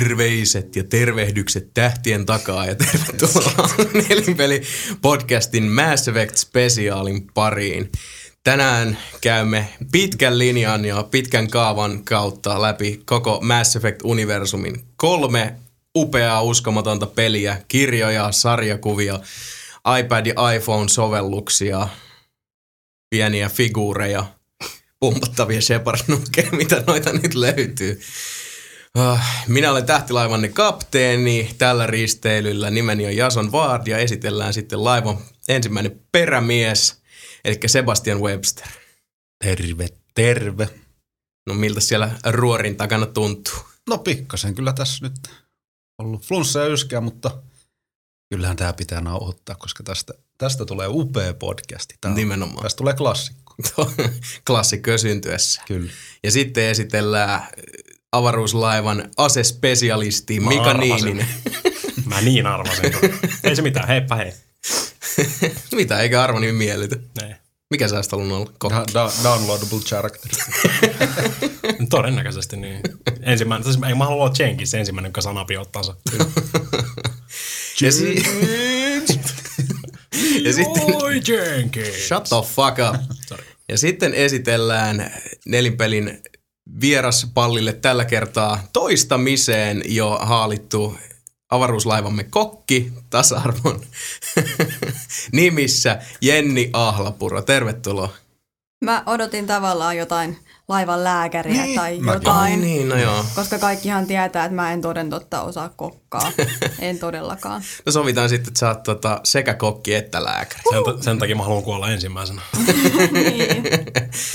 Terveiset ja tervehdykset tähtien takaa ja tervetuloa Nelinpeli podcastin Mass Effect spesiaalin pariin. Tänään käymme pitkän linjan ja pitkän kaavan kautta läpi koko Mass Effect-universumin kolme upeaa uskomatonta peliä, kirjoja, sarjakuvia, iPad ja iPhone-sovelluksia, pieniä figuureja, pumpattavia shepard mitä noita nyt löytyy. Ah, minä olen tähtilaivanne kapteeni tällä risteilyllä. Nimeni on Jason Ward ja esitellään sitten laivan ensimmäinen perämies, eli Sebastian Webster. Terve, terve. No miltä siellä ruorin takana tuntuu? No pikkasen kyllä tässä nyt ollut flunssa ja yskeä, mutta kyllähän tämä pitää nauhoittaa, koska tästä, tästä tulee upea podcasti. Tämä, Nimenomaan. Tästä tulee klassikko. Klassikko syntyessä. Kyllä. Ja sitten esitellään avaruuslaivan asespesialisti Mika arvasin. Niininen. Mä niin arvasin. Ei se mitään, heippa hei. Mitä, eikä arvo niin miellytä. Ei. Mikä sä olisit halunnut olla? Kokki. Da- da- downloadable character. Todennäköisesti niin. Ensimmäinen, siis ei mä halua olla Jenkins ensimmäinen, joka sanapi ottansa. Ja, si- ja sitten, Oi Jenkins! shut the fuck up. Sorry. Ja sitten esitellään nelinpelin vieraspallille tällä kertaa toistamiseen jo haalittu avaruuslaivamme kokki tasa-arvon nimissä Jenni Ahlapuro. Tervetuloa. Mä odotin tavallaan jotain laivan lääkäriä Niin, tai jotain, Ai niin, no joo. koska kaikkihan tietää, että mä en toden totta osaa kokkaa. en todellakaan. No sovitaan sitten, että sä oot tota sekä kokki että lääkäri. Sen, ta- sen takia mä haluan kuolla ensimmäisenä. niin.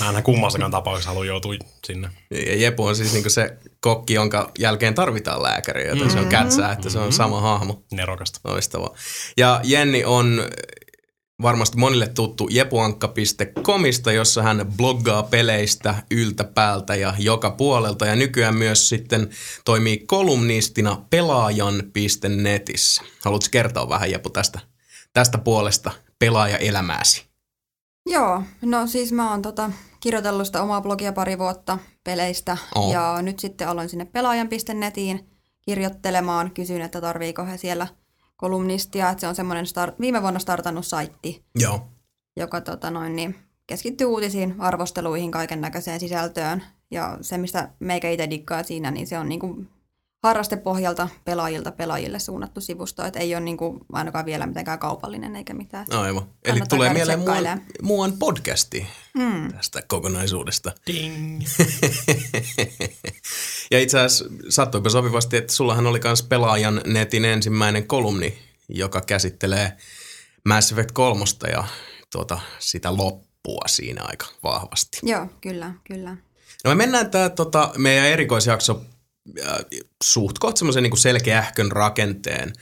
Mä en kummassakaan tapauksessa halua joutua sinne. Ja Jepu on siis niinku se kokki, jonka jälkeen tarvitaan lääkäriä, joten se on kätsää, että se on sama hahmo. Nerokasta. Loistavaa. Ja Jenni on varmasti monille tuttu jepuankka.comista, jossa hän bloggaa peleistä yltä päältä ja joka puolelta. Ja nykyään myös sitten toimii kolumnistina pelaajan.netissä. Haluatko kertoa vähän Jepu tästä, tästä puolesta pelaajaelämääsi? Joo, no siis mä oon tota, kirjoitellut sitä omaa blogia pari vuotta peleistä Oo. ja nyt sitten aloin sinne pelaajan.netiin kirjoittelemaan. Kysyin, että tarviiko he siellä kolumnistia, että se on semmoinen start, viime vuonna startannut saitti, Joo. joka tota noin, niin keskittyy uutisiin, arvosteluihin, kaiken näköiseen sisältöön. Ja se, mistä meikä itse dikkaa siinä, niin se on niinku harrastepohjalta pelaajilta pelaajille suunnattu sivusto. Että ei ole niinku ainakaan vielä mitenkään kaupallinen eikä mitään. Aivan. Eli tulee mieleen muuan, tsekkailemaan. muuan podcasti Hmm. tästä kokonaisuudesta. Ding! ja itse asiassa sattuipa sopivasti, että sullahan oli myös pelaajan netin ensimmäinen kolumni, joka käsittelee Mass Effect 3 ja tuota, sitä loppua siinä aika vahvasti. Joo, kyllä, kyllä. No me mennään tämä tota, meidän erikoisjakso äh, suht kohta semmoisen niin selkeähkön rakenteen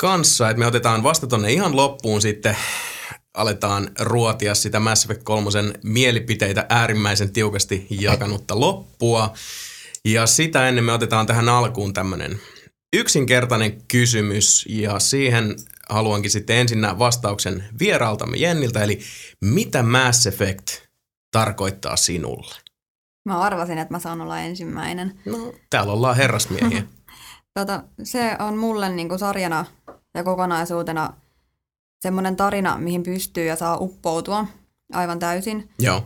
kanssa, että me otetaan vasta tonne ihan loppuun sitten aletaan ruotia sitä Mass Effect 3 mielipiteitä äärimmäisen tiukasti jakanutta loppua. Ja sitä ennen me otetaan tähän alkuun tämmöinen yksinkertainen kysymys ja siihen haluankin sitten ensin vastauksen vieraaltamme Jenniltä, eli mitä Mass Effect tarkoittaa sinulle? Mä arvasin, että mä saan olla ensimmäinen. No, täällä ollaan herrasmiehiä. Tota, se on mulle niinku sarjana ja kokonaisuutena semmoinen tarina, mihin pystyy ja saa uppoutua aivan täysin. Joo.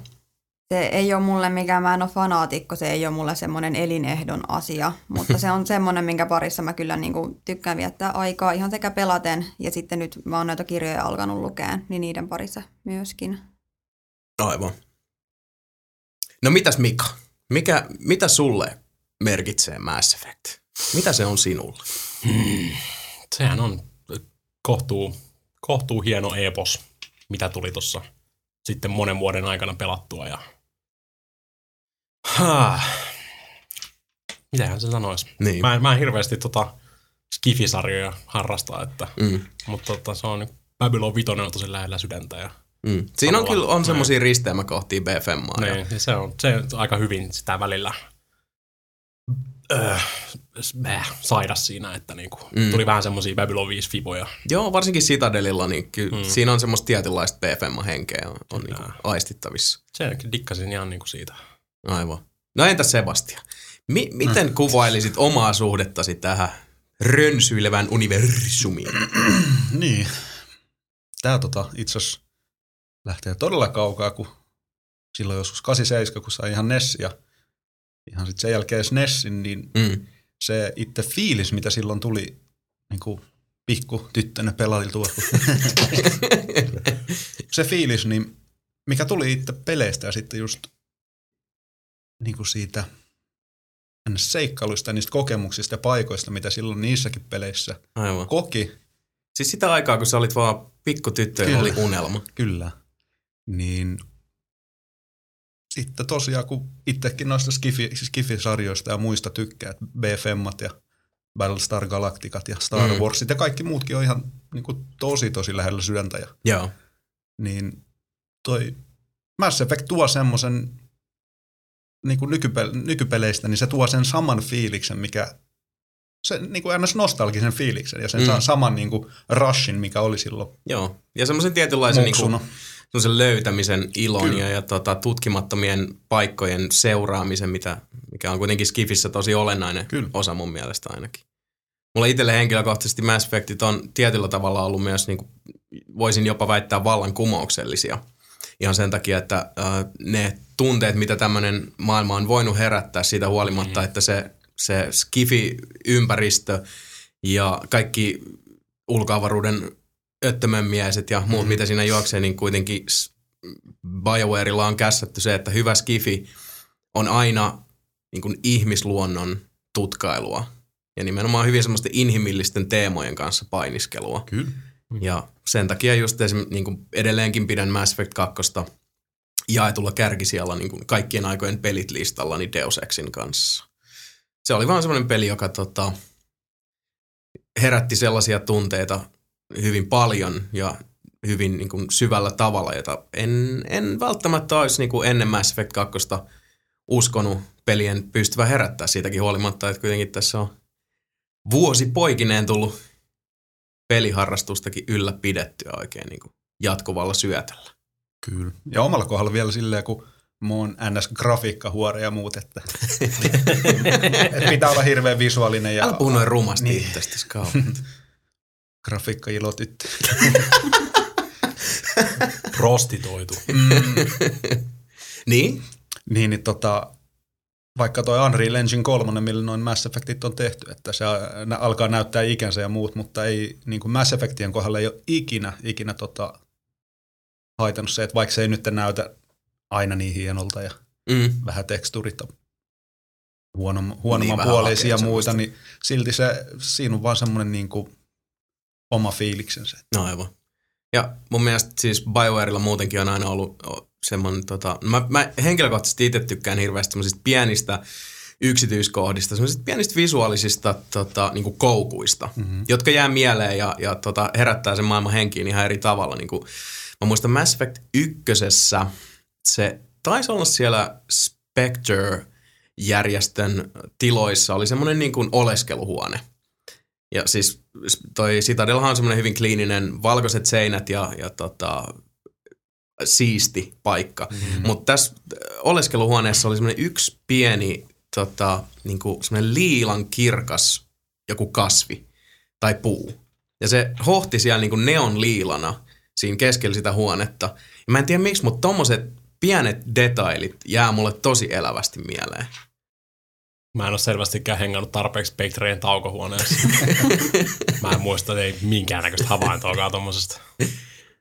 Se ei ole mulle mikään, mä en ole fanaatikko, se ei ole mulle semmoinen elinehdon asia, mutta se on semmoinen, minkä parissa mä kyllä niinku tykkään viettää aikaa ihan sekä pelaten ja sitten nyt mä oon näitä kirjoja alkanut lukea, niin niiden parissa myöskin. Aivan. No mitäs Mika? Mikä, mitä sulle merkitsee Mass Effect? Mitä se on sinulle? Sehän on kohtuu, kohtuu hieno epos, mitä tuli tuossa sitten monen vuoden aikana pelattua. Ja... Häh. Mitähän se sanoisi? Niin. Mä, en, mä en hirveästi tota skifisarjoja harrasta, että, Mm, mutta tota, se on Babylon 5 on tosi lähellä sydäntä. Ja, mm. Siinä on kyllä on semmoisia risteymäkohtia. Ja, niin, ja se, on, se on aika hyvin sitä välillä öö, äh, saida siinä, että niinku, Mm. mm. tuli vähän semmoisia Babylon 5 fiboja. joo, varsinkin Citadelilla, niin kyllä mm. Mm. siinä on semmoista tietynlaista BFM-henkeä on, on niinku aistittavissa. Se dikkasin ihan niinku siitä. Aivan. No entäs Sebastian? Mi- miten kuvailisit omaa suhdettasi tähän rönsyilevään universumiin? Niin. Tää tota itse asiassa lähtee todella kaukaa, kun silloin joskus 87, kun sai ihan Nessi ja ihan sitten sen jälkeen SNESin, niin Mm. se itse fiilis, mitä silloin tuli niin kuin pikku tyttönä pelailtu. se fiilis, niin mikä tuli itse peleistä ja sitten just niin kuin siitä seikkailuista niistä kokemuksista ja paikoista, mitä silloin niissäkin peleissä Aivan. koki, Siis sitä aikaa, kun sä olit vaan pikku tyttö ja Kyllä. oli unelma. Kyllä. Niin sitten tosiaan, kun itsekin noista Skifi, Skifi-sarjoista ja muista tykkää, että BFMat ja Battlestar Galacticat ja Star Mm. Warsit ja kaikki muutkin on ihan niin kuin, tosi tosi lähellä sydäntä. Ja, Joo. niin toi Mass Effect tuo semmoisen niin kuin nykypel- nykypeleistä, niin se tuo sen saman fiiliksen, mikä se niin kuin ns. nostalgisen fiiliksen ja sen Mm. saman niin kuin rushin, mikä oli silloin Joo. Ja semmoisen tietynlaisen niin kuin, semmoisen löytämisen ilon Kyllä. ja, ja tota, tutkimattomien paikkojen seuraamisen, mitä, mikä on kuitenkin Skifissä tosi olennainen Kyllä. osa mun mielestä ainakin. Mulla itselle henkilökohtaisesti Mass Effectit on tietyllä tavalla ollut myös, niin kuin, voisin jopa väittää, vallankumouksellisia. Ihan sen takia, että äh, ne tunteet, mitä tämmöinen maailma on voinut herättää siitä huolimatta, mm. että se, se skifi-ympäristö ja kaikki ulkoavaruuden öttömönmiehet ja muut, mm. mitä siinä juoksee, niin kuitenkin BioWareilla on kässätty se, että hyvä skifi on aina niin kuin ihmisluonnon tutkailua ja nimenomaan hyvin semmoisten inhimillisten teemojen kanssa painiskelua. Kyllä. Ja sen takia just esim, niin kuin edelleenkin pidän Mass Effect 2 jaetulla kärkisijalla niin kuin kaikkien aikojen pelit listallani Deus Exin kanssa. Se oli vaan semmoinen peli, joka tota, herätti sellaisia tunteita hyvin paljon ja hyvin niin kuin syvällä tavalla, jota en, en välttämättä olisi niin kuin ennen Mass Effect 2 uskonut pelien pystyvä herättää siitäkin huolimatta, että kuitenkin tässä on vuosi poikineen tullut peliharrastustakin ylläpidettyä oikein niin kuin jatkuvalla syötöllä. Kyllä. Ja omalla kohdalla vielä silleen, kun mä oon NS-grafiikkahuore ja muut, että, pitää olla hirveän visuaalinen ja Älä puhu noin rumasti niin. Niin. itsestäsi kauan. grafiikka-ilotyttö. Prostitoitu. niin? Niin, niin tota, vaikka toi Unreal Engine 3, millä noin Mass Effectit on tehty, että se alkaa näyttää ikänsä ja muut, mutta ei, niin kuin Mass Effectien kohdalla ei ole ikinä, ikinä tota, haitannut se, että vaikka se ei nyt näytä aina niin hienolta ja Mm. vähän teksturit on huonom, huonomman Niin, puoleisia ja muita, niin silti se, siinä on vaan semmoinen niin kuin oma fiiliksensä. No aivan. Ja mun mielestä siis BioWareilla muutenkin on aina ollut semmoinen, tota, mä, mä henkilökohtaisesti itse tykkään hirveästi semmoisista pienistä yksityiskohdista, semmoisista pienistä visuaalisista tota, niin kuin koukuista, mm-hmm. jotka jää mieleen ja, ja tota, herättää sen maailman henkiin ihan eri tavalla. Niin kuin, mä muistan Mass Effect ykkösessä, se taisi olla siellä Spectre-järjestön tiloissa, oli semmoinen niin kuin oleskeluhuone. Ja siis toi Citadelhan on semmoinen hyvin kliininen, valkoiset seinät ja, ja tota, siisti paikka. Mm-hmm. Mutta tässä äh, oleskeluhuoneessa oli semmoinen yksi pieni, tota, niinku semmoinen liilan kirkas joku kasvi tai puu. Ja se hohti siellä niinku neon liilana siinä keskellä sitä huonetta. Ja mä en tiedä miksi, mutta tommoset pienet detailit jää mulle tosi elävästi mieleen. Mä en ole selvästikään hengannut tarpeeksi Spectreen taukohuoneessa. Mä en muista, että ei minkäännäköistä havaintoakaan tommosesta.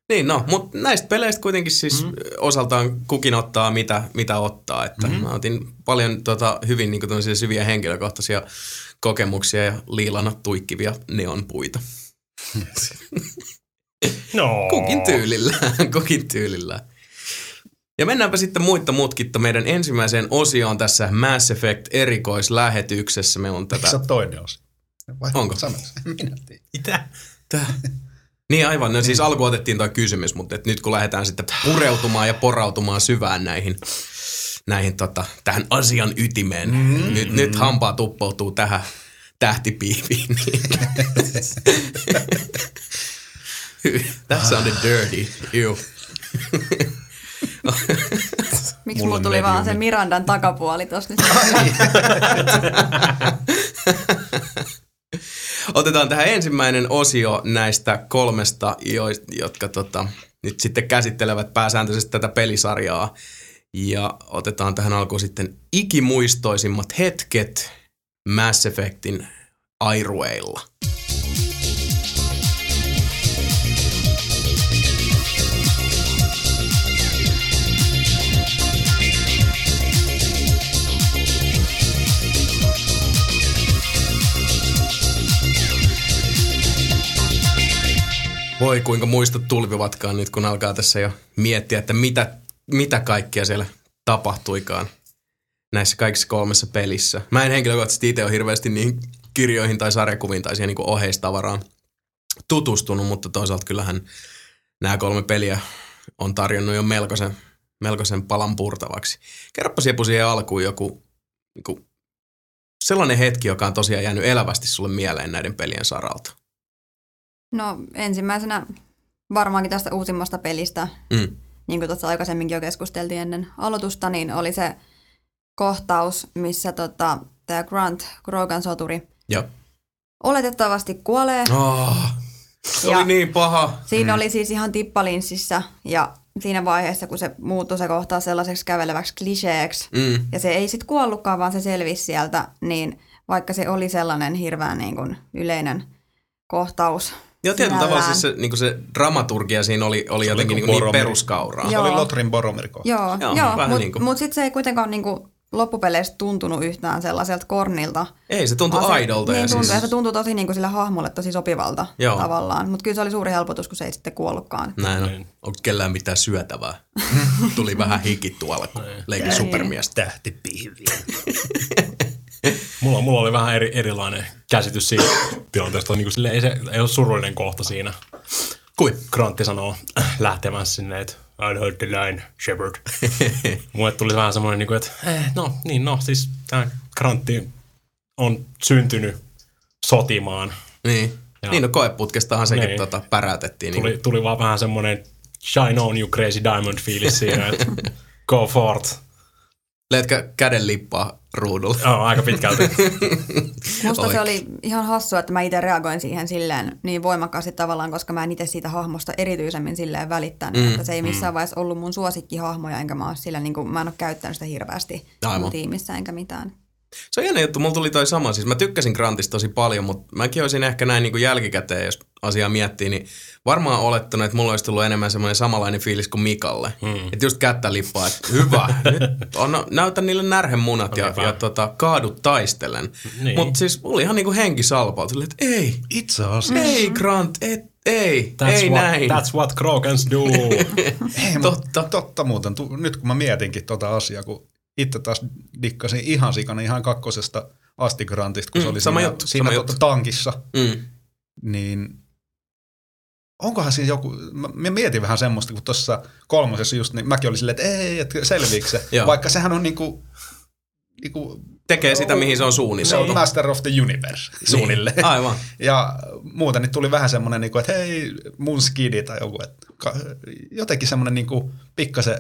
Niin, no, mutta näistä peleistä kuitenkin siis mm. osaltaan kukin ottaa mitä, mitä ottaa. Että mm. mä otin paljon tota, hyvin niin kuin, syviä henkilökohtaisia kokemuksia ja liilana tuikkivia neonpuita. No. Kukin tyylillään, kukin tyylillään. Ja mennäänpä sitten muitta mutkitta meidän ensimmäiseen osioon tässä Mass Effect erikoislähetyksessä. Meillä on Eikö tätä... se ole toinen osa? Vai Onko? Sanois. Minä tiedän. Mitä? Tää. Niin aivan, no siis alku otettiin tuo kysymys, mutta et nyt kun lähdetään sitten pureutumaan ja porautumaan syvään näihin, näihin tota, tähän asian ytimeen, mm-hmm. nyt, nyt hampaa tuppoutuu tähän tähtipiipiin. Niin. That sounded dirty. Ew. Miksi mulla tuli vaan se mediumi. Mirandan takapuoli tossa nyt? Otetaan tähän ensimmäinen osio näistä kolmesta, jo- jotka tota, nyt sitten käsittelevät pääsääntöisesti tätä pelisarjaa. Ja otetaan tähän alkuun sitten ikimuistoisimmat hetket Mass Effectin airueilla. Voi kuinka muistot tulvivatkaan nyt, kun alkaa tässä jo miettiä, että mitä, mitä kaikkea siellä tapahtuikaan näissä kaikissa kolmessa pelissä. Mä en henkilökohtaisesti itse ole hirveästi niihin kirjoihin tai sarjakuviin tai siihen niin oheistavaraan tutustunut, mutta toisaalta kyllähän nämä kolme peliä on tarjonnut jo melkoisen, melkoisen palan purtavaksi. Kerropa Siepu siihen alkuun joku niin kuin, sellainen hetki, joka on tosiaan jäänyt elävästi sulle mieleen näiden pelien saralta. No ensimmäisenä varmaankin tästä uusimmasta pelistä, Mm. niin kuin tuossa aikaisemminkin jo keskusteltiin ennen aloitusta, niin oli se kohtaus, missä tota, tämä Grant, Grogan soturi, Joo. oletettavasti kuolee. Oh, se Ja- oli niin paha. Siinä oli siis ihan tippalinssissä ja siinä vaiheessa, kun se muuttui se kohtaus sellaiseksi käveleväksi kliseeksi, Mm. ja se ei sitten kuollutkaan, vaan se selvisi sieltä, niin vaikka se oli sellainen hirveän niin kuin yleinen kohtaus. Joo, tietyllä tavalla siis se, niin se dramaturgia siinä oli, oli Se jotenkin kuin niin, niin Boromir. peruskauraa. Se Joo. oli Lotrin Boromirko. Joo, Joo, joo, mutta niin mut sitten se ei kuitenkaan niin kuin loppupeleissä tuntunut yhtään sellaiselta kornilta. Ei, se tuntui se- aidolta. Niin ja tuntui, siis, ja se tuntui tosi niin kuin sille hahmolle tosi sopivalta Joo. tavallaan. Mutta kyllä se oli suuri helpotus, kun se ei sitten kuollutkaan. näin on. Niin. Onko kellään mitään syötävää? Tuli vähän hiki tuolla, kun leikin Ei. supermiestä. Tähtipihviä. Mulla, mulla oli vähän eri, erilainen käsitys siitä tilanteesta. Niin kuin sille, ei, se, ei ole surullinen kohta siinä. Kui? Grantti sanoo lähtemässä sinne, että I heard the line, Shepard. Mulle tuli vähän semmoinen, niin kuin, että eh, no niin, no siis tämä Grantti on syntynyt sotimaan. Niin. Joo. Niin, no koeputkestahan sekin Niin. tota, pärätettiin. Tuli, Niin. tuli vaan vähän semmoinen shine on you crazy diamond fiilis siinä, että go forth. Leetkö käden lippaa ruudulla? Joo, aika pitkälti. Musta se oli ihan hassua, että mä itse reagoin siihen silleen niin voimakkaasti tavallaan, koska mä en itse siitä hahmosta erityisemmin silleen välittänyt. Mm, että se ei missään mm. vaiheessa ollut mun suosikkihahmoja, enkä mä, sillä, niin kuin, mä en ole käyttänyt sitä hirveästi Aivan. mun tiimissä enkä mitään. Se on jännä juttu, mulla tuli toi sama. Siis mä tykkäsin Grantista tosi paljon, mutta mäkin olisin ehkä näin niin kuin jälkikäteen, jos asiaa miettii, niin varmaan olettanut, että mulla olisi tullut enemmän semmoinen samanlainen fiilis kuin Mikalle. Hmm. Että just kättä lippaa, että hyvä, nyt on, näytä niille närhemunat ja, Okei, ja hyvä. tota, kaadut taistellen. Niin. Mutta siis oli ihan niin kuin henki salpaa, että ei, Itse asiassa. ei Grant, et, ei, That's, ei what, näin. that's what Krogans do. Ei, Totta. totta. totta muuten. Tu- Nyt kun mä mietinkin tota asiaa, kun itse taas dikkasin ihan sikana ihan kakkosesta asti Grantista, kun Mm, se oli sama siinä, juttu, siinä sama tota juttu. tankissa, Mm. niin onkohan siinä joku, mä mietin vähän semmoista, kun tuossa kolmosessa just, niin mäkin olin silleen, että ei, että selviikö se, vaikka sehän on niinku, niinku Tekee sitä, mihin se on se suunniteltu. on Master of the Universe suunnilleen. Niin, aivan. Ja muuten niin tuli vähän semmoinen, niin kuin, että hei, mun skidi tai joku. Että jotenkin semmoinen niin pikkasen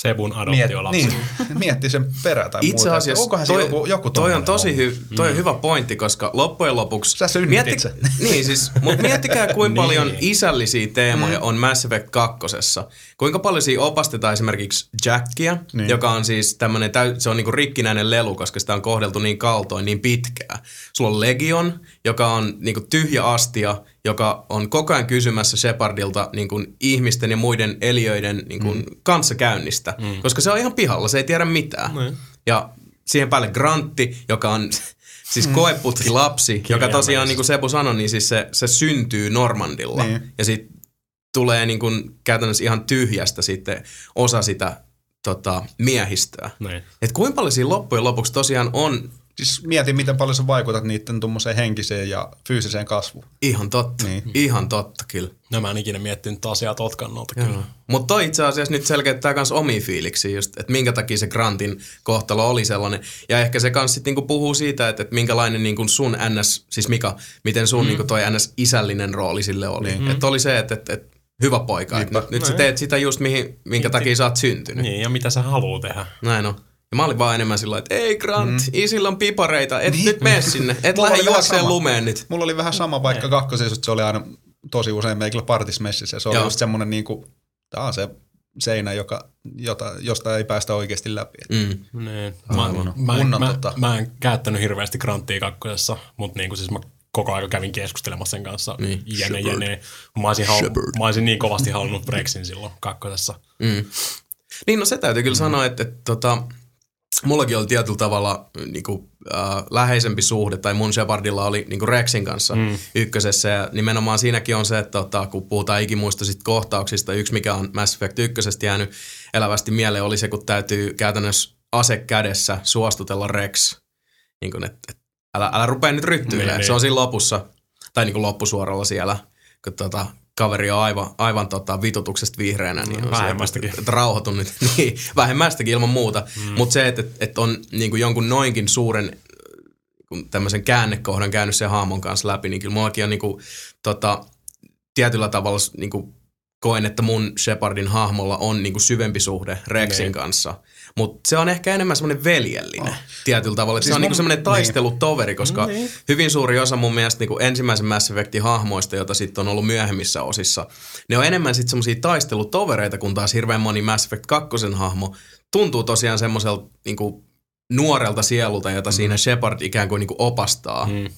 Sebun miet, adoptiolapsi. niin, mietti sen perä tai Itse muuta. asiassa onkohan toi, se joku, joku toi on tosi hy, toi on hyvä pointti, koska loppujen lopuksi... Sä synnytit sen. Niin siis, mutta miettikää kuinka Niin. paljon isällisiä teemoja on Mass Effect 2. Kuinka paljon siinä opastetaan esimerkiksi Jackia, niin. Niin. joka on siis tämmönen, se on niinku rikkinäinen lelu, koska sitä on kohdeltu niin kaltoin niin pitkään. Sulla on Legion, joka on niinku tyhjä astia, joka on koko ajan kysymässä Shepardilta niinku ihmisten ja muiden eliöiden niinku mm. kanssakäynnistä, mm. koska se on ihan pihalla, se ei tiedä mitään. Niin. Ja siihen päälle Grantti, joka on siis koeputki lapsi, joka tosiaan niin kuin Sebu sanoi, niin siis se, se syntyy Normandilla. Niin. Ja sitten tulee niin kuin käytännössä ihan tyhjästä sitten osa sitä tota, miehistöä. Niin. Et kuinka paljon siinä loppujen lopuksi tosiaan on Siis mietin, miten paljon sä vaikutat niiden tuommoiseen henkiseen ja fyysiseen kasvuun. ihan totta. Niin. Ihan totta kyllä. No mä en ikinä miettinyt asiaa tot kannalta kyllä. Mutta toi itse asiassa nyt selkeyttää myös omia fiiliksiä just, että minkä takia se Grantin kohtalo oli sellainen. Ja ehkä se kans sit niinku puhuu siitä, että, että minkälainen niinku sun NS, siis Mika, miten sun mm. niinku toi NS isällinen rooli sille oli. Mm. Että oli se, että, että, että hyvä poika. Et nyt, nyt sä Näin. teet sitä just mihin, minkä takia sä oot syntynyt. Niin, ja mitä sä haluaa tehdä. Näin on. Ja mä olin vaan enemmän sillä että ei Grant, mm. isillä on pipareita, et Niin. nyt mene sinne, et Mulla lähde oli vähän juokseen sama. lumeen nyt. Mulla oli vähän sama, vaikka kakkosessa se oli aina tosi usein meikällä partismessissä. Se oli Joo. just semmoinen niinku, tää on se seinä, joka, jota, josta ei päästä oikeasti läpi. Mm. Niin. Mä, Aivan. mä, Mun mä, on mä, tota- mä, en käyttänyt hirveästi granttia kakkosessa, mutta niinku siis mä koko ajan kävin keskustelemassa sen kanssa. Niin. Jene, jene. Mä olisin, halu, mä olisin niin kovasti halunnut Brexin silloin kakkosessa. Mm. Niin no se täytyy kyllä mm. sanoa, että, että tota, mullakin oli tietyllä tavalla niin kuin, äh, läheisempi suhde, tai mun Shepardilla oli niin kuin Rexin kanssa mm. ykkösessä, ja nimenomaan siinäkin on se, että tota, kun puhutaan ikimuistoisista kohtauksista, yksi mikä on Mass Effect ykkösestä jäänyt elävästi mieleen oli se, kun täytyy käytännössä ase kädessä suostutella Rex, niin kuin, että, että älä, älä rupea nyt ryttyilemään, Niin, niin. se on siinä lopussa, tai niin kuin loppusuoralla siellä, kun tota, kaveri on aivan, aivan tota, vitutuksesta vihreänä, niin on se, Vähemmästäkin. että, että rauhoitu nyt. niin, vähemmästäkin ilman muuta. Mm. Mutta se, että, että, on niin kuin jonkun noinkin suuren tämmöisen käännekohdan käynyt sen haamon kanssa läpi, niin kyllä mullakin on niin kuin, tota, tietyllä tavalla niin kuin, koen, että mun Shepardin hahmolla on niin kuin syvempi suhde Rexin Niin. kanssa. Mutta se on ehkä enemmän semmoinen veljellinen oh. tietyllä tavalla. Siis se on niin mun- semmoinen taistelutoveri, koska Niin. hyvin suuri osa mun mielestä niin kuin ensimmäisen Mass Effectin hahmoista, joita sitten on ollut myöhemmissä osissa, ne on enemmän sitten semmoisia taistelutovereita, kun taas hirveän moni Mass Effect 2 hahmo tuntuu tosiaan semmoiselta niin kuin nuorelta sielulta, jota mm. siinä Shepard ikään kuin, niin kuin opastaa mm.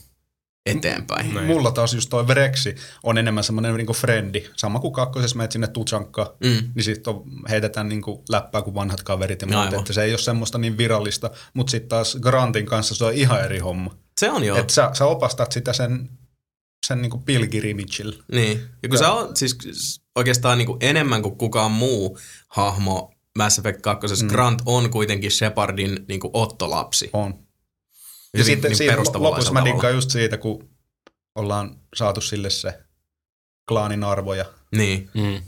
Eteenpäin. Näin. Mulla taas just toi Vrexi on enemmän semmoinen niinku frendi. Sama kuin kakkosessa menet sinne Tuchankkaan, Mm. niin sitten heitetään niinku läppää kuin vanhat kaverit ja muuta. Että se ei ole semmoista niin virallista, mutta sitten taas Grantin kanssa se on ihan eri homma. Se on joo. Että sä, sä opastat sitä sen, sen niinku pilgrimagella. Niin. Ja kun Ja- se on siis oikeastaan niin kuin enemmän kuin kukaan muu hahmo Mass Effect 2. Mm. Grant on kuitenkin Shepardin niin kuin ottolapsi. On. Ja Hyvin sitten niin siinä lopussa mä diggaan just siitä, kun ollaan saatu sille se klaanin arvo ja Niin. Mm.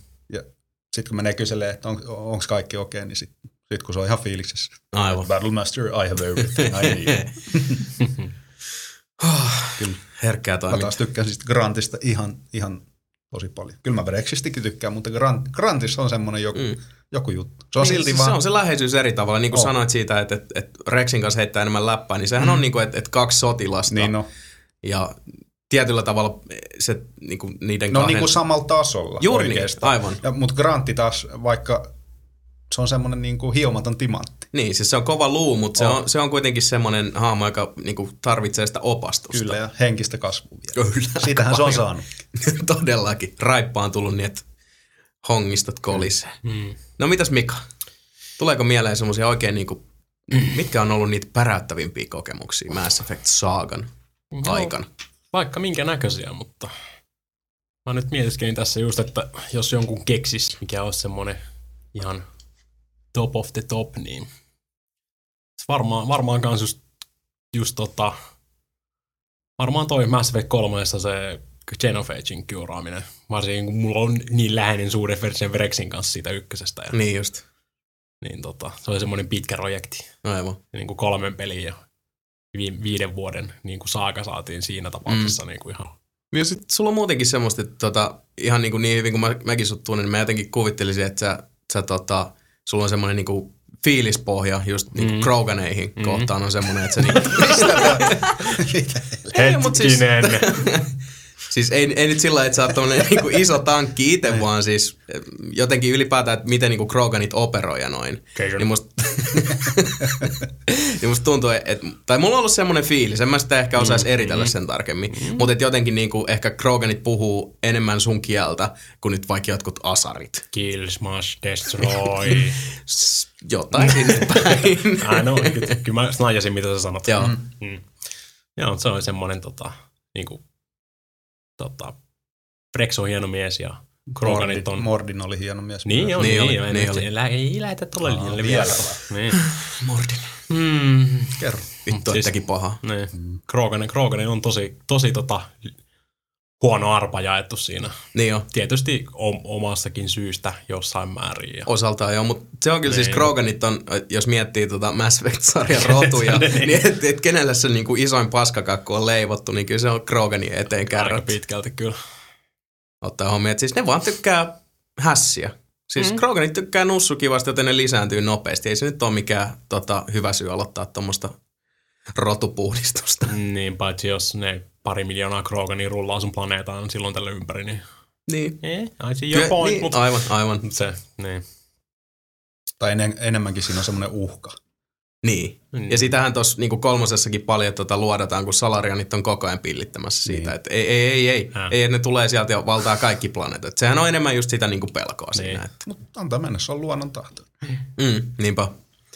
sitten kun menee kyselee, että on, onko kaikki okei, niin sitten sit kun se on ihan fiiliksessä. Aivan. Battlemaster, I have everything I need. Kyllä. Herkkää Mä toimintaa. taas tykkään siis Grantista ihan, ihan tosi paljon. Kyllä mä Brexistikin tykkään, mutta Grant, Grantissa on semmoinen joku, mm. Joku juttu. Se on Niin, silti siis vaan... Se on se läheisyys eri tavalla. Niin kuin On. sanoit siitä, että, että, että Rexin kanssa heittää enemmän läppää, niin sehän mm. on niin kuin, että, että kaksi sotilasta. niin no, Ja tietyllä tavalla se niin kuin niiden ne on kahden... niin kuin samalla tasolla Juuri niin, oikeastaan. aivan. Ja, mutta Grantti taas, vaikka se on semmoinen niin kuin hiomaton timantti. Niin, siis se on kova luu, mutta se On. on, se on kuitenkin semmoinen hahmo, joka niin kuin tarvitsee sitä opastusta. Kyllä, ja henkistä kasvua vielä. Kyllä. Siitähän se on saanut. Todellakin. Raippa on tullut niin, että hongistot kolisee. Mm. No mitäs Mika? Tuleeko mieleen semmoisia oikein niinku, mitkä on ollut niitä päräyttävimpiä kokemuksia Mass Effect Saagan aikana? Vaikka minkä näköisiä, mutta mä nyt mietiskelin tässä just, että jos jonkun keksis, mikä olisi semmoinen ihan top of the top, niin varmaan, varmaan kans just, just tota, varmaan toi Mass Effect 3 se Genophagein kyuraaminen, varsinkin kun mulla on niin läheinen suhde sen Vrexin kanssa siitä ykkösestä. Ja, Niin just. niin tota, se oli semmoinen pitkä projekti, Aivan. niin kuin kolmen pelin ja vi- viiden vuoden niin kuin saaka saatiin siinä tapauksessa mm. niin kuin ihan Ja sit sulla on muutenkin semmoista, että tota, ihan niin, kuin niin hyvin kuin mä, mäkin sut tunnen, niin mä jotenkin kuvittelisin, että sä, sä tota, sulla on semmoinen niin kuin fiilispohja just niin kuin Mm. Kroganeihin Mm. kohtaan on semmoinen, että se niin, Mitä? Ei, mut siis- Hetkinen. Siis ei, ei nyt sillä että sä oot niinku iso tankki itse, vaan siis eh, jotenkin ylipäätään, että miten niinku Kroganit operoi ja noin. Cajun. Niin musta, niin musta tuntuu, että, tai mulla on ollut semmoinen fiilis, en mä sitä ehkä osaisi eritellä sen tarkemmin, mutta että jotenkin niinku ehkä Kroganit puhuu enemmän sun kieltä kuin nyt vaikka jotkut asarit. Kill, smash, destroy. Jotain sinne päin. No, kyllä, kyllä mä snajasin, mitä sä sanot. Joo. Mm. Joo, se on semmoinen tota, niinku, tota, Brex on hieno mies ja Kroganit on... Mordin oli hieno mies. Niin on, Niin niin, oli, niin, niin oli. Ei, lä- ei lähetä tuolle linjalle vielä vielä. Niin. Mordin. Mm. Kerro. Vittu, Siis- teki paha. Niin. Kroganen, Kroganen on tosi, tosi tota, huono arpa jaettu siinä. Niin jo. Tietysti om- omassakin syystä jossain määrin. Ja... Osaltaan joo, mutta se on kyllä siis Niin. Kroganit on, jos miettii tota Mass Effect-sarjan rotuja, Niin. niin että et kenelle se niinku isoin paskakakku on leivottu, niin kyllä se on Kroganin eteen Aika kärrät. pitkälti kyllä. Ottaa huomioon, että siis ne vaan tykkää hässiä. Siis mm. Kroganit tykkää nussukivasta, joten ne lisääntyy nopeasti. Ei se nyt ole mikään tota, hyvä syy aloittaa tuommoista rotupuhdistusta. Niin, paitsi jos ne pari miljoonaa Krogania rullaa sun planeetaan silloin tällä ympäri, niin... Niin. Eh, I see your Kyllä, point, niin, mutta aivan, aivan. se, niin. Tai en, enemmänkin siinä on semmoinen uhka. Niin. Niin. Ja sitähän tuossa niin kolmosessakin paljon tota, luodataan, kun salarianit on koko ajan pillittämässä siitä, Niin. että ei, ei, ei, ei, Äh. ei, ne tulee sieltä ja valtaa kaikki planeetat. Sehän on enemmän just sitä niin pelkoa Niin. siinä. Että, Mutta antaa mennä, se on luonnon tahto. mm, niinpä.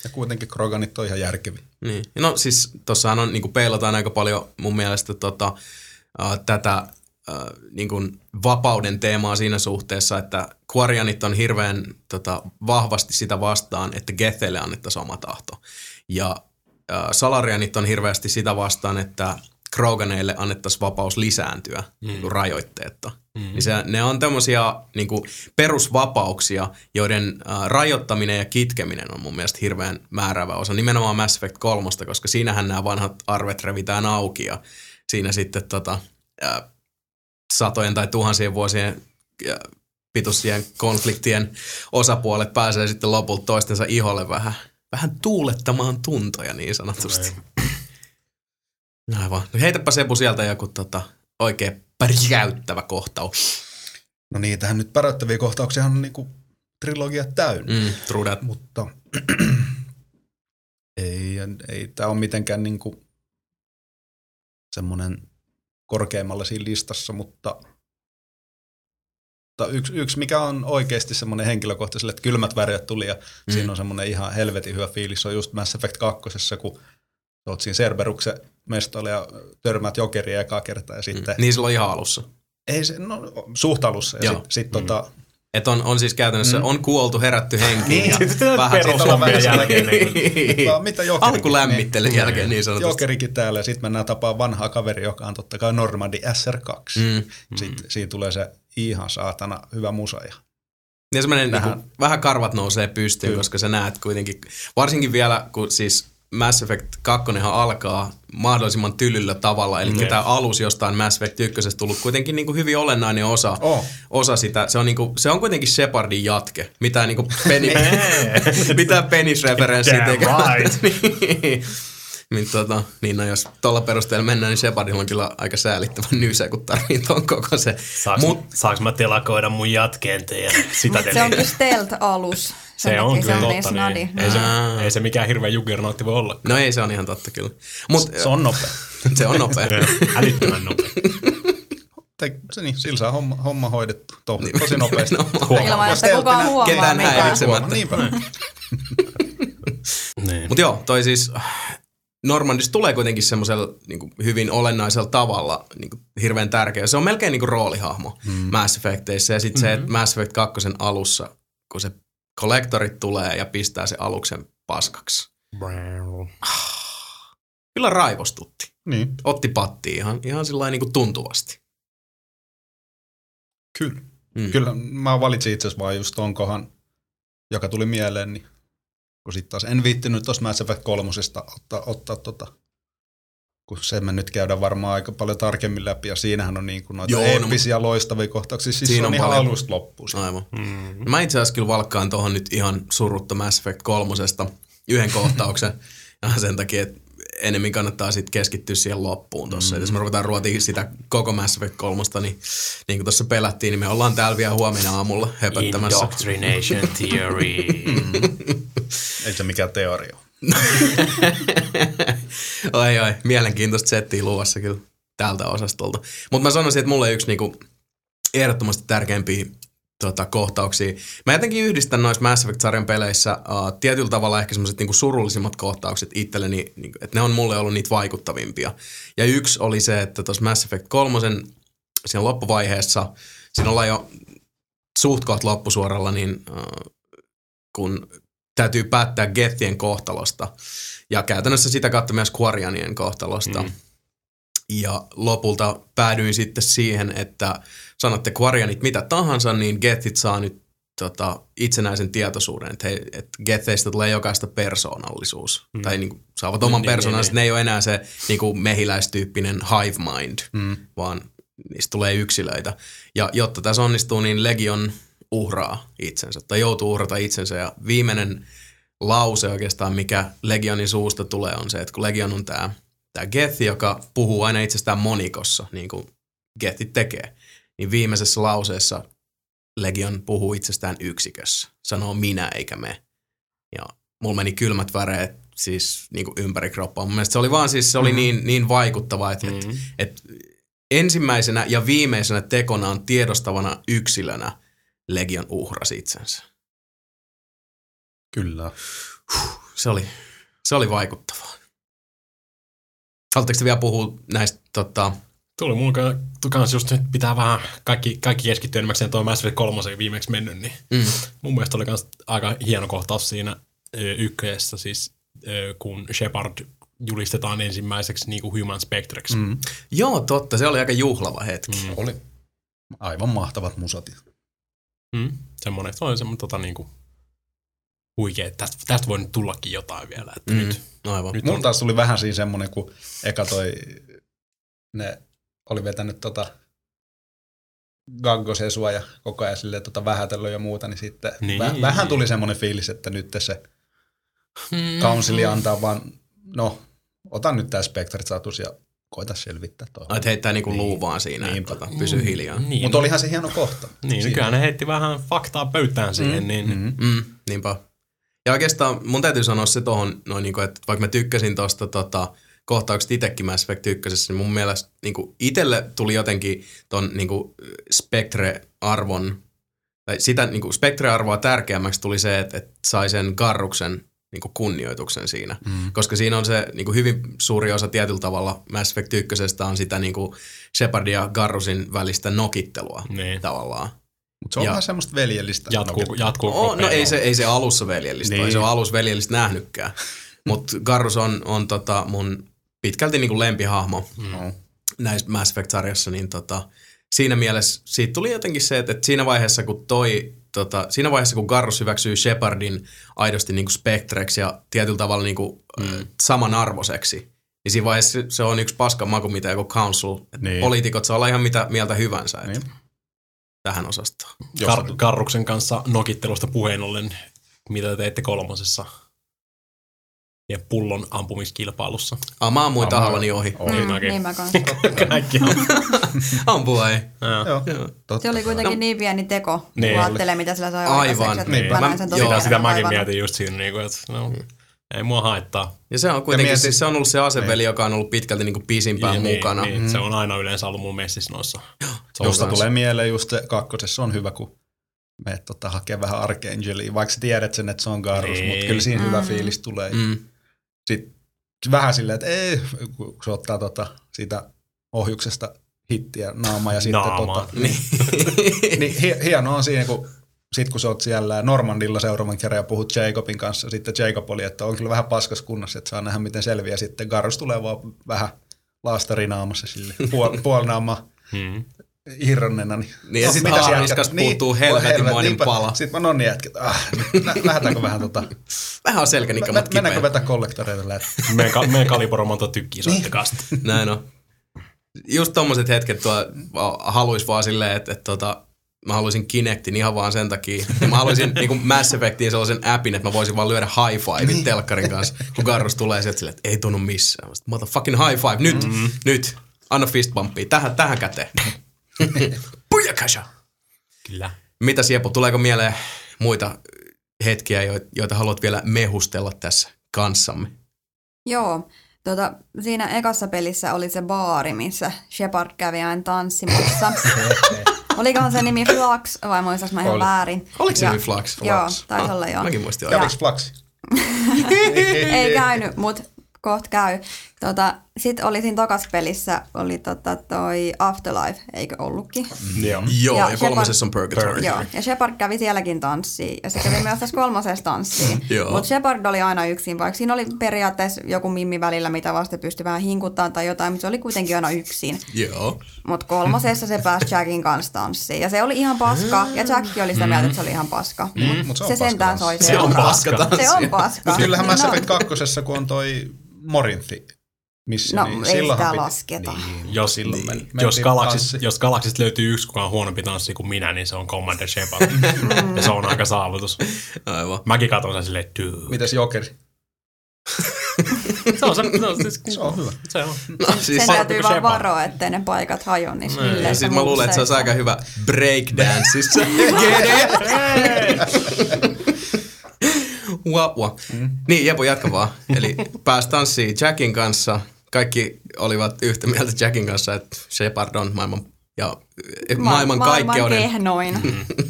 Ja kuitenkin Kroganit on ihan järkeviä. Niin. No siis tossahan on, niin peilataan aika paljon mun mielestä tota, äh, tätä äh, niin kuin vapauden teemaa siinä suhteessa, että Quarianit on hirveän tota, vahvasti sitä vastaan, että Getheille annettaisiin oma tahto. Ja äh, Salarianit on hirveästi sitä vastaan, että Kroganeille annettaisiin vapaus lisääntyä mm. niin rajoitteetta. Mm. Niin se, ne on tämmöisiä niin perusvapauksia, joiden äh, rajoittaminen ja kitkeminen on mun mielestä hirveän määräävä osa. Nimenomaan Mass Effect 3, koska siinähän nämä vanhat arvet revitään auki ja siinä sitten tota, äh, satojen tai tuhansien vuosien äh, pituisien konfliktien osapuolet pääsee sitten lopulta toistensa iholle vähän, vähän tuulettamaan tuntoja niin sanotusti. Aivan. No heitäpä Sepu sieltä joku tota, oikein pärjäyttävä kohtaus. No niitähän nyt päräyttäviä kohtauksia on niinku trilogia täynnä. Mm, true that. Mutta ei, ei tämä ole mitenkään niinku semmoinen korkeammalla siinä listassa, mutta, mutta yksi, yksi, mikä on oikeasti semmoinen henkilökohtaiselle, että kylmät väreet tuli ja mm. siinä on semmoinen ihan helvetin hyvä fiilis, se on just Mass Effect 2, kun oot siinä Cerberuksen mestolla ja törmäät jokeria ekaa kertaa ja sitten, Niin silloin ihan alussa. ei se, no suht alussa ja sitten sit, tota, Et on, on siis käytännössä, mm. on kuoltu, herätty henkiin. Niin, ja sitten vähän perushommien sitten- jälkeen, niin Mutta mitä jokerikin, Alkulämmittelyn jälkeen niin sanotusti. Jokerikin täällä ja sitten mennään tapaa vanhaa kaveri, joka on totta kai Normandi SR2. Mm. Sitten siinä tulee se ihan saatana hyvä musa. Ja Ja semmoinen Vähän- niinku, vähän karvat nousee pystyyn, Kyllä. koska sä näet kuitenkin, varsinkin vielä kun siis Mass Effect 2 alkaa mahdollisimman tylyllä tavalla, eli Mm. tämä alus jostain Mass Effect 1 tullut kuitenkin niinku hyvin olennainen osa, Oh. osa sitä. Se on, niinku, se on kuitenkin Shepardin jatke, mitä niinku peni, mitä penisreferenssiä tekee. right. niin. Niin, tota, niin no jos tuolla perusteella mennään, niin Shepardilla on kyllä aika säälittävän nysä, kun tarvii ton koko se. Saanko, Mut, saanko mä telakoida mun jatkeen teidän sitä Se onkin stealth-alus. Se on kyllä se on niin totta, niin. Ei, se, ei se mikään hirveä juggernautti voi olla. no ei, se on ihan totta kyllä. Mut, Se on nopea. se on nopea. Älyttömän nopea. Se niin, sillä saa homma, homma hoidettu to, tosi nopeasti. No, Ilman, että kukaan huomaa ketään mitään. häiritsemättä. Niinpä. niin. Mutta joo, toi siis Normandis tulee kuitenkin semmoisella niin hyvin olennaisella tavalla niin kuin, hirveän tärkeä. Se on melkein niin kuin roolihahmo mm. Mass Effecteissa. Ja sitten mm-hmm. se, että Mass Effect 2 alussa, kun se kollektorit tulee ja pistää se aluksen paskaksi. Kyllä raivostutti. Niin, Otti patti ihan, ihan sillä niin kuin tuntuvasti. kyllä. Mm. Kyllä mä valitsin itse asiassa vaan just ton kohan, joka tuli mieleen, niin kun sitten taas en viittinyt tuossa Mass Effect 3 ottaa, ottaa tota, kun se me nyt käydään varmaan aika paljon tarkemmin läpi, ja siinähän on niin kuin noita Joo, no, eeppisiä loistavia kohtauksia, siis Siinä se on, on ihan paljon. alusta loppuun. Aivan. Mm. Mä itse asiassa kyllä valkkaan tuohon nyt ihan surutta Mass Effect kolmosesta yhden kohtauksen. ja sen takia, että enemmän kannattaa sitten keskittyä siihen loppuun tuossa. Mm. Jos me ruvetaan ruotia sitä koko Mass Effect kolmosta, niin niin kuin tuossa pelättiin, niin me ollaan täällä vielä huomenna aamulla höpöttämässä. Indoctrination theory. Ei se mikään teoria oi oi, mielenkiintoista settiä luvassa kyllä tältä osastolta. Mutta mä sanoisin, että mulle yksi niinku ehdottomasti tärkeimpiä tota, kohtauksia. Mä jotenkin yhdistän noissa Mass Effect-sarjan peleissä uh, tietyllä tavalla ehkä semmoiset niinku surullisimmat kohtaukset itselleni, niinku, että ne on mulle ollut niitä vaikuttavimpia. Ja yksi oli se, että tuossa Mass Effect 3 siinä loppuvaiheessa, siinä ollaan jo suht kohta loppusuoralla, niin uh, kun täytyy päättää Gethien kohtalosta ja käytännössä sitä kautta myös Quarianien kohtalosta. Mm. Mm. Ja lopulta päädyin sitten siihen, että sanotte Quarianit mitä tahansa, niin Gethit saa nyt tota, itsenäisen tietoisuuden, että, että Getheistä tulee jokaista persoonallisuus. Mm. Tai niin kuin, saavat oman Niin, persoonansa, niin, ne ei ole enää se niin kuin mehiläistyyppinen hive mind, Mm. vaan niistä tulee yksilöitä. Ja jotta tässä onnistuu, niin Legion uhraa itsensä tai joutuu uhrata itsensä ja viimeinen lause oikeastaan, mikä Legionin suusta tulee, on se, että kun Legion on tämä tää Geth, joka puhuu aina itsestään monikossa, niin kuin Gethit tekee, niin viimeisessä lauseessa Legion puhuu itsestään yksikössä. Sanoo minä eikä me. Ja mulla meni kylmät väreet siis niin kuin ympäri kroppaa. Mun mielestä se oli vaan siis, se oli mm. niin, niin vaikuttava, että, mm. että, että ensimmäisenä ja viimeisenä tekonaan tiedostavana yksilönä Legion uhrasi itsensä. Kyllä. Se oli, se oli vaikuttavaa. Haluatteko te vielä puhua näistä tota, Tuli mun kanssa just nyt pitää vähän kaikki, kaikki keskittyä enimmäkseen tuo Mass Effect 3 viimeksi mennyt, niin mm. mun mielestä oli myös aika hieno kohtaus siinä ykköjessä, siis kun Shepard julistetaan ensimmäiseksi niin kuin Human Spectreksi. Mm. Joo, totta. Se oli aika juhlava hetki. Mm. Oli aivan mahtavat musat. Mm. Semmoinen, se oli semmoinen tota, niin kuin, huikea, että tästä, tästä voi nyt tullakin jotain vielä. Että mm. nyt, Aivan. Nyt Mun taas tuli vähän siinä semmoinen, kun eka toi, ne oli vetänyt tota gaggosesua ja koko ajan silleen tota vähätellyt ja muuta, niin sitten niin. Väh, vähän tuli semmoinen fiilis, että nyt se councili antaa vaan, no, otan nyt tää Spectre-status ja koita selvittää tuo. Että heittää niinku niin. luu vaan siinä, Niinpä. että pysy mm. hiljaa. Niin. Mutta olihan se hieno kohta. Niin, nykyään ne heitti vähän faktaa pöytään siihen. Mm. Niin. Mm. Mm. Niinpä. Ja oikeastaan mun täytyy sanoa se tuohon, no, niin kuin, että vaikka mä tykkäsin tuosta tota, kohtaukset itsekin Mass Effect 1, niin mun mielestä niin kuin itselle tuli jotenkin ton niin kuin Spectre-arvon, tai sitä niin kuin Spectre-arvoa tärkeämmäksi tuli se, että, että sai sen Garruksen niin kuin kunnioituksen siinä. Mm. Koska siinä on se niin kuin hyvin suuri osa tietyllä tavalla Mass Effect 1 on sitä niin kuin ja Garrusin välistä nokittelua niin. tavallaan. Mutta se on ja vähän semmoista veljellistä. Jatkuu, jatkuu oh, no ei se, ei se alussa veljellistä, niin. ei se ole alussa veljellistä nähnytkään. Mutta Garrus on, on tota mun pitkälti niin kuin lempihahmo mm. näissä Mass Effect-sarjassa, niin tota, siinä mielessä siitä tuli jotenkin se, että, että siinä vaiheessa kun toi, tota, siinä vaiheessa kun Garrus hyväksyy Shepardin aidosti niin kuin Spectreksi ja tietyllä tavalla niin kuin, mm. samanarvoiseksi, niin siinä vaiheessa se on yksi paska maku, mitä joku council, niin. poliitikot saa olla ihan mitä mieltä hyvänsä. Että niin. Tähän osastoon. Kar- Karruksen kanssa nokittelusta puheen ollen, mitä te teitte kolmosessa? ja pullon ampumiskilpailussa. Ah, mä ammuin tahallani ohi. ohi. Mm, niin mä kanssa. Kaikki Ampua ei. Joo. Joo. Se oli kuitenkin no. niin pieni teko, niin. kun ajattelee, mitä sillä sai Aivan. Niin. Mä, sen sitä, sitä mäkin mietin just siinä, niin kuin, että no, mm. Ei mua haittaa. Ja se on kuitenkin, mietin, siis se on ollut se aseveli, niin. joka on ollut pitkälti niin kuin pisimpään niin, mukana. Niin, niin. Se on aina yleensä ollut mun messissä noissa. Josta tulee mieleen just se kakkosessa on hyvä, kun menet tota, hakee vähän Archangelia, vaikka sä tiedät sen, että se on Garus, niin. mutta kyllä siinä mm. hyvä fiilis tulee. Mm. Sitten vähän silleen, että ei, kun se ottaa tota, siitä ohjuksesta hittiä naama ja sitten Naama. tota, niin, niin hienoa on siinä, kun sitten kun sä oot siellä Normandilla seuraavan kerran ja puhut Jacobin kanssa, sitten Jacob oli, että on kyllä vähän paskas kunnossa, että saa nähdä miten selviää. Sitten Garus tulee vaan vähän laastarinaamassa sille, puol, puolinaama hmm irronnena. Niin, niin ja no, sitten niin, puuttuu helvetinmoinen pala. Sitten mä no niin jätket, ah, lähdetäänkö vähän tota... Vähän on selkänikkä, mutta kipeä. Mennäänkö vetää kollektoreita läpi? Meidän, meidän kaliboro monta tykkiä soittakaa niin. Näin on. Just tommoset hetket tuo haluais vaan silleen, että, että tota, mä haluaisin Kinectin ihan vaan sen takia. Ja mä haluaisin niin Mass Effectiin sellaisen appin, että mä voisin vaan lyödä high five niin. telkkarin kanssa, kun Garrus tulee sieltä silleen, että ei tunnu missään. Motherfucking high five, nyt, mm. nyt. Anna fist bumpia, tähän, tähän käteen. Pujakasha! Kyllä. Mitä Siepo, tuleeko mieleen muita hetkiä, joita haluat vielä mehustella tässä kanssamme? Joo, Tota, siinä ekassa pelissä oli se baari, missä Shepard kävi aina tanssimassa. Olikohan se nimi Flux, vai muistas mä ihan oli. väärin? Oliko se nimi Flux? Joo, taisi ah, olla joo. Mäkin muistin. Kävikö Flux? Ei käynyt, mutta kohta käy. Tota, Sitten oli siinä tokas pelissä, oli tota toi Afterlife, eikö ollutkin? Mm, joo, joo ja, ja kolmosessa on Purgatory. Joo, ja Shepard kävi sielläkin tanssiin, ja se kävi myös tässä kolmosessa tanssiin. Mutta Shepard oli aina yksin, vaikka siinä oli periaatteessa joku mimmi välillä, mitä vasta pystyi vähän hinkuttaa tai jotain, mutta se oli kuitenkin aina yksin. Joo. Mutta kolmosessa se pääsi Jackin kanssa tanssiin, ja se oli ihan paska, ja Jack oli sitä mieltä, että se oli ihan paska. Mm. Mut, mut se, se sentään soi se, se on paska Se on paska. Kyllähän Mass Effect 2, kun on toi Morinthi missä, No, niin ei silloinhan sitä piti- lasketa. Niin, Jos, silloin niin, men- jos, galaksis, jos galaksista löytyy yksi, kuka on huonompi tanssi kuin minä, niin se on Commander Shepard. ja se on aika saavutus. Aivan. Mäkin katson sen silleen, dude. Mites jokeri? Se on, se, se, on, siis, Se on hyvä. se on. No siis Sen täytyy vaan varoa, ettei ne paikat hajo Niin. ja villeissä sit mä luulen, että se olisi aika hyvä breakdanceissa. Get it? Wah, wah. Niin, Jepu, jatka vaan. Eli pääsi tanssiin Jackin kanssa. Kaikki olivat yhtä mieltä Jackin kanssa, että Shepard on maailman, ja, maailman kaikkeuden. Maailman kehnoin.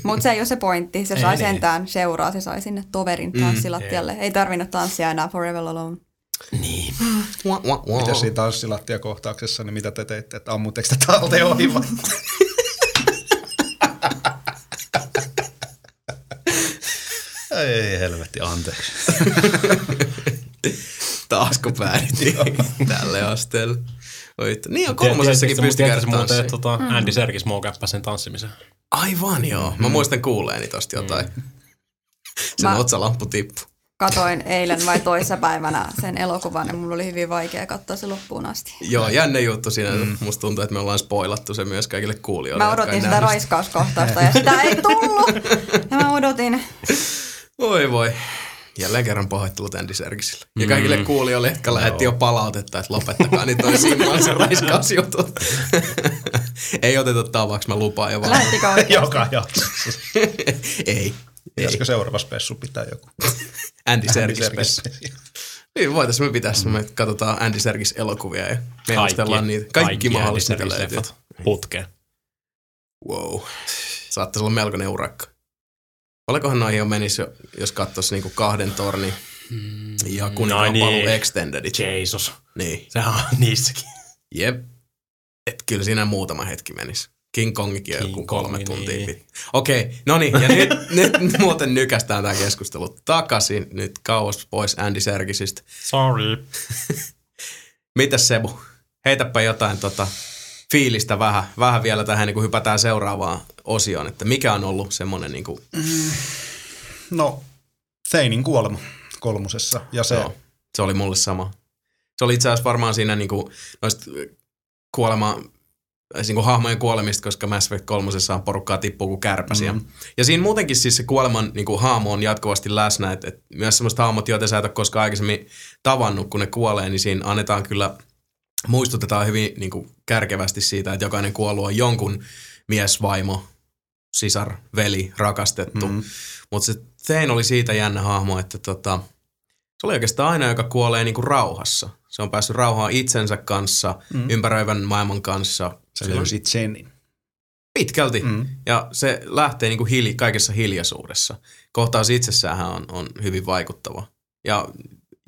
Mutta se ei ole se pointti. Se Ei sai niin. sentään seuraa. Se sai sinne toverin tanssilattialle. Ei tarvinnut tanssia enää Forever Alone. Niin. Mitä siinä tanssilattiakohtauksessa, niin mitä te teitte, että ammutteko te talteen ohi vai? Ei helvetti, anteeksi. Taasko päädyttiin tälle asteelle? Oi, että- niin on kolmosessakin pystyi tiedätkö muuten, tanssiin. että tota, Andy Serkis moukäppäsi sen tanssimisen? Aivan joo. Mä muistan kuuleeni tosta jotain. Sen Mä- otsalamppu tippu. Katoin eilen vai toissapäivänä sen elokuvan ja mulla oli hyvin vaikea katsoa se loppuun asti. Joo, jänne juttu siinä. Mm. Musta tuntuu, että me ollaan spoilattu se myös kaikille kuulijoille. Mä odotin sitä raiskauskohtausta ja sitä ei tullut. Ja mä odotin. Voi voi. Jälleen kerran pahoittelut Andy Serkisille. Ja kaikille kuulijoille, jotka lähetti jo palautetta, että lopettakaa nyt toi Simmansen raiskausjutut. ei oteta tavaksi, mä lupaan jo vaan. Lähettikö oikein? Joka jaksossa. ei. Pitäisikö seuraava spessu pitää joku? Andy. Serkis. spessu. Niin, voitaisiin me pitää, mm. me katsotaan Andy Serkis elokuvia ja melustellaan niitä. Kaikki, Andy mahdolliset, mitä löytyy. leffat Putkeen. Wow. Saattaisi olla melkoinen urakka. Paljonkohan noihin jo menisi, jo, jos katsoisi niinku kahden torni ja kuninkaan no niin. paluu Extendedit. Jesus. Niin. Sehän on niissäkin. Jep. Et kyllä siinä muutama hetki menisi. King Kongikin on King joku kolme Kongi, tuntia niin. Okei, no niin, ja nyt, nyt muuten nykästään tämä keskustelu takaisin nyt kauas pois Andy Serkisistä. Sorry. Mitäs Sebu? Heitäpä jotain tota, fiilistä vähän, vähän vielä tähän, niin kun hypätään seuraavaan osioon, että mikä on ollut semmoinen niin kuin, No, Theinin kuolema kolmosessa. Ja se, Joo, se oli mulle sama. Se oli itse asiassa varmaan siinä niinku, noista kuolema, niinku hahmojen kuolemista, koska Mass Effect 3 porukkaa tippuu kuin kärpäsiä. Mm. Ja siinä muutenkin siis se kuoleman niinku, hahmo on jatkuvasti läsnä, että et myös semmoiset hahmot, joita sä et ole koskaan aikaisemmin tavannut, kun ne kuolee, niin siinä annetaan kyllä, muistutetaan hyvin niinku, kärkevästi siitä, että jokainen kuollut on jonkun mies, vaimo, sisar, veli, rakastettu. Mm. Mutta se Thane oli siitä jännä hahmo, että tota, se oli oikeastaan aina, joka kuolee niinku rauhassa. Se on päässyt rauhaan itsensä kanssa, mm. ympäröivän maailman kanssa. se löysi Zenin. Pitkälti. Mm. Ja se lähtee niinku hili, kaikessa hiljaisuudessa. Kohtaus itsessään on, on hyvin vaikuttava. Ja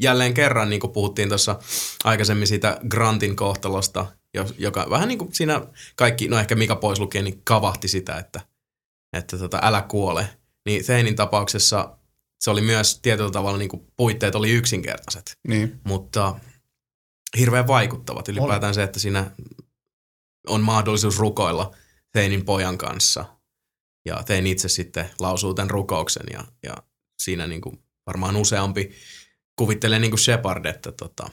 jälleen kerran, niin kuin puhuttiin tuossa aikaisemmin siitä Grantin kohtalosta, jo- joka vähän niin kuin siinä kaikki, no ehkä Mika pois lukien, niin kavahti sitä, että, että tota, älä kuole. Niin Theinin tapauksessa se oli myös tietyllä tavalla, niin kuin puitteet oli yksinkertaiset, Niin. mutta hirveän vaikuttavat. Ylipäätään se, että siinä on mahdollisuus rukoilla Theinin pojan kanssa. Ja Thein itse sitten lausuu tämän rukouksen ja, ja siinä niin kuin varmaan useampi kuvittelee niin kuin Shepard, että, tota,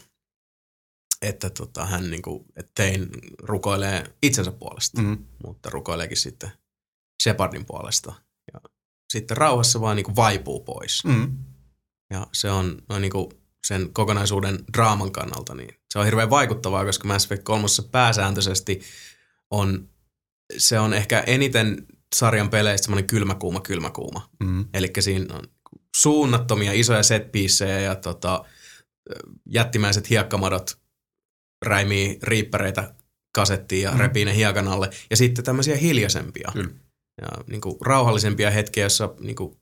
että tota, hän niin kuin, että Thein rukoilee itsensä puolesta, Mm. mutta rukoileekin sitten Shepardin puolesta. Ja sitten rauhassa vaan niin kuin vaipuu pois. Mm. Ja se on noin niin kuin sen kokonaisuuden draaman kannalta, niin se on hirveän vaikuttavaa, koska Mass Effect 3 pääsääntöisesti on, se on ehkä eniten sarjan peleistä semmoinen kylmäkuuma, kylmäkuuma. Mm. Eli siinä on suunnattomia isoja set ja tota, jättimäiset hiekkamadot räimii riippäreitä kasettiin ja Mm. repii ne hiekan alle. Ja sitten tämmöisiä hiljaisempia Kyllä. ja niin kuin rauhallisempia hetkiä, joissa niin kuin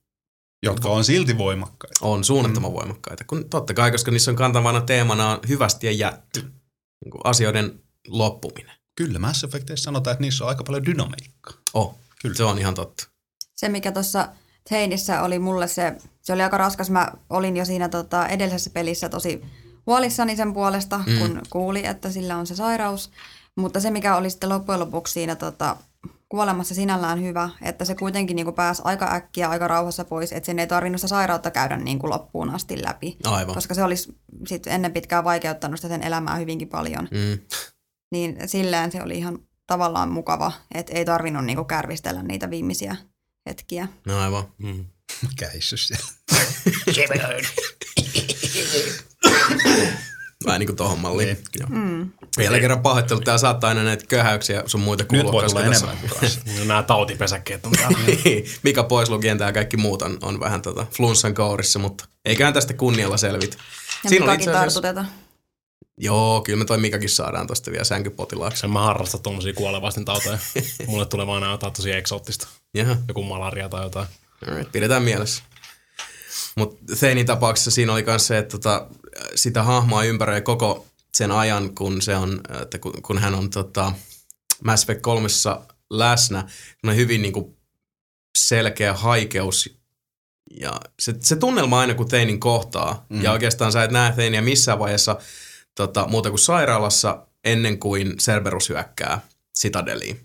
Jotka on silti voimakkaita. on suunnattoman mm. voimakkaita. Kun totta kai, koska niissä on kantavana teemana on hyvästi ja jätty. Niin kuin asioiden loppuminen. Kyllä, Mass Effectissa sanotaan, että niissä on aika paljon dynamiikkaa. Oh, Kyllä. se on ihan totta. Se, mikä tuossa Teinissä oli mulle se, se oli aika raskas. Mä olin jo siinä tota, edellisessä pelissä tosi huolissani sen puolesta, mm. kun kuuli, että sillä on se sairaus. Mutta se, mikä oli sitten loppujen lopuksi siinä tota, kuolemassa sinällään hyvä, että se kuitenkin niin kuin pääsi aika äkkiä aika rauhassa pois, että sen ei tarvinnut sitä sairautta käydä niin kuin loppuun asti läpi. Aivan. Koska se olisi sit ennen pitkään vaikeuttanut sitä sen elämää hyvinkin paljon. Mm. Niin silleen se oli ihan tavallaan mukava, että ei tarvinnut niin kuin kärvistellä niitä viimeisiä hetkiä. No aivan. Mm. Mikä hissu siellä? Vähän niin kuin tohon malliin. Niin. Joo. Mm. Vielä kerran pahoittelu. Tää saattaa aina näitä köhäyksiä sun muita Nyt kuulua. voi koska tulla enemmän. No, Nämä tautipesäkkeet on täällä. Niin, Mika pois lukien tää kaikki muut on, on vähän tota flunssan kourissa, mutta eiköhän tästä kunnialla selvitä. Ja Siinä Mikakin tartuteta. Joo, kyllä me toi Mikakin saadaan tosta vielä sänkypotilaaksi. En mä harrasta tommosia kuolevaisten tauteja. Mulle tulee vaan jotain tosi eksoottista. Jaha, Joku malaria tai jotain. alright, pidetään mielessä. Mutta Theinin tapauksessa siinä oli myös se, että tota, sitä hahmoa ympäröi koko sen ajan, kun, se on, että kun, kun hän on tota, Mass Effect 3 läsnä, on hyvin niinku selkeä haikeus ja se, se tunnelma aina, kun Teinin kohtaa, mm. ja oikeastaan sä et näe Teiniä missään vaiheessa tota, muuta kuin sairaalassa ennen kuin Cerberus hyökkää Citadeliin.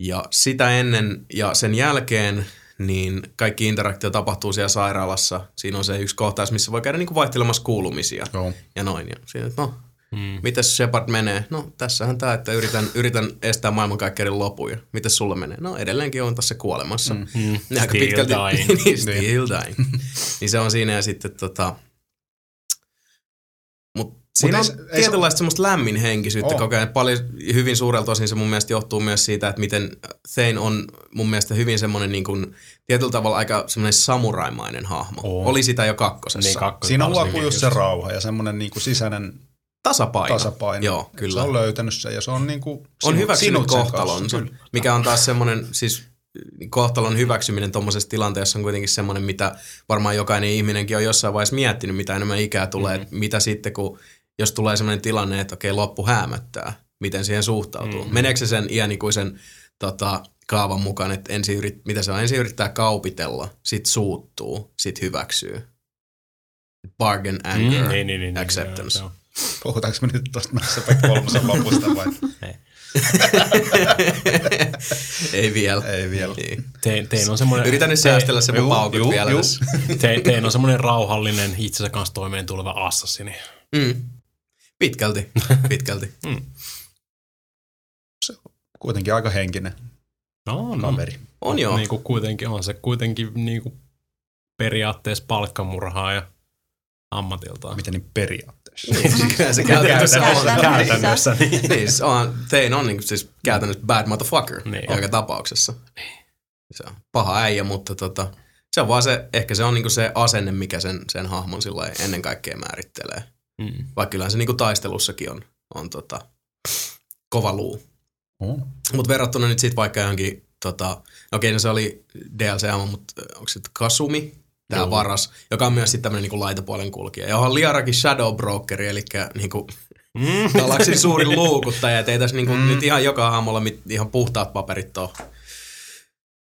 Ja sitä ennen ja sen jälkeen niin kaikki interaktio tapahtuu siellä sairaalassa. Siinä on se yksi kohtaus, missä voi käydä niin kuin vaihtelemassa kuulumisia Joo. ja noin. Ja siinä, että no, Mm. mitäs Shepard menee? No tässähän tämä, että yritän, yritän estää maailmankaikkeuden lopun. Ja mitäs sulle menee? No edelleenkin on tässä kuolemassa. Mm. Mm. Aika Still pitkälti. dying. niin, still dying. niin se on siinä ja sitten tota... Mut siinä ei on se- ei se- tietynlaista semmoista lämminhenkisyyttä koko ajan. Paljon, hyvin suurelta osin se mun mielestä johtuu myös siitä, että miten Thane on mun mielestä hyvin semmoinen niin kuin, tietyllä tavalla aika semmoinen samuraimainen hahmo. Oo. Oli sitä jo kakkosessa. Niin, kakkos, Siinä huokuu just se rauha ja semmoinen niinku sisäinen Tasapaino. tasapaino. Joo, kyllä. Se on löytänyt sen ja se on on sinu- hyväksynyt sinut sen kohtalonsa, kanssa. Kyllä. mikä on taas semmoinen, siis kohtalon hyväksyminen tuommoisessa tilanteessa on kuitenkin semmoinen, mitä varmaan jokainen ihminenkin on jossain vaiheessa miettinyt, mitä enemmän ikää tulee, mm-hmm. mitä sitten kun, jos tulee semmoinen tilanne, että okei, loppu häämöttää, miten siihen suhtautuu. Mm-hmm. Meneekö se sen iänikuisen tota, kaavan mukaan, että ensin yrit, mitä se on, ensin yrittää kaupitella, sit suuttuu, sit hyväksyy. Bargain, anger, Mm, niin, niin, niin, acceptance. Niin, Puhutaanko me nyt tuosta Mass Effect 3 lopusta vai? Ei vielä. Ei vielä. Niin. Tein, tein on semmoinen... Yritän nyt säästellä se mun paukut juu, vielä juu. tässä. Tein, tein on semmoinen rauhallinen, itsensä kanssa toimeen tuleva assassini. Mm. Pitkälti, pitkälti. Kuitenkin aika henkinen No, no. kaveri. On joo. Niin kuin kuitenkin on se kuitenkin niin kuin periaatteessa palkkamurhaaja ammatiltaan. Miten niin periaatteessa? Niin, kyllä se käytännössä on. Käytännössä. Käytännössä, niin. Niin, se on, Tein on niin, siis käytännössä bad motherfucker Niin. joka tapauksessa. Se on paha äijä, mutta tota, se on vaan se, ehkä se on niin se asenne, mikä sen, sen hahmon sillä ennen kaikkea määrittelee. Mm. Vaikka kyllähän se niin kuin taistelussakin on, on tota, kova luu. Oh. Mutta verrattuna nyt sitten vaikka johonkin, tota, no okei, no se oli DLC, mutta onko se Kasumi, tämä varas, joka on myös sitten tämmöinen niinku laitapuolen kulkija. Ja on Liarakin Shadow Brokeri, eli niinku Mm. galaksin suurin luukuttaja, et ei tässä niinku mm. nyt ihan joka aamulla mit, ihan puhtaat paperit ole.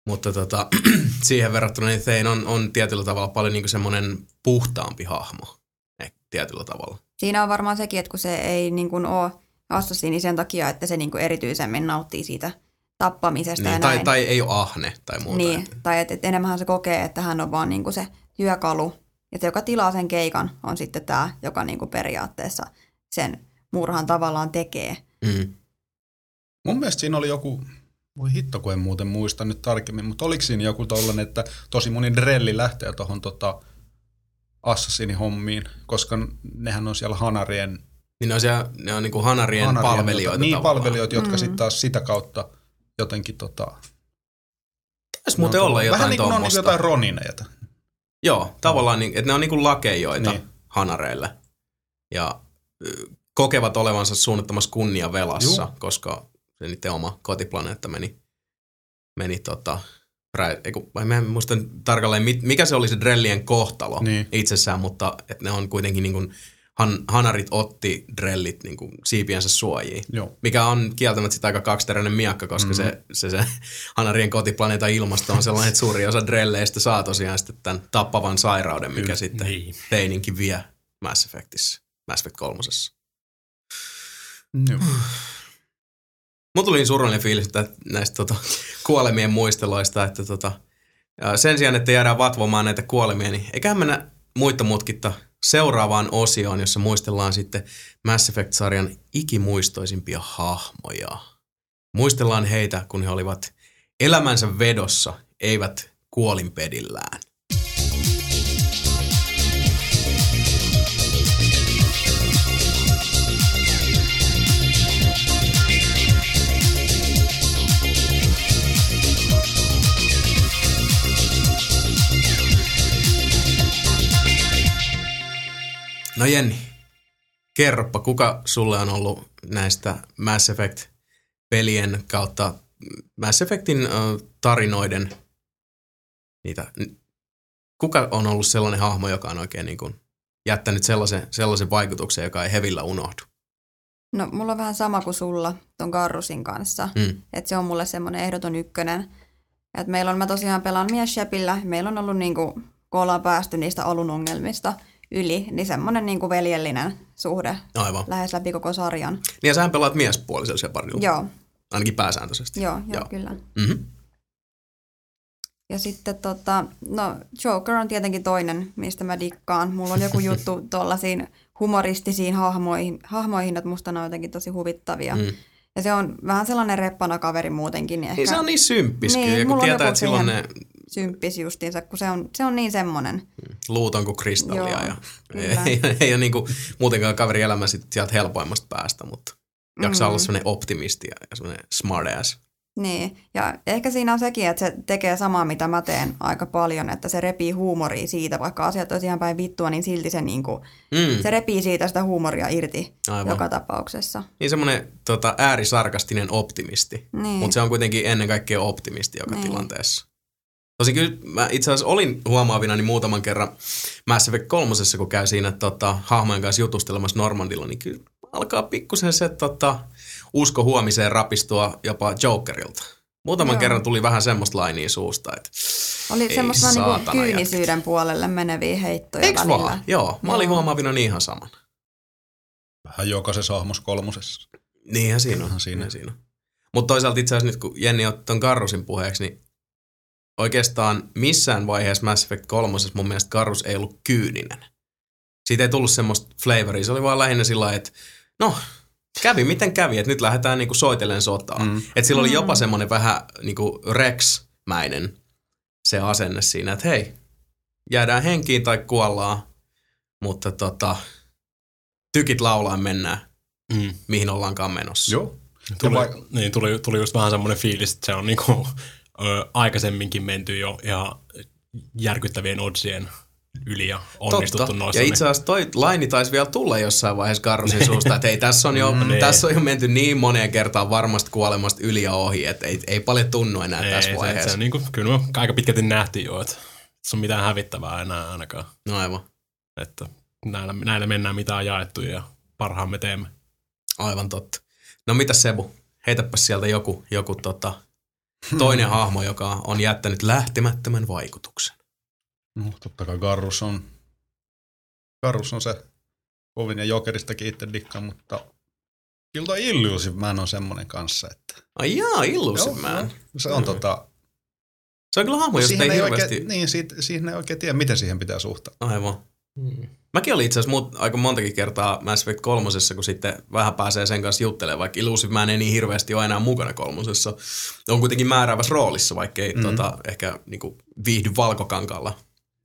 Mutta tota, siihen verrattuna niin Thane on, on tietyllä tavalla paljon niinku semmoinen puhtaampi hahmo. Eh, tietyllä tavalla. Siinä on varmaan sekin, että kun se ei niin kuin ole assassini sen takia, että se niin kuin erityisemmin nauttii siitä tappamisesta ja Niin, tai, näin. tai ei ole ahne tai muuta. niin, tai että et enemmän se kokee, että hän on vaan niin kuin se työkalu. Ja se, joka tilaa sen keikan, on sitten tämä, joka niin kuin periaatteessa sen murhan tavallaan tekee. Mm. Mun mielestä siinä oli joku, voi hitto kun en muuten muista nyt tarkemmin, mutta oliko siinä joku tollanen, että tosi moni drelli lähtee tuohon tota Assassini-hommiin, koska nehän on siellä Hanarien, Niin ne on, siellä, ne on niinku Hanarien, Hanarien palvelijoita Niin, tavallaan. palvelijoita, jotka Mm. sitten taas sitä kautta jotenkin tota... Taisi muuten olla jotain Vähän niin kuin on niin tuommoista. jotain ronineita. Joo, tavallaan, niin, että ne on niinku lakeijoita Niin. niin. Hanareille. Ja kokevat olevansa suunnattomassa kunniavelassa, Juu. koska se niiden oma kotiplaneetta meni, meni tota, eiku, vai mä en muista tarkalleen, mikä se oli se Drellien kohtalo Niin. itsessään, mutta että ne on kuitenkin niin kuin, han, Hanarit otti Drellit niin kuin siipiensä suojiin. Joo. Mikä on kieltämättä sitä aika kaksiteräinen miakka, koska mm-hmm. se, se, se Hanarien kotiplaneetan ilmasto on sellainen, että suuri osa drelleistä saa tosiaan sitten tämän tappavan sairauden, mikä Kyllä, sitten niin. Teininkin vie Mass Effectissä, Mass Effect kolmosessa. Joo. Mulla tuli niin surullinen fiilis että näistä tota, kuolemien muisteloista, että tota, sen sijaan, että jäädään vatvomaan näitä kuolemia, niin eiköhän mennä muita mutkitta seuraavaan osioon, jossa muistellaan sitten Mass Effect-sarjan ikimuistoisimpia hahmoja. Muistellaan heitä, kun he olivat elämänsä vedossa, eivät kuolinpedillään. No Jenni, kerropa, kuka sulle on ollut näistä Mass Effect-pelien kautta Mass Effectin äh, tarinoiden niitä, kuka on ollut sellainen hahmo, joka on oikein niin kuin jättänyt sellaisen, sellaisen vaikutuksen, joka ei hevillä unohdu? No mulla on vähän sama kuin sulla ton Karrusin kanssa. Mm. Että se on mulle semmoinen ehdoton ykkönen. Et meillä on, mä tosiaan pelaan mies Shepillä. Meillä on ollut niinku, kun ollaan päästy niistä alun ongelmista yli, niin semmoinen niinku veljellinen suhde Aivan. lähes läpi koko sarjan. Niin ja sähän pelaat miespuolisella Shepardilla. Joo, Ainakin pääsääntöisesti. joo, joo, Joo. kyllä. Mm-hmm. Ja sitten tota, no Joker on tietenkin toinen, mistä mä dikkaan. Mulla on joku juttu tuollaisiin humoristisiin hahmoihin, hahmoihin, että musta ne on jotenkin tosi huvittavia. Mm. Ja se on vähän sellainen reppana kaveri muutenkin. Niin, ehkä Niin se on niin symppis Niin, ja kun tietää, että silloin ne symppis justiinsa, kun se on, se on niin semmoinen. luut on kuin kristallia. Joo, ja kyllä. ei, ei ole niin kuin, muutenkaan kaveri elämä sit sieltä helpoimmasta päästä, mutta jaksaa Mm. olla semmoinen optimisti ja ja semmoinen smart ass. Niin, ja ehkä siinä on sekin, että se tekee samaa, mitä mä teen aika paljon, että se repii huumoria siitä, vaikka asiat olisi ihan päin vittua, niin silti se, niinku, Mm, se repii siitä sitä huumoria irti aivan. joka tapauksessa. Niin semmoinen tota, äärisarkastinen optimisti, Niin. mutta se on kuitenkin ennen kaikkea optimisti joka Niin. tilanteessa. Tosin kyllä mä itse asiassa olin huomaavina niin muutaman kerran Mass Effect 3, kun käy siinä tota, hahmojen kanssa jutustelemassa Normandilla, niin kyllä alkaa pikkusen se tota, usko huomiseen rapistua jopa Jokerilta. Muutaman Joo. kerran tuli vähän semmoista lainia suusta, että Oli semmoista niinku kyynisyyden puolelle meneviä heittoja eiks välillä. vaan? Joo, mä olin Joo. huomaavina niin ihan saman. Vähän jokaisessa hahmossa kolmosessa. Niinhän siinä on. Siinä. Niinhän siinä. Mutta toisaalta itse asiassa nyt kun Jenni otti ton Karrusin puheeksi, niin oikeastaan missään vaiheessa Mass Effect 3 mun mielestä Karrus ei ollut kyyninen. Siitä ei tullut semmoista flavoria, se oli vaan lähinnä sillä lailla, että no, kävi miten kävi, että nyt lähdetään niinku soitellen sotaa. Mm. Että sillä oli jopa Mm. semmoinen vähän niinku Rex-mäinen se asenne siinä, että hei, jäädään henkiin tai kuollaan, mutta tota, tykit laulaen mennään, Mm. mihin ollaankaan menossa. Joo. Tuli, Ja niin, tuli, tuli just vähän semmoinen fiilis, että se on niinku, ö, aikaisemminkin menty jo ihan järkyttävien oddsien yli ja onnistuttu Totta. noissa. Ja niin- itse asiassa toi laini taisi vielä tulla jossain vaiheessa Karrusin suusta, että hei, tässä on, jo, Mm, niin. tässä on jo menty niin moneen kertaan varmasti kuolemasta yli ja ohi, että ei, ei paljon tunnu enää Ei, tässä se, vaiheessa. se, on niinku, kyllä me aika pitkälti nähtiin jo, että se on mitään hävittävää enää ainakaan. No aivan, Että näillä, näillä mennään mitä on jaettu ja parhaamme teemme. aivan totta. No mitä Sebu, heitäpä sieltä joku, joku tota, toinen hahmo, joka on jättänyt lähtemättömän vaikutuksen. No, totta kai Garrus on, Garrus on se kovin ja Jokeristakin itse dikkaan, mutta kyllä toi Illusive Man on semmonen kanssa, että Ai jaa, Illusive Joo, Man. se on Mm. tota, Se on kyllä hahmo, josta siihen ei ei hirveästi... oikein, niin, siitä, siihen ei oikein tiedä, miten siihen pitää suhtautua. Aivan. Mäkin olin itse asiassa aika montakin kertaa Mass Effect kolmosessa, kun sitten vähän pääsee sen kanssa juttelemaan, vaikka Illusive Man ei niin hirveästi ole enää mukana kolmosessa. On kuitenkin määräävässä roolissa, vaikka ei mm. Tota, ehkä niinku, viihdy valkokankalla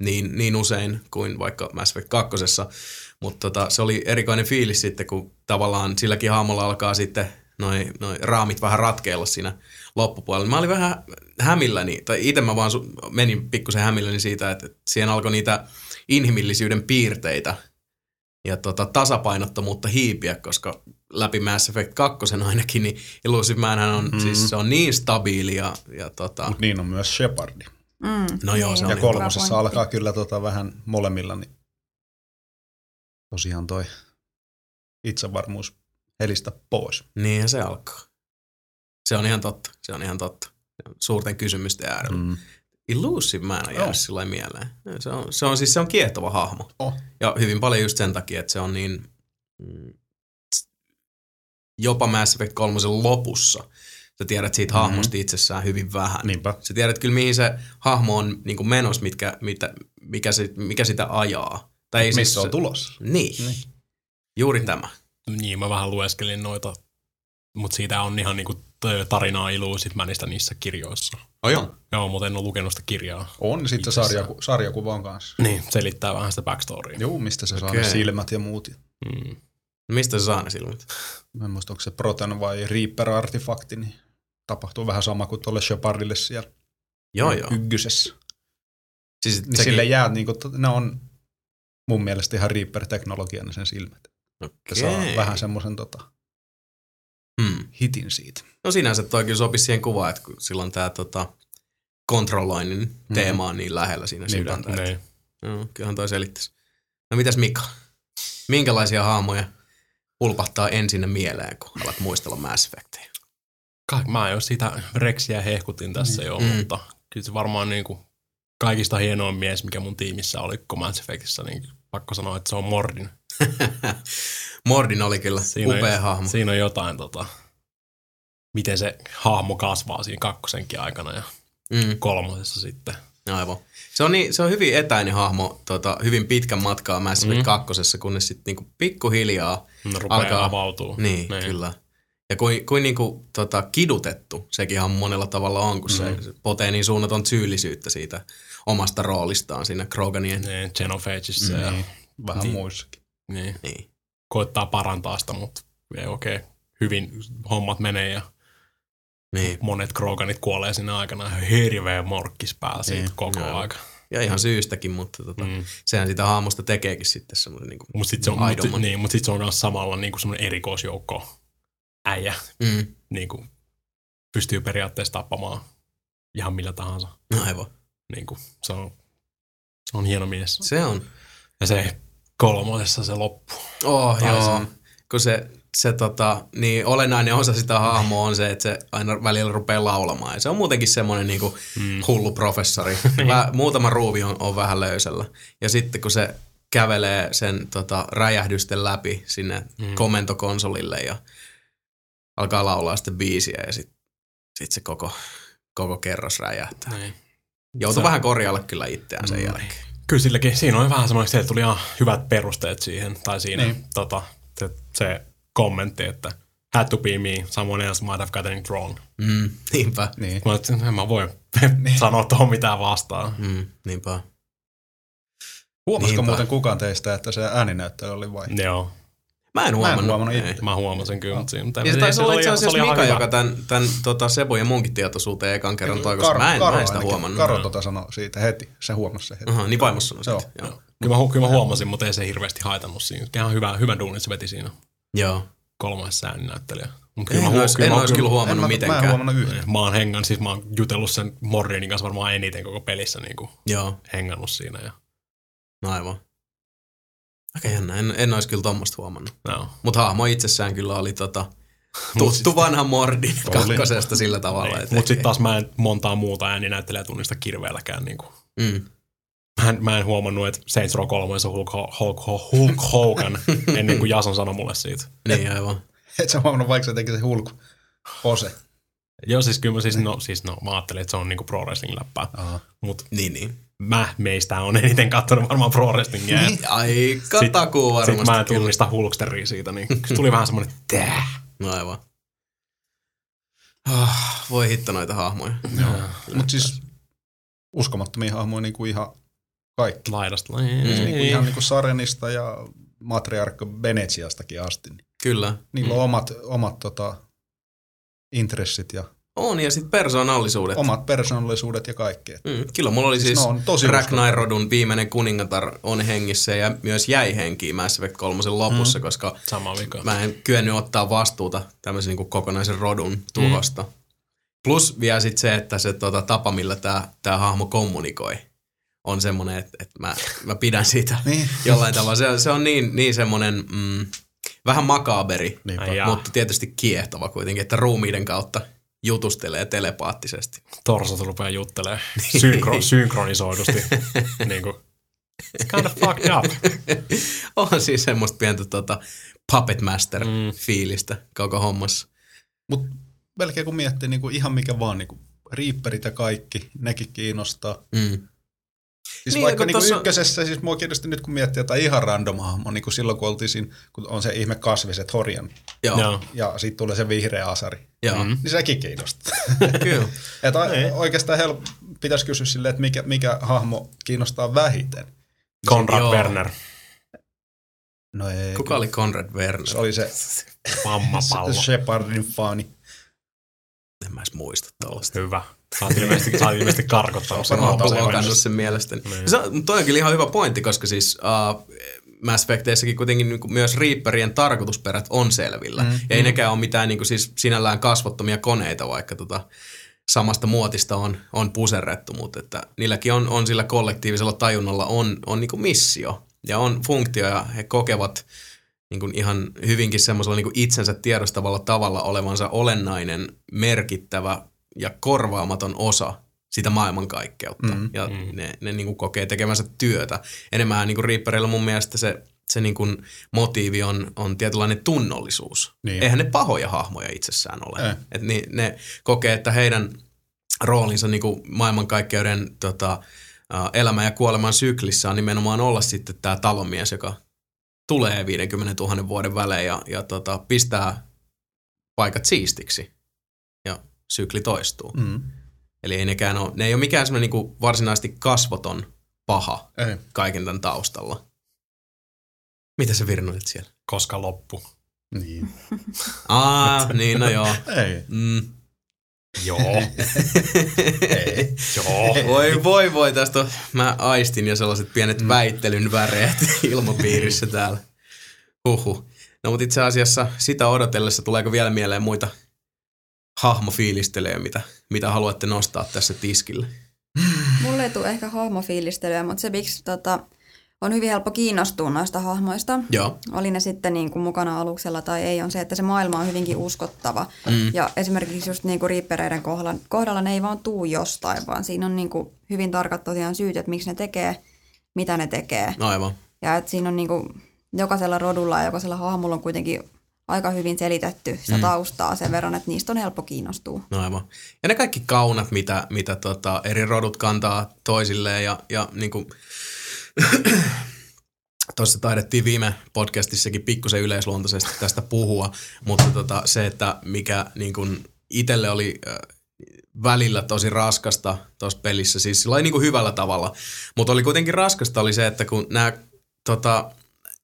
niin, niin usein kuin vaikka Mass Effect kakkosessa. Mutta tota, se oli erikoinen fiilis sitten, kun tavallaan silläkin hahmolla alkaa sitten noi, noi raamit vähän ratkeilla siinä loppupuolella. Mä olin vähän hämilläni, tai itse mä vaan su- menin pikkusen hämilläni siitä, että siihen alkoi niitä inhimillisyyden piirteitä ja tota, tasapainottomuutta hiipiä, koska läpi Mass Effect 2 ainakin, niin Illusive Manhän on, mm. siis se on niin stabiili ja, ja tota, Mut niin on myös Shepardi. Mm, No joo, se on Ja kolmosessa alkaa kyllä tota vähän molemmilla, niin tosiaan toi itsevarmuus helistä pois. niinhän se alkaa. Se on ihan totta, se on ihan totta. Suurten kysymysten äärellä. Mm. Illusive Man on jäänyt Joo. sillä mieleen. Se on, se on siis se on kiehtova hahmo. Oh. Ja hyvin paljon just sen takia, että se on niin, mm, jopa Mass Effect 3 lopussa sä tiedät siitä Mm-hmm. hahmosta itsessään hyvin vähän. Niinpä. Sä tiedät kyllä, mihin se hahmo on niin kuin menossa, mitkä, mitä, mikä, se, mikä sitä ajaa. Tai ei Missä siis, on tulossa? Niin. Niin. Juuri tämä. Niin, mä vähän lueskelin noita, mutta siitä on ihan niinku tarinaa iluu sit mä niistä niissä kirjoissa. Oh, joo. Joo, mutta en ole lukenut sitä kirjaa. On sitten sarjaku, sarjakuvan kanssa. Niin, selittää vähän sitä backstorya. Joo, mistä se saa Okei. ne silmät ja muut. Mm. No Mistä se saa ne silmät? Mä en muista, onko se Proton vai Reaper-artifakti, niin tapahtuu vähän sama kuin tuolle Shepardille siellä Joo, joo. ykkösessä. Siis Niin sekin- sille jää, niin kuin, ne on mun mielestä ihan Reaper-teknologia ne sen silmät. Että saa Okei. vähän semmoisen tota, Hmm. hitin siitä. No sinänsä toi kyllä sopisi siihen kuvaan, että kun silloin tämä tota, kontrolloinnin Mhm. teema on niin lähellä siinä Niinpä, sydäntä. että- Niin. Joo, kyllähän toi selittäisi. No mitäs Mika? Minkälaisia hahmoja pulpahtaa ensin mieleen, kun alat muistella Mass Effectia? Ka- Mä jo sitä Rexiä hehkutin tässä jo, Mm. mutta kyllä se varmaan niinku kaikista hienoin mies, mikä mun tiimissä oli koko Mass Effectissä, niin pakko sanoa, että se on Mordin. Mordin oli kyllä Siinä upea on, hahmo. Siinä on jotain, tota, miten se hahmo kasvaa siinä kakkosenkin aikana ja Mm, kolmosessa sitten. aivan. Se on, niin, se on hyvin etäinen hahmo, tota, hyvin pitkän matkaa Mass Effect Mm. kakkosessa, kunnes sitten niinku pikkuhiljaa rupeaa Alkaa- avautuu. Niin, niin. kyllä. Ja kuin, kuin niinku, tota, kidutettu sekin ihan monella tavalla on, kun Mm. se, potee niin suunnaton syyllisyyttä siitä omasta roolistaan siinä Kroganien. Niin, Genophageissa ja Niin, vähän Niin. muissakin. niin, Niin. Koittaa parantaa sitä, mutta ei oikein hyvin hommat menee ja niin. monet Kroganit kuolee siinä aikana. Hirveä morkkis päällä siitä Niin, koko joo. aika. Ja ihan syystäkin, mutta tota, mm. Sehän sitä hahmosta tekeekin sitten semmoinen niinku Mutta sitten se on, mut, niin, mut sit se on myös samalla niinku semmoinen erikoisjoukko äijä. Mm. Niinku, pystyy periaatteessa tappamaan ihan millä tahansa. Aivan. Niinku, se, on, se on hieno mies. Se on. Ja se kolmosessa se loppu. Oh, Tai joo. se- Kun se, se tota, niin olennainen osa sitä hahmoa on se, että se aina välillä rupeaa laulamaan. Ja se on muutenkin semmoinen niinku Mm. hullu professori. Vä, muutama ruuvi on, on vähän löysällä. Ja sitten kun se kävelee sen tota, räjähdysten läpi sinne mm. komentokonsolille ja alkaa laulaa sitten biisiä ja sitten sit se koko, koko kerros räjähtää. Niin. Joutuu Se- vähän korjailla kyllä itseään sen jälkeen. Kyllä silläkin, siinä oli vähän semmoinen, että tuli ihan hyvät perusteet siihen, tai siinä Niin. tota, se, se kommentti, että had to be me, someone else might have gotten it wrong. Mm, niinpä. Niin. Mä että en mä voi sanoa tuohon mitään vastaan. Mm, niinpä. Huomasiko Niinpä. muuten kukaan teistä, että se ääninäyttely oli vai? Joo, Mä en huomannut. huomannut Ei. itse. mä huomasin kyllä, mutta siinä, Ja se taisi olla itse asiassa Mika, hyvä. joka tämän, tämän tota Sebo ja munkin tietoisuuteen ekan kerran toi, koska mä en, mä en sitä ainakin. huomannut. Karo tota sanoi siitä heti. Se huomasi se heti. Aha, niin vaimos sanoi Joo. sitten. Joo. Kyllä mä, kyllä mä huomasin, mutta ei se hirveästi haitannut siinä. Ihan hyvä, hyvä duuni se veti siinä Joo. kolmannessa ääninäyttelijä. Mut En, en mä, ois kyllä En huomannut mä, mä en mitenkään. huomannut yhtään. mä oon hengan, siis mä oon jutellut sen Mordinin kanssa varmaan eniten koko pelissä niin kuin Joo, hengannut siinä. Ja, no aivan. Aika jännä, en, en olisi kyllä tommoista huomannut. no. Mutta hahmo itsessään kyllä oli tota, Mut tuttu vanha Mordin Oli. kakkosesta sillä tavalla. Niin. Mutta sitten taas mä en montaa muuta ääninäyttelijää tunnista kirveelläkään. Niin kuin. Mm. Mä, en, mä en huomannut, että Saints Row 3 on Hulk, Hulk, Hulk Hogan ennen kuin Jason sanoi mulle siitä. Niin aivan. Et sä huomannut, vaikka se teki se hulku ose. Joo, siis kyllä mä, siis, no, siis, no, mä ajattelin, että se on niinku pro wrestling läppää. Mutta Niin, niin. Mä meistä on eniten katsonut varmaan pro wrestlingia. Niin, Aika takuu varmasti Sitten mä en tunnista Hulksteria siitä, niin se tuli vähän semmoinen, tää. No aivan. Ah, voi hitto noita hahmoja. Joo. Mutta siis uskomattomia hahmoja niin kuin ihan kaikki. Laidasta. Mm. Niin kuin ihan niin kuin Sarenista ja Matriarkka Venetsiastakin asti. Niin Kyllä. niillä on omat, omat tota, intressit ja On, ja sitten persoonallisuudet. omat persoonallisuudet ja kaikki. Et Mm, kyllä mulla oli Siis siis, ne on tosi Ragnarrodun viimeinen kuningatar on hengissä ja myös jäi henkiin Mass Effect 3 lopussa, mm. koska Sama vika. mä en kyennyt ottaa vastuuta tämmöisen niin kuin kokonaisen rodun tuhosta. Mm. Plus vielä sitten se, että se tota, tapa, millä tämä tää hahmo kommunikoi, on semmoinen, että, että mä, mä pidän siitä Niin. jollain tavalla. Se, se on niin, niin semmoinen mm, vähän makaaberi, Niinpä. Mutta tietysti kiehtova kuitenkin, että ruumiiden kautta jutustelee telepaattisesti. Torsot rupeaa juttelemaan synkro, synkronisoidusti. niin kuin, it's kind of fucked up. on siis semmoista pientä tota, puppet master fiilistä koko hommassa. Mutta melkein kun miettii niin kuin ihan mikä vaan, niin kuin riipperit ja kaikki, nekin kiinnostaa. Mm. Siis Niin, niin, vaikka kun niin tossa- ykkösessä, siis mua kiinnosti nyt kun miettii jotain ihan random hahmo, niin kuin silloin kun oltiin siinä, kun on se ihme kasviset horjan, Joo, Joo. ja sitten tulee se vihreä asari, joo. niin sekin kiinnostaa. Kyllä. Et o- oikeastaan hel- pitäisi kysyä silleen, että mikä, mikä hahmo kiinnostaa vähiten. Konrad Joo. Werner, No ei. Kuka oli Conrad Werner? Se oli se mammapallo. Shepardin faani. En mä edes muista tuollaista. Hyvä. Sä oot ilmeisesti, sä oot ilmeisesti karkottanut sen. Blokannut mielestäni. Niin. Se, on- toi on kyllä ihan hyvä pointti, koska siis uh, Mass Effecteissäkin kuitenkin niin myös Reaperien tarkoitusperät on selvillä. Mm, ja ei nekään ole mitään niin kuin siis sinällään kasvottomia koneita, vaikka tota, samasta muotista on, on puserrettu, mutta että niilläkin on, on sillä kollektiivisella tajunnalla on, on niin missio ja on funktio ja he kokevat niin kuin ihan hyvinkin semmoisella niin kuin itsensä tiedostavalla tavalla olevansa olennainen, merkittävä ja korvaamaton osa sitä maailmankaikkeutta. Mm, ja mm. ne, ne niin kuin kokee tekemänsä työtä. Enemmän niin kuin Reaperilla mun mielestä se, se niin kuin motiivi on, on tietynlainen tunnollisuus. Niin. Eihän ne pahoja hahmoja itsessään ole. Ei. Et ni, ne kokee, että heidän roolinsa niin kuin maailmankaikkeuden tota, elämän ja kuoleman syklissä on nimenomaan olla sitten tämä talomies, joka tulee 50 000 vuoden välein ja, ja tota, pistää paikat siistiksi sykli toistuu. Mm. Eli ei nekään ole, ne ei ole mikään semmoinen niin varsinaisesti kasvoton paha Ei. kaiken tämän taustalla. Mitä sä virnoilit siellä? Koska loppu. Niin. Aa, niin no joo. Ei. Mm. Joo. Ei. Joo. Voi voi voi, tästä on, mä aistin jo sellaiset pienet Mm. väittelyn väreet ilmapiirissä täällä. Huhu. No mutta itse asiassa sitä odotellessa tuleeko vielä mieleen muita hahmofiilistelejä, mitä, mitä haluatte nostaa tässä tiskille? Mulle ei tule ehkä hahmofiilistelyä, mutta se miksi tota, on hyvin helppo kiinnostua noista hahmoista. Joo. Oli ne sitten niin kuin mukana aluksella tai ei, on se, että se maailma on hyvinkin uskottava. Mm. Ja esimerkiksi just niin kuin riippereiden kohdalla, kohdalla ne ei vaan tuu jostain, vaan siinä on niin kuin hyvin tarkat tosiaan syyt, että miksi ne tekee, mitä ne tekee. Aivan. Ja että siinä on niin kuin jokaisella rodulla ja jokaisella hahmolla on kuitenkin aika hyvin selitetty sitä taustaa sen verran, että niistä on helppo kiinnostua. No aivan. Ja ne kaikki kaunat, mitä, mitä tota, eri rodut kantaa toisilleen ja, ja niin kuin, tuossa taidettiin viime podcastissakin pikkusen yleisluontoisesti tästä puhua, mutta tota, se, että mikä niin kuin itselle oli äh, välillä tosi raskasta tuossa pelissä, siis sillä niin kuin hyvällä tavalla, mutta oli kuitenkin raskasta oli se, että kun nämä tota,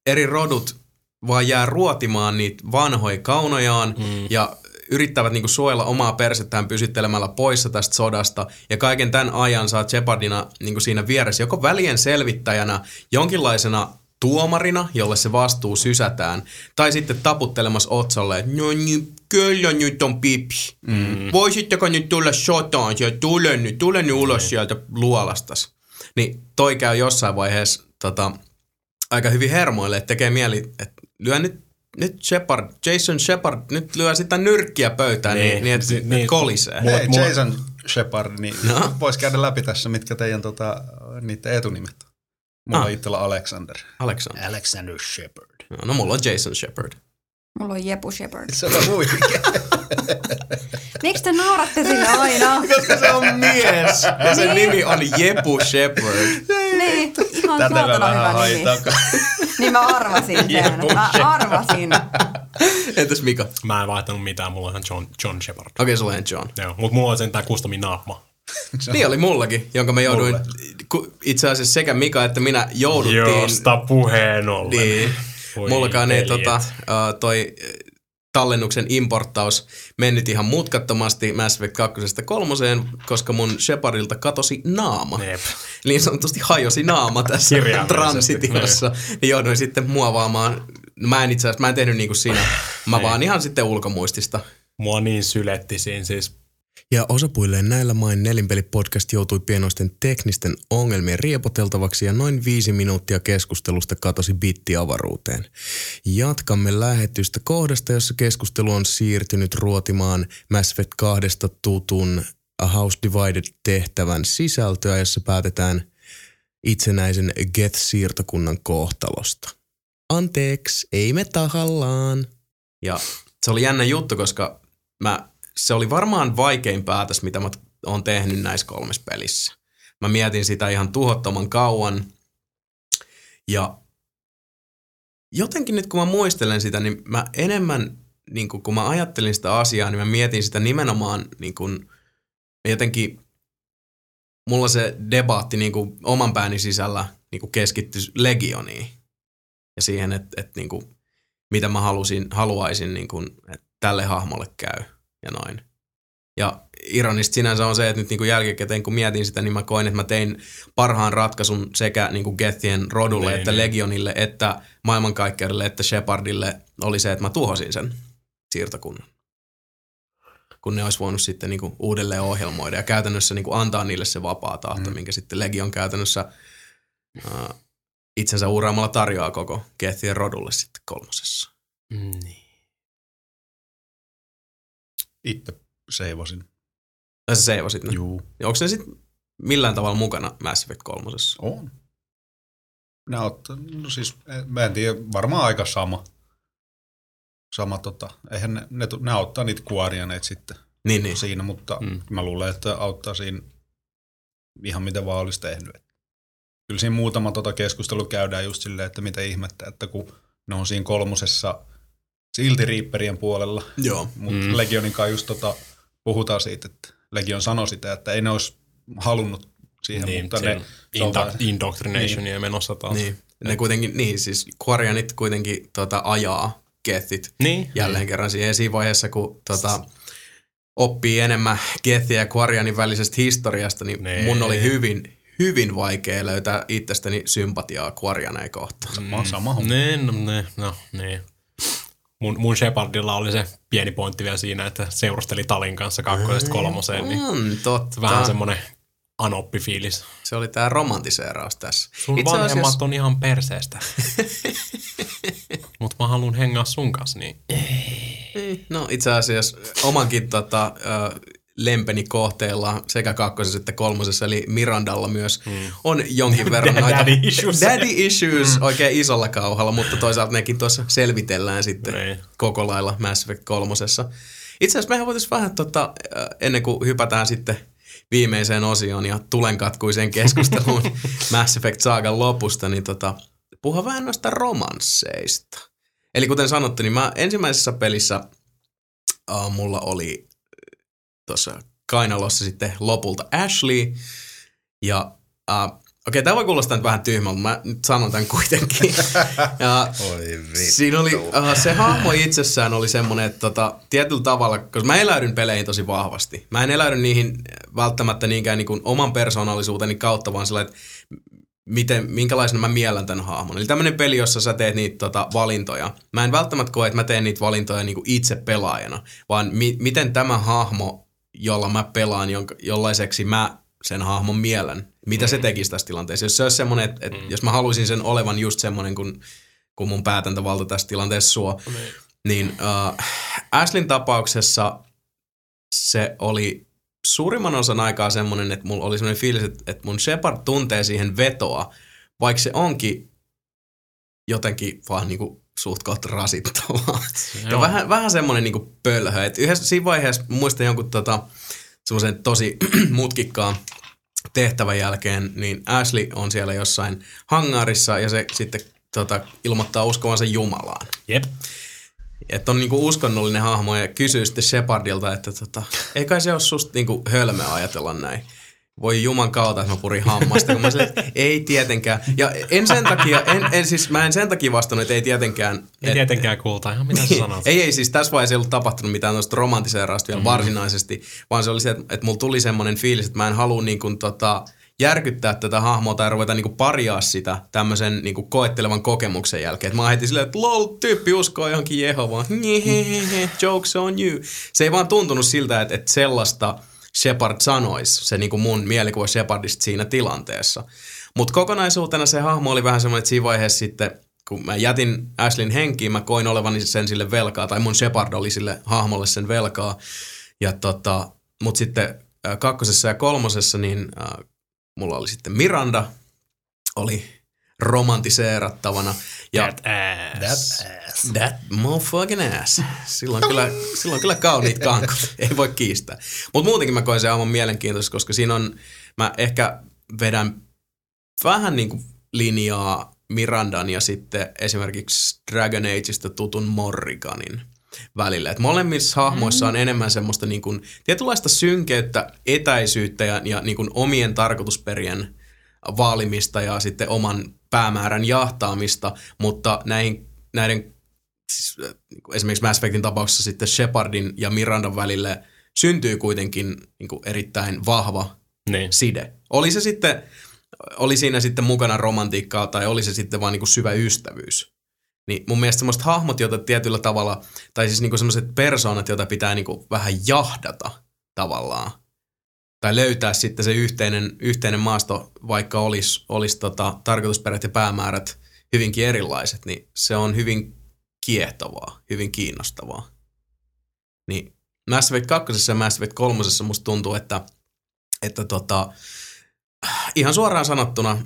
eri rodut vaan jää ruotimaan niitä vanhoja kaunojaan mm. ja yrittävät niinku suojella omaa persettään pysyttelemällä poissa tästä sodasta. Ja kaiken tämän ajan saa Shepardina niinku siinä vieressä joko välien selvittäjänä, jonkinlaisena tuomarina, jolle se vastuu sysätään, tai sitten taputtelemassa otsalle, että no niin, kyllä nyt on pipi. Mm. Voisitteko nyt tulla sotaan, ja tule nyt, tule nyt ulos sieltä luolastas. Niin toi käy jossain vaiheessa tota, aika hyvin hermoille, että tekee mieli, että lyö nyt, nyt Shepard, Jason Shepard, nyt lyö sitä nyrkkiä pöytään niin, Niin, niin, että niin, niin. kolisee. Hei, mulla- Jason Shepard, niin No. vois käydä läpi tässä, mitkä teidän tota, niiden etunimet on. Mulla Ah. on itsellä Alexander. Alexander. Alexander Shepard. No, no mulla on Jason Shepard. Mulla on Jepu Shepard. Se on huikea. Miksi te nauratte sille aina? Koska se on mies ja sen nimi on Jepu Shepard. niin, ihan Tätä mä saatana vähän hyvä nimi. Niin mä arvasin sen. Mä arvasin. Entäs Mika? Okei, Mä en vaihtanut mitään, mulla on ihan John, John Shepard. okay, sulla on John. Joo, mutta mulla on sentään kustomin naama. Niin oli mullakin, jonka mä jouduin, Mulle. itse asiassa sekä Mika että minä jouduttiin Josta puheen ollen. Niin. Voi Mullakaan ei tota, toi tallennuksen importtaus mennyt ihan mutkattomasti Mass Effect 2 kolmoseen, koska mun Shepardilta katosi naama. Jep. Niin sanotusti hajosi naama tässä transitiossa. Niin jouduin sitten muovaamaan. Mä en itse asiassa, mä en tehnyt niinku siinä. Mä Niin. vaan ihan sitten ulkomuistista. Mua niin syletti siinä siis. Ja osapuilleen näillä main nelinpeli-podcast joutui pienoisten teknisten ongelmien riepoteltavaksi ja noin viisi minuuttia keskustelusta katosi bitti-avaruuteen. Jatkamme lähetystä kohdasta, jossa keskustelu on siirtynyt ruotimaan Mass Effect 2 tutun A House Divided-tehtävän sisältöä, jossa päätetään itsenäisen Geth-siirtokunnan kohtalosta. anteeksi, ei me tahallaan. Ja se oli jännä juttu, koska mä, se oli varmaan vaikein päätös, mitä mä oon tehnyt näissä kolmessa pelissä. Mä mietin sitä ihan tuhottoman kauan. Ja jotenkin nyt kun mä muistelen sitä, niin mä enemmän, niin kun, mä ajattelin sitä asiaa, niin mä mietin sitä nimenomaan niin kun, jotenkin, mulla se debaatti niin oman pääni sisällä niin keskittyi Legioniin ja siihen, että, että niin kuin, mitä mä halusin, haluaisin, niin kuin, että tälle hahmolle käy ja noin. Ja ironista sinänsä on se, että nyt niin kuin jälkikäteen kun mietin sitä, niin mä koin, että mä tein parhaan ratkaisun sekä niin kuin Gethien rodulle, Niin, että niin. Legionille, että maailmankaikkeudelle, että Shepardille oli se, että mä tuhosin sen siirtokunnan. Kun ne olisi voinut sitten niin kuin uudelleen ohjelmoida ja käytännössä niin kuin antaa niille se vapaa tahto, mm. minkä sitten Legion käytännössä uh, itsensä uuraamalla tarjoaa koko Gethien rodulle sitten kolmosessa. Niin. Itse seivasin. Tai sä seivasit ne. Juu. Ja Onko ne sitten millään tavalla mukana Mass Effect kolmosessa? On. Ne ottaa, no siis, eh, mä en tiedä, varmaan aika sama. Sama tota, eihän ne, ne, ne auttaa niitä kuorianeet sitten Niin, niin. siinä, mutta mm. mä luulen, että auttaa siinä ihan mitä vaan olisi tehnyt. Kyllä siinä muutama tota keskustelu käydään just silleen, että mitä ihmettä, että kun ne on siinä kolmosessa silti Reaperien puolella, Joo. mutta Mm. mm. Legionin kanssa just tota, puhutaan siitä, että Legion sanoi sitä, että ei ne olisi halunnut siihen, Niin, mutta ne, on se on inda- vaan- indoctrinationia niin. menossa taas. Niin. Ne kuitenkin, niin siis Quarianit kuitenkin tota, ajaa Gethit Niin. jälleen kerran siihen siinä vaiheessa, kun tota, oppii enemmän Gethin ja Quarianin välisestä historiasta, niin Nee. mun oli hyvin, hyvin vaikea löytää itsestäni sympatiaa Quarianeen kohtaan. Sama, sama homma. Niin, no, niin, no, niin. Mun, mun Shepardilla oli se pieni pointti vielä siinä, että seurusteli Talin kanssa kakkosesta kolmoseen, niin On totta. vähän semmoinen anoppi-fiilis. Se oli tää romantiseeraus tässä. Sun Itse vanhemmat asiassa- on ihan perseestä. Mut mä haluan hengaa sun kanssa, niin No itse asiassa omankin tota, lempeni kohteella sekä kakkosessa että kolmosessa, eli Mirandalla myös mm. on jonkin verran noita Daddy issues. daddy issues mm. oikein isolla kauhalla, mutta toisaalta nekin tuossa selvitellään sitten Niin. koko lailla Mass Effect kolmosessa. Itse asiassa mehän voitaisiin vähän tota, ennen kuin hypätään sitten viimeiseen osioon ja tulenkatkuiseen keskusteluun Mass Effect Saagan lopusta, niin tota, puhua vähän noista romansseista. Eli kuten sanottu, niin mä ensimmäisessä pelissä uh, mulla oli tuossa kainalossa sitten lopulta Ashley. Ja uh, okei, okay, tämä voi kuulostaa nyt vähän tyhmältä, mutta mä nyt sanon tämän kuitenkin. ja Oi vittu. Siinä oli, uh, se hahmo itsessään oli semmoinen, että tota, tietyllä tavalla, koska mä eläydyn peleihin tosi vahvasti. Mä en eläydy niihin välttämättä niinkään niin kuin oman persoonallisuuteni kautta, vaan sillä, että miten, minkälaisena mä miellän tämän hahmon. Eli tämmöinen peli, jossa sä teet niitä tota, valintoja. Mä en välttämättä koe, että mä teen niitä valintoja niin kuin itse pelaajana, vaan mi- miten tämä hahmo, jolla mä pelaan, jonka, jollaiseksi mä sen hahmon mielen, mitä se tekisi tässä tilanteessa. Jos se olisi semmoinen, että, että jos mä haluaisin sen olevan just semmoinen, kun, kun mun päätäntävalta tässä tilanteessa suo, niin. uh, Ashlin tapauksessa se oli suurimman osan aikaa semmoinen, että mulla oli semmoinen fiilis, että, että mun Shepard tuntee siihen vetoa, vaikka se onkin jotenkin vaan niinku suht kohta rasittavaa. Ja Joo. vähän, vähän semmoinen niinku pölhö. Et yhdessä, siinä vaiheessa muistan jonkun tota, semmoisen tosi mutkikkaan tehtävän jälkeen, niin Ashley on siellä jossain hangarissa ja se sitten tota, ilmoittaa uskovansa Jumalaan. jep. Että on niinku uskonnollinen hahmo ja kysyy sitten Shepardilta, että tota, ei kai se ole susta niinku hölmöä ajatella näin. Voi juman kautta, että mä purin hammasta. Kun mä että ei tietenkään. Ja en sen takia, en, en siis, mä en sen takia vastannut, että ei tietenkään. Ei tietenkään kuulta ihan mitä sä sanot. Ei, ei siis tässä vaiheessa ei ollut tapahtunut mitään tuosta romantiseerausta vielä mm. varsinaisesti, vaan se oli se, että, että mulla tuli semmoinen fiilis, että mä en halua niin kuin, tota, järkyttää tätä hahmoa tai ruveta niin kuin parjaa sitä tämmöisen niin kuin koettelevan kokemuksen jälkeen. Et mä heti silleen, että lol, tyyppi uskoo johonkin Jehovaan. Jokes on you. Se ei vaan tuntunut siltä, että, että sellaista Shepard sanoisi, se niin kuin mun mielikuva Shepardista siinä tilanteessa. Mutta kokonaisuutena se hahmo oli vähän semmoinen, että siinä vaiheessa sitten kun mä jätin Ashlin henkiin, mä koin olevani sen sille velkaa, tai mun Shepard oli sille hahmolle sen velkaa. Ja tota, mut sitten äh, kakkosessa ja kolmosessa, niin äh, mulla oli sitten Miranda, oli romantiseerattavana. Ja That ass. That That motherfucking ass. Silloin kyllä, silloin kyllä kauniit kankut, ei voi kiistää. Mutta muutenkin mä koen sen aivan mielenkiintoista, koska siinä on, mä ehkä vedän vähän niin kuin linjaa Mirandan ja sitten esimerkiksi Dragon Ageista tutun Morriganin välillä. Et molemmissa hahmoissa on enemmän semmoista niin kuin, tietynlaista synkeyttä, etäisyyttä ja, ja niin kuin omien tarkoitusperien vaalimista ja sitten oman päämäärän jahtaamista, mutta näihin, näiden siis, äh, niin esimerkiksi Mass Effectin tapauksessa sitten Shepardin ja Mirandan välille syntyy kuitenkin niin kuin erittäin vahva Niin. side. Oli se sitten, oli siinä sitten mukana romantiikkaa tai oli se sitten vaan niin kuin syvä ystävyys. Niin mun mielestä semmoiset hahmot, joita tietyllä tavalla, tai siis niin semmoiset persoonat, joita pitää niin kuin vähän jahdata tavallaan. Tai löytää sitten se yhteinen, yhteinen maasto, vaikka olisi, olisi tota, tarkoitusperät ja päämäärät hyvinkin erilaiset, niin se on hyvin kiehtovaa, hyvin kiinnostavaa. Niin Mass Effect 2 ja Mass Effect 3 musta tuntuu, että, että tota, ihan suoraan sanottuna,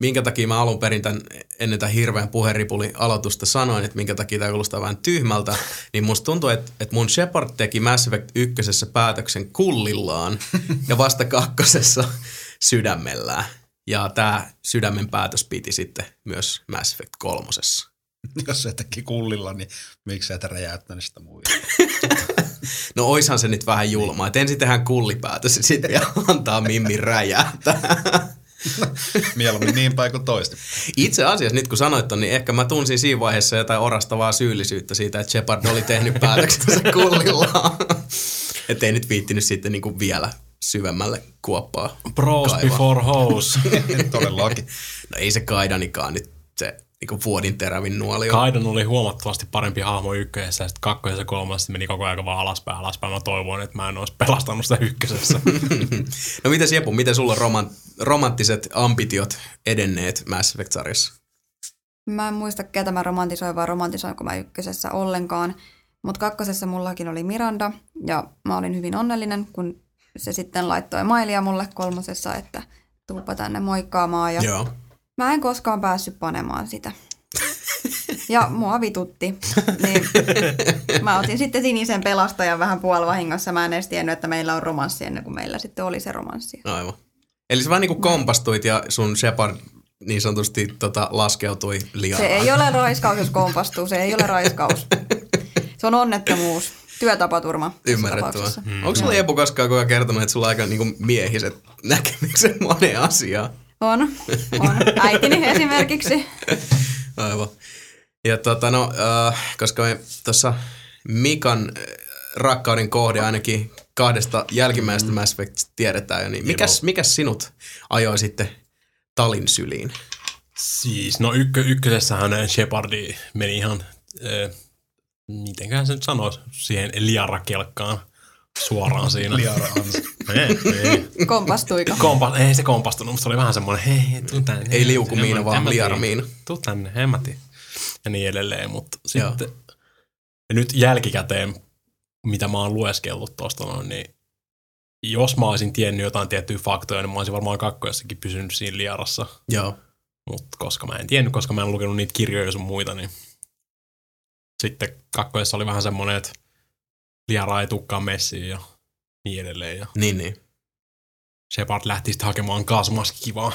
minkä takia mä alun perin tämän, ennen tämän hirveän puheripuli aloitusta sanoin, että minkä takia tämä kuulostaa vähän tyhmältä, niin musta tuntuu, että, että mun Shepard teki Mass Effect ykkösessä päätöksen kullillaan ja vasta kakkosessa sydämellään. Ja tämä sydämen päätös piti sitten myös Mass Effect kolmosessa. Jos se teki kullilla, niin miksi sä et räjäyttänyt sitä muita? No oishan se nyt vähän julmaa, että ensin tehdään kullipäätös ja sitten antaa Mimmi räjähtää. Mieluummin niin päin kuin toista. Itse asiassa nyt kun sanoit ton, niin ehkä mä tunsin siinä vaiheessa jotain orastavaa syyllisyyttä siitä, että Shepard oli tehnyt päätöksensä kullillaan. Että ei nyt viittinyt sitten niinku vielä syvemmälle kuoppaa Bros kaivaa. before hoes. Todellakin. No ei se Kaidanikaan nyt se niinku vuodin terävin nuoli ole. Kaidan oli huomattavasti parempi hahmo ykkösessä, ja sitten kakkosessa ja kolmannessa meni koko ajan vaan alaspäin, alaspäin. Mä toivoin, että mä en olisi pelastanut sitä ykkösessä. No miten Jepu, miten sulla on roman, romanttiset ambitiot edenneet Mass Effect-sarjassa? Mä en muista, ketä mä romantisoin, vai romantisoinko mä ykkösessä ollenkaan. Mutta kakkosessa mullakin oli Miranda, ja mä olin hyvin onnellinen, kun se sitten laittoi mailia mulle kolmosessa, että tuupa tänne moikkaamaan. Ja Joo. Mä en koskaan päässyt panemaan sitä. Ja mua vitutti. Niin mä otin sitten sinisen pelastajan vähän puolivahingossa. Mä en edes tiennyt, että meillä on romanssi ennen kuin meillä sitten oli se romanssi. Aivan. Eli sä vähän niin kuin kompastuit ja sun Shepard niin sanotusti tota, laskeutui liian. Se ei ole raiskaus, jos kompastuu. Se ei ole raiskaus. Se on onnettomuus. Työtapaturma. tässä Ymmärrettävää. tapauksessa. Mm. Onko sulla Jepu koskaan koko ajan kertonut, että sulla on aika niin miehiset näkemykset moneen asiaan? On, on. Äitini esimerkiksi. Aivan. Ja tota no, äh, koska me tuossa Mikan äh, rakkauden kohde ainakin kahdesta jälkimmäisestä Mass Effectista tiedetään jo, niin mikäs, mikäs sinut ajoi sitten Talin syliin? Siis, no ykkö, ykkösessähän Shepardi meni ihan, äh, mitenköhän se nyt sanoisi, siihen Liara-kelkkaan suoraan siinä. Liara Ans. ei, ei. Kompastuiko? Kompa, ei se kompastunut, mutta se oli vähän semmoinen, hei, hei, tuu tänne. Ei liukumiina, vaan liaramiina. Tuu tänne, en mä tiedä. Ja niin edelleen, mutta sitten ja nyt jälkikäteen, mitä mä oon lueskellut tuosta noin, niin jos mä olisin tiennyt jotain tiettyjä faktoja, niin mä olisin varmaan kakkojassakin pysynyt siinä liarassa. Joo. Mutta koska mä en tiennyt, koska mä en lukenut niitä kirjoja ja sun muita, niin sitten kakkojassa oli vähän semmoinen, että liara ei tukkaan messiin ja niin edelleen. Ja Niin, niin. Shepard lähti sitten hakemaan kaasumaskivaa.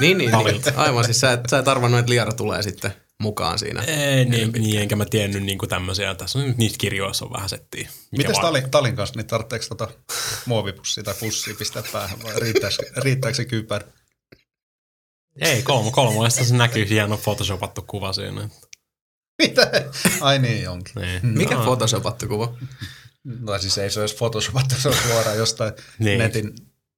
Niin, niin, niin. Aivan, siis sä et, sä et arvannut, että Liara tulee sitten mukaan siinä. Ei, niin, niin, enkä mä tiennyt niin kuin tämmöisiä. Tässä on nyt niissä kirjoissa on vähän settiä. Mites vaan- talin, talin kanssa, niin tarvitseeko tota muovipussia tai pussia pistää päähän vai riittääkö, riittääkö se kypärä? Ei, kolmo, kolmoista se näkyy hieno photoshopattu kuva siinä. Mitä? Ai niin onkin. Niin. Mikä No, photoshopattu kuva? No siis ei se olisi photoshopattu, se on suoraan jostain Niin. netin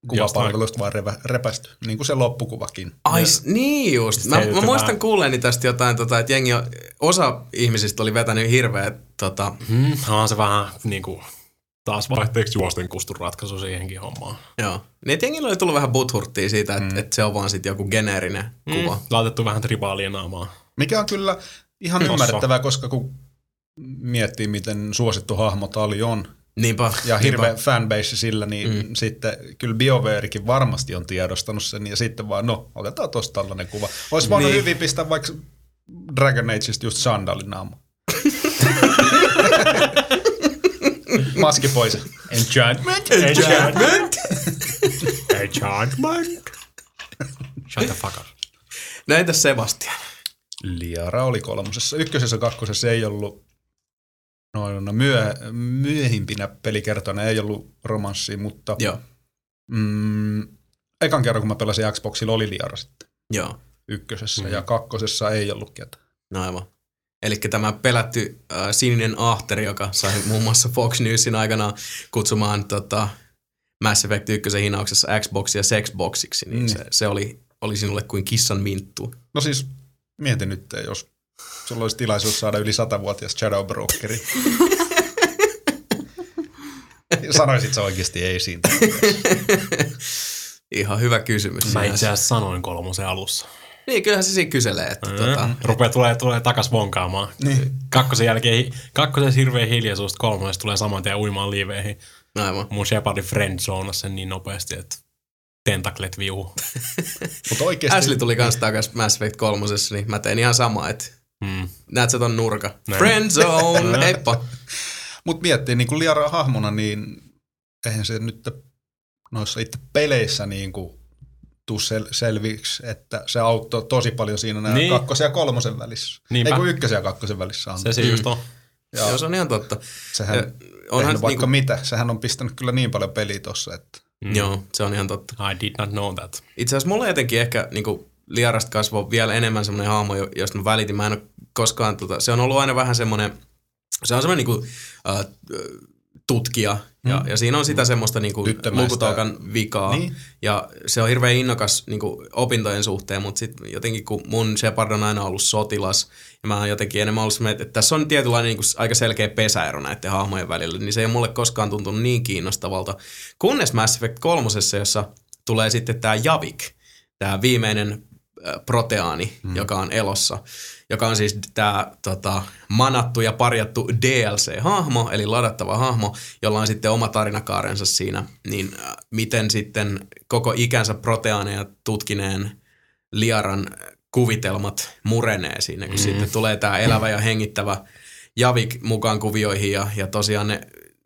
kuvapalvelusta vaan repä, repästy, niin kuin se loppukuvakin. Ai, s- niin just. Mä, mä muistan kuulleeni tästä jotain, tota, että jengi, on- osa ihmisistä oli vetänyt hirveä tota, Hmm, on se vähän niin kuin, taas vaihteeksi juosten kustun ratkaisu siihenkin hommaan. Joo. Niin jengillä oli tullut vähän buthurttia siitä, että mm. et se on vaan sitten joku geneerinen kuva. Mm, laitettu vähän tribaalien naamaa. Mikä on kyllä ihan Tossa. ymmärrettävää, koska kun miettii, miten suosittu hahmo Tali on, Niinpä. ja hirveä niinpä. fanbase sillä, niin mm. sitten kyllä BioWarekin varmasti on tiedostanut sen ja sitten vaan, no otetaan tuosta tällainen kuva. Olisi voinut Niin. hyvin pistää vaikka Dragon Ageista just sandaalin naama. Maski pois. Enchantment! Enchantment! Enchantment! Shut the fuck up. Näitä Sebastian. Liara oli kolmosessa. Ykkösessä ja kakkosessa ei ollut, no, no myö, myöhimpinä pelikertoina ei ollut romanssia, mutta Joo, mm, ekan kerran kun mä pelasin Xboxilla oli Liara sitten joo. ykkösessä Mhm. ja kakkosessa ei ollut ketään. No aivan. Eli tämä pelätty äh, sininen ahteri, joka sai muun muassa Fox Newsin aikana kutsumaan tota, Mass Effect 1 hinauksessa Xboxia sexboxiksi, niin Mm. se, se oli, oli sinulle kuin kissan minttu. No siis mietin nyt, jos sulla olisi tilaisuus saada yli satavuotias Shadow Brokeri. Sanoisit sä oikeasti ei siitä. Ihan hyvä kysymys. Mä itse asiassa sanoin kolmosen alussa. Niin, kyllähän se siinä kyselee, että Mm. tota, Rupeaa tulee, tulee takas vonkaamaan. Niin. Kakkosen jälkeen, kakkosen hirveä hiljaisuus, kolmosesta tulee saman tien uimaan liiveihin. aivan. Mun Shepardin friendzonasi sen niin nopeasti, että tentaklet viuhu. Mutta oikeasti, Ashley tuli kans takas Mass Effect 3, niin mä tein ihan sama, että Mm. näet sä ton nurka. Näin. Friend zone, heippa. mut miettii niin kuin Liara hahmona, niin eihän se nyt noissa itse peleissä niin kuin tuu sel- selviksi, että se auttoi tosi paljon siinä näin Niin. kakkosen ja kolmosen välissä. Niinpä. Ei kun ykkösen ja kakkosen välissä on. Se siinä just on. ja Joo, se on ihan totta. sehän Ja onhan vaikka niinku- mitä. Sehän on pistänyt kyllä niin paljon peliä tossa, että Mm. Joo, se on ihan totta. I did not know that. Itse asiassa mulla jotenkin ehkä niin Liarasta kasvoi vielä enemmän semmoinen hahmo, jo- josta mä välitin. Mä en ole koskaan, tota, se on ollut aina vähän semmoinen, se on semmoinen niin kuin, äh, tutkija, ja, ja siinä on sitä semmoista niin kuin Tyttömäistä. lukutoukan vikaa, Niin. ja se on hirveän innokas niin kuin opintojen suhteen, mutta sitten jotenkin kun mun Shepard on aina ollut sotilas, ja mä oon jotenkin enemmän ollut semmoinen, että tässä on tietynlainen niin kuin aika selkeä pesäero näiden hahmojen välillä, niin se ei mulle koskaan tuntunut niin kiinnostavalta. Kunnes Mass Effect 3, jossa tulee sitten tämä Javik, tämä viimeinen proteaani, mm. joka on elossa, joka on siis tämä tota, manattu ja parjattu DLC-hahmo, eli ladattava hahmo, jolla on sitten oma tarinakaarensa siinä, niin äh, miten sitten koko ikänsä proteaaneja tutkineen Liaran kuvitelmat murenee siinä, kun mm. sitten tulee tämä elävä ja hengittävä Javik mukaan kuvioihin ja, ja tosiaan ne,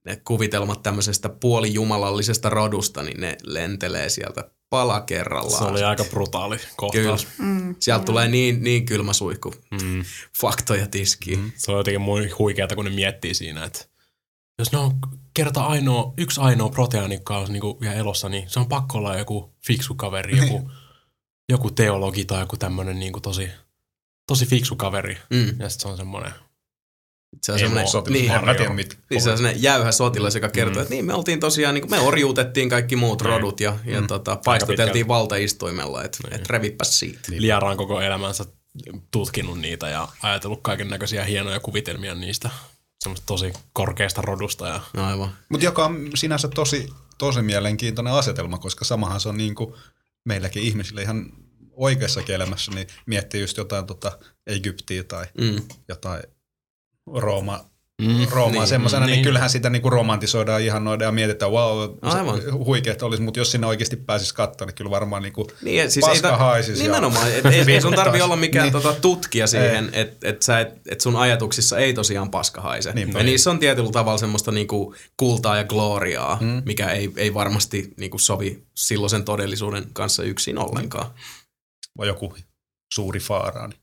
ne kuvitelmat tämmöisestä puolijumalallisesta rodusta, niin ne lentelee sieltä pala kerrallaan. Se oli aika brutaali Kyllä. kohtaus. Mm. Sieltä tulee niin, niin kylmä suihku. Mm. Faktoja tiskiin. Mm. Se on jotenkin huikeata, kun ne miettii siinä, että jos ne on kerta ainoa, yksi ainoa proteiini, joka on niinku vielä elossa, niin se on pakko olla joku fiksu kaveri, joku, joku teologi tai joku tämmöinen niinku tosi, tosi fiksu kaveri. Mm. Ja sitten se on semmoinen, Se on semmoinen, niin, mit. niin se on semmoinen jäyhä sotilas, joka kertoo, Mm. että niin me oltiin tosiaan, niin kuin me orjuutettiin kaikki muut Niin. rodut ja, ja Mm. tota, paistateltiin valtaistuimella, että Niin. et revipäs siitä. Liara on koko elämänsä tutkinut niitä ja ajatellut kaiken näköisiä hienoja kuvitelmia niistä semmoista tosi korkeasta rodusta. Ja, No aivan. Mutta joka on sinänsä tosi, tosi mielenkiintoinen asetelma, koska samahan se on niin kuin meilläkin ihmisillä ihan oikeassakin elämässä, niin miettii just jotain tota Egyptiä tai Mm. jotain Rooma, mm, Roomaa niin, niin, semmoisena, niin, niin. niin kyllähän sitä niinku romantisoidaan ihan noida ja mietitään, wow, Aivan. huikeet olisi, mutta jos sinne oikeasti pääsisi katsomaan, niin kyllä varmaan niinku Niin, et siis paska ei ta- haisis. ja- Nimenomaan, et, ei, ei sun tarvi olla mikään Niin. tota, tutkija siihen, että et sä et, et sun ajatuksissa ei tosiaan paska haise. Niinpä. ja niissä on tietyllä tavalla semmoista niinku kultaa ja gloriaa, Mm. mikä ei, ei varmasti niinku sovi silloisen todellisuuden kanssa yksin ollenkaan. Vai joku suuri faara, niin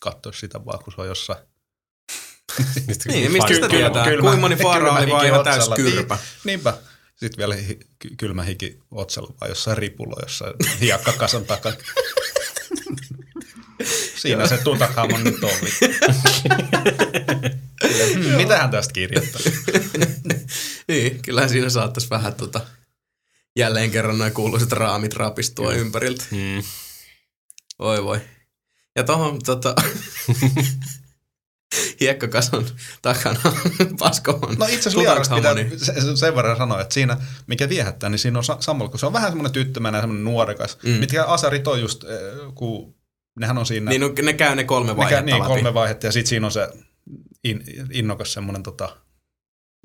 katsoisi sitä vaan, kun se on jossain Niin, mistä sitä tietää? Kuinka moni faara oli vaan ihan täys. Niin, niinpä. Sitten vielä kylmä hiki otsalla vai jossain ripulla, jossain hiekkakasan takana. Siinä se Tutankhamon nyt oli. hmm, mitähän tästä kirjoittaa? Niin, kyllä siinä saattaisi vähän tota, jälleen kerran noin kuuluiset raamit rapistua ympäriltä. Mm. Voi voi. Ja tohon tota, hiekkakason takana paskoon. No itse asiassa pitää sen verran sanoa, että siinä, mikä viehättää, niin siinä on sa- samalla, kun se on vähän semmoinen tyttömänä, semmoinen nuorekas. Mm. Mitkä asarit on just, eh, kun nehän on siinä, Niin, no, ne käy ne kolme ne vaihetta käy, niin läpi. kolme vaihetta ja sitten siinä on se in, innokas semmoinen tota,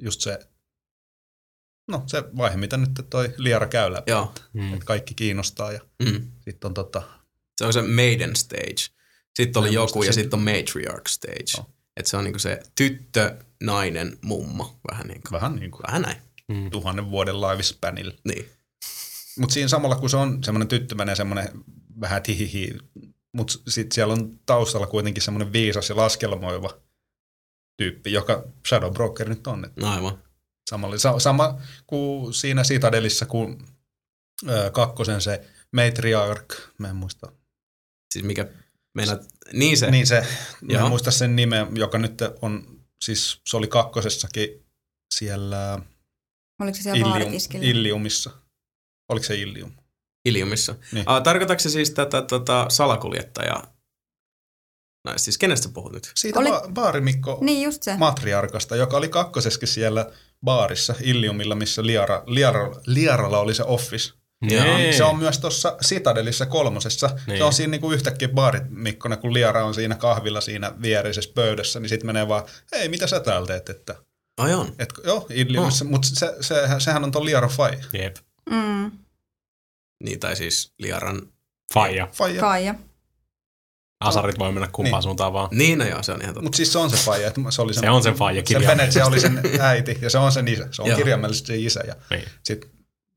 just se No se vaihe, mitä nyt toi Liara käy läpi. Joo. Mm. Että kaikki kiinnostaa ja Mm. sitten on tota, Se on se maiden stage. Sitten oli joku ja sitten on matriarch stage. Joo. Että se on niinku se tyttö, nainen, mummo. Vähän niin kuin. vähän niin kuin Vähän näin. Mm. tuhannen vuoden lifespanilla. Niin. Mutta siinä samalla, kun se on semmoinen tyttömäinen, semmoinen vähän tihihi, mutta sitten siellä on taustalla kuitenkin semmoinen viisas ja laskelmoiva tyyppi, joka Shadow Broker nyt on. Et No aivan. samalla, sa, sama kuin siinä Citadelissa, kun ö, kakkosen se Matriarch, mä en muista. Siis mikä meinaat, niin se. Niin se, mä en muista sen nimeä, joka nyt on, siis se oli kakkosessakin siellä Oliko se siellä Illium? Illiumissa. Oliko se Illium? Iliumissa. Niin. Ah, tarkoitatko se siis tätä tota, salakuljettajaa? No siis kenestä puhut nyt? Siitä Oli- oli... ba- baarimikko Niin just se. matriarkasta, joka oli kakkoseskin siellä baarissa Illiumilla, missä Liara, Liara, Liaralla oli se office. Niin. Se on myös tuossa Citadelissa kolmosessa. Niin. Niin. Se on siinä niinku yhtäkkiä baarimikkona, kun Liara on siinä kahvilla siinä viereisessä pöydässä, niin sitten menee vaan, hei, mitä sä täällä teet? Että, Ai on. et, joo, Illiumissa, oh. mutta se, se, sehän on tuon Liara Fai. Jep. Mm. Niin, tai siis Liaran... Faija. Faija. Faija. Asarit voi mennä kumpaan Niin. suuntaan vaan. Niin, no joo, se on ihan totta. Mutta siis se on se Faija. että Se, oli sen, Se on sen faija Se kirjaimellisesti. Venetsia oli sen äiti ja se on sen isä. Se on kirjaimellisesti se isä. Ja Niin. sitten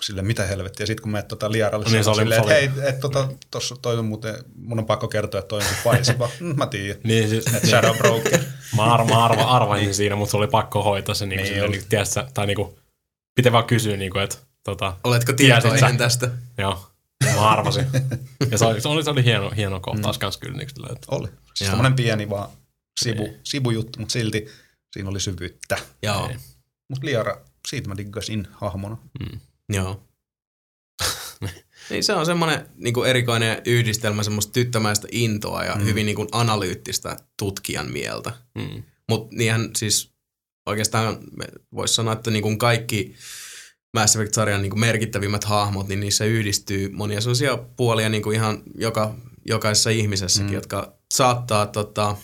sille mitä helvettiä. Sitten kun menet tota Liaralle, Niin, niin, se oli- silleen, että hei, et, tota, tossa, toi on muuten, mun on pakko kertoa, että toi on se. Vaan, "Mm, mä tiedän. Niin, siis, Että Shadow Broker. Mä, arva, mä arva, arvasin siinä, mutta se oli pakko hoitaa se niinku, Niin niin, oli. niinku, tiedätkö, tai niinku, pitää vaan kysyä, niinku, että tota, Oletko tietoinen sä? tästä? joo, mä arvasin. Ja se oli, se oli, se oli hieno, hieno kohtaus mm. kans kyllä. Niin, sillä, että, Oli. Siis semmoinen pieni vaan sivu, Niin. sivujuttu, mutta silti siinä oli syvyyttä. Joo. Niin. Mutta Liara, siitä mä diggasin hahmona. mm. Joo. niin se on semmoinen niin erikoinen yhdistelmä semmoista tyttömäistä intoa ja mm. hyvin niin kuin analyyttistä tutkijan mieltä. Mm. Mutta niinhän siis oikeastaan voisi sanoa, että niin kuin kaikki Mass Effect-sarjan niin kuin merkittävimmät hahmot, niin niissä yhdistyy monia sellaisia puolia niin kuin ihan joka, jokaisessa ihmisessäkin, mm. jotka saattaa tota,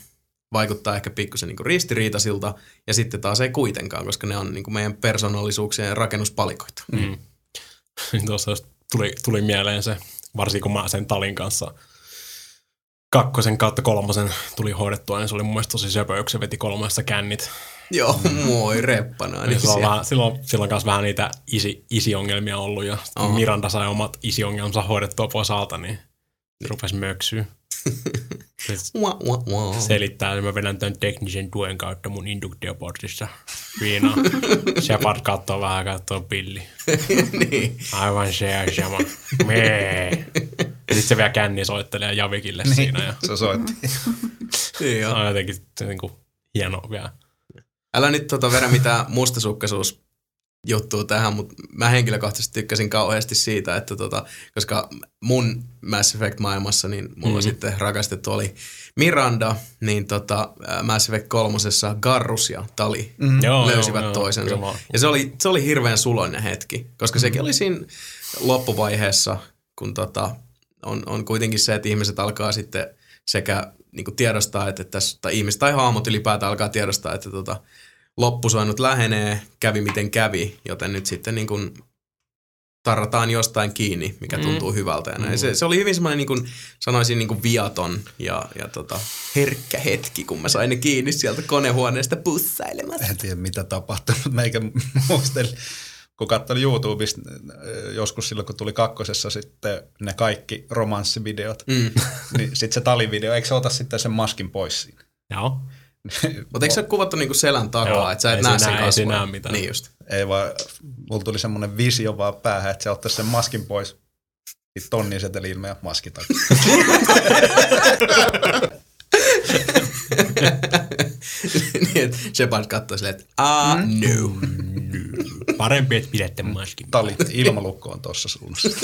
vaikuttaa ehkä pikkusen niin kuin ristiriitaisilta ja sitten taas ei kuitenkaan, koska ne on niin kuin meidän persoonallisuuksien rakennuspalikoita. Mm. Tuossa just tuli, tuli mieleen se, varsinkin kun mä sen Talin kanssa kakkosen kautta kolmosen tuli hoidettua, niin se oli mun mielestä tosi söpö, kun se veti kolmessa kännit. Joo, moi reppana. Niin silloin, vähän, silloin, silloin kanssa vähän niitä isi, isiongelmia ollut ja Oho. oh. Miranda sai omat isiongelmansa hoidettua pois alta, niin rupesi möksyä. Se Wah, wah, wah. selittää, että mä vedän tämän teknisen tuen kautta mun induktioportissa viinaa. Shepard katsoo vähän, katsoo pilli. niin. Aivan se ja sama. Mee. Sitten se vielä känni soittelee Javikille Niin, siinä. Ja se soitti. niin se joo. on jotenkin niin kuin hieno vielä. Älä nyt tota vedä mitään mustasukkaisuus juttua tähän, mutta mä henkilökohtaisesti tykkäsin kauheasti siitä, että tota, koska mun Mass Effect-maailmassa, niin mulla mm-hmm. sitten rakastettu oli Miranda, niin tota, Mass Effect kolmosessa Garrus ja Tali Mm. Joo, löysivät joo, toisensa. vaan. Ja se oli, se oli hirveän suloinen hetki, koska sekin oli siinä loppuvaiheessa, kun tota, on, on kuitenkin se, että ihmiset alkaa sitten sekä niin tiedostaa, että tässä, tai ihmiset tai hahmot ylipäätään alkaa tiedostaa, että tota, loppusoinnut lähenee, kävi miten kävi, joten nyt sitten niin kuin tarrataan jostain kiinni, mikä tuntuu mm. hyvältä. Ja näin. Mm. Se, se oli hyvin semmoinen, niin kuin, sanoisin, niin kuin viaton ja, ja tota, herkkä hetki, kun mä sain ne kiinni sieltä konehuoneesta pussailemassa. En tiedä mitä tapahtui, mutta meikä muisteli, kun katsoin YouTubesta äh, joskus silloin, kun tuli kakkosessa sitten ne kaikki romanssivideot, Mm. niin sitten se talivideo, eikö se ota sitten sen maskin pois siinä? Joo. Mutta eikö se ole kuvattu niinku selän takaa, Joo, että sä et ei näe sen näe- ei kasvoja? näe mitään. Niin just. Ei vaan, mulla tuli semmoinen visio vaan päähän, että se ottaisi sen maskin pois. Sitten tonnin seteli ilme ja maski takia. niin, että Shepard katsoi silleen, että ah, Mm. no. Parempi, että pidätte maskin. Talit, ilmalukko on tuossa suunnassa.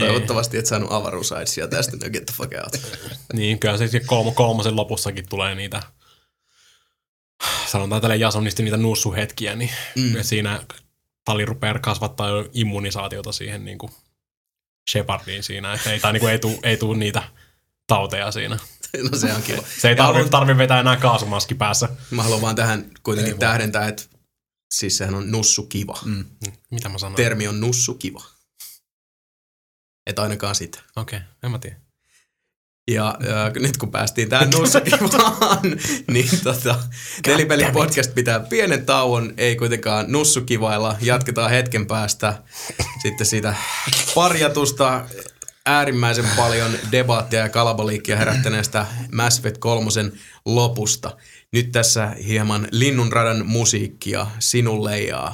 Niin. Toivottavasti et saanut avaruusaidsia tästä, no get the fuck out. Niin, kyllä se kolmo, kolmosen lopussakin tulee niitä, sanotaan tälle Jasonisti niitä nussuhetkiä, niin mm. ja siinä Tali rupeaa kasvattaa jo immunisaatiota siihen niin kuin Shepardiin siinä, että ei, tai niin kuin ei tuu, ei tuu niitä tauteja siinä. No se on kiva. Se ei Ja tarvi, haluan- tarvi vetää enää kaasumaski päässä. Mä haluan vaan tähän kuitenkin tähdentää, että siis sehän on nussukiva. Mm. Mitä mä sanoin? Termi on nussukiva. Et ainakaan sitä. Okei, okay, en mä tiedä. Ja äh, nyt kun päästiin tähän nussukivaan, niin tota, Nelipeli podcast pitää pienen tauon, ei kuitenkaan nussukivailla. Jatketaan hetken päästä sitten siitä parjatusta äärimmäisen paljon debaattia ja kalabaliikkia herättäneestä Mass Effect 3 lopusta. Nyt tässä hieman linnunradan musiikkia sinulle ja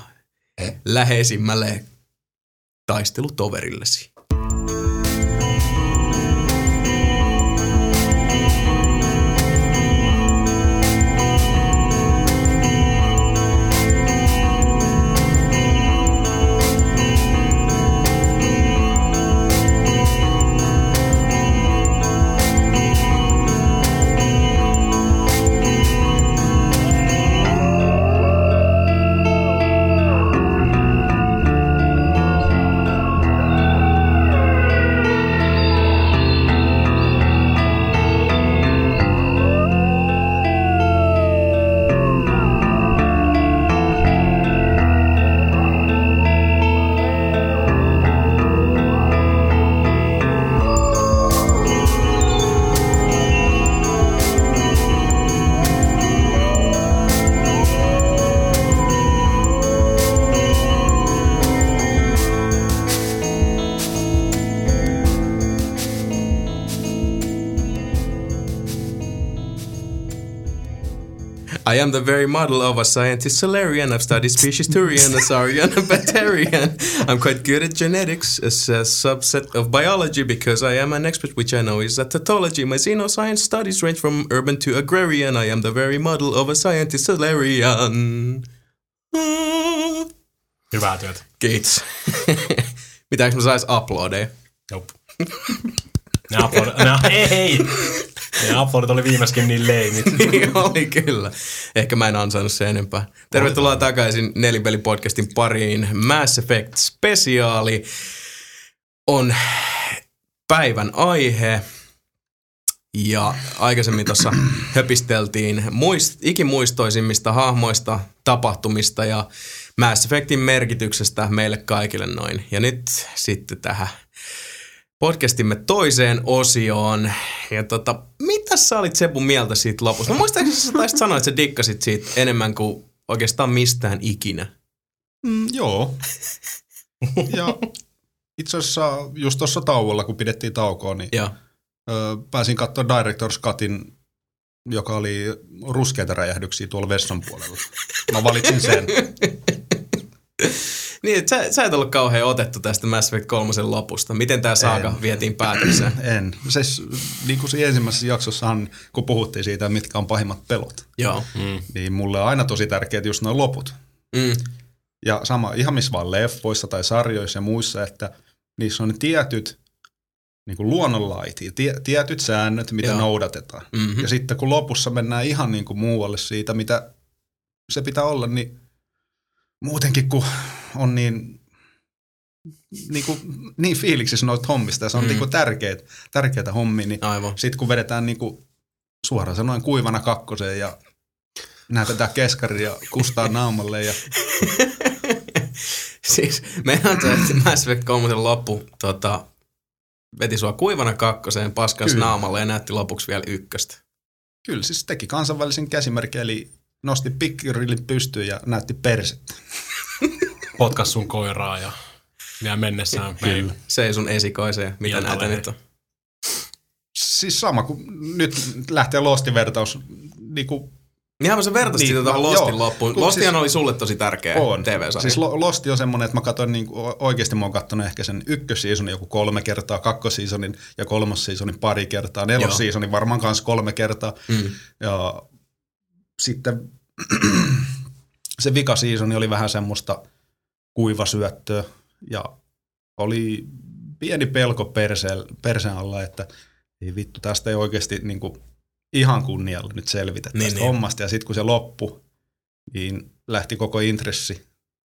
läheisimmälle taistelutoverillesi. Very model of a scientist Solarian. I've studied species Turian, Asarian, and Bacterian. I'm quite good at genetics as a subset of biology because I am an expert, which I know is a tautology. My xenoscience studies range from urban to agrarian. I am the very model of a scientist Solarian. Hyvää työtä. Kiitos. Pitääkö mä sais uploadeja? Nope. Ne uploadit, ne, ei! Ne uploadit oli viimeiskin niin leimit. niin oli kyllä. Ehkä mä en ansainnut sen enempää. Tervetuloa takaisin Nelipeli-podcastin pariin. Mass Effect spesiaali on päivän aihe. Ja aikaisemmin tuossa höpisteltiin muist, ikimuistoisimmista hahmoista, tapahtumista ja Mass Effectin merkityksestä meille kaikille noin. Ja nyt sitten tähän podcastimme toiseen osioon. Ja tota, mitä sä olit Sebu mieltä siitä lopusta? No muistaakseni sä taisit sanoa, että sä dikkasit siitä enemmän kuin oikeastaan mistään ikinä. Mm, joo. ja itse asiassa just tuossa tauolla, kun pidettiin taukoa, niin ö, pääsin katsoa Director's Cutin, joka oli ruskeita räjähdyksiä tuolla vessan puolella. Mä valitsin sen. Niin, sä, sä et ollut kauhean otettu tästä Mass Effect 3 lopusta. Miten tämä saaga En. vietiin päätökseen? En. Siis, niin kuin siinä ensimmäisessä jaksossahan, kun puhuttiin siitä, mitkä on pahimmat pelot, Joo. Mm. niin mulle on aina tosi tärkeät just nuo loput. Mm. Ja sama ihan missä vaan leffoissa tai sarjoissa ja muissa, että niissä on ne tietyt niin kuin luonnonlait ja tie, tietyt säännöt, mitä Joo. Joo. noudatetaan. Mhm. Ja sitten kun lopussa mennään ihan niin kuin muualle siitä, mitä se pitää olla, niin muutenkin kun on niin, niin, kuin, niin fiiliksissä noita hommista ja se on Mm. niin kuin tärkeitä, tärkeitä hommia, niin sitten kun vedetään niin kuin suoraan sanoen kuivana kakkoseen ja näytetään keskari ja kustaa naamalle ja siis mehän se, että Mass Effect 3 loppu tota, veti sua kuivana kakkoseen paskas Kyllä. naamalle ja näytti lopuksi vielä ykköstä. Kyllä, siis teki kansainvälisen käsimerkin, eli nosti pikkirillin pystyyn ja näytti persettä. Potkas sun koiraa ja vielä mennessään Se ei sun esikoiseen, mitä näitä Iltalehden. nyt on. Siis sama kuin nyt lähtee Losti-vertaus, niin kuin Niinhän mä sä vertasit Niin, sitä tuohon Lostin joo. loppuun. Kun Lostihan siis- oli sulle tosi tärkeä on. TV-sarja. Siis Lo- Losti on semmoinen, että mä katson niin oikeasti mä oon katsonut ehkä sen ykkössiisonin joku kolme kertaa, kakkosiisonin ja kolmossiisonin pari kertaa, nelossiisonin varmaan kanssa kolme kertaa. Mm. Ja sitten se vikasiisoni oli vähän semmoista kuivasyöttöä ja oli pieni pelko perseen, perseen alla, että ei vittu, tästä ei oikeasti niin kuin ihan kunnialla nyt selvitä Niin, tästä niin. hommasta. Ja sitten kun se loppui, niin lähti koko intressi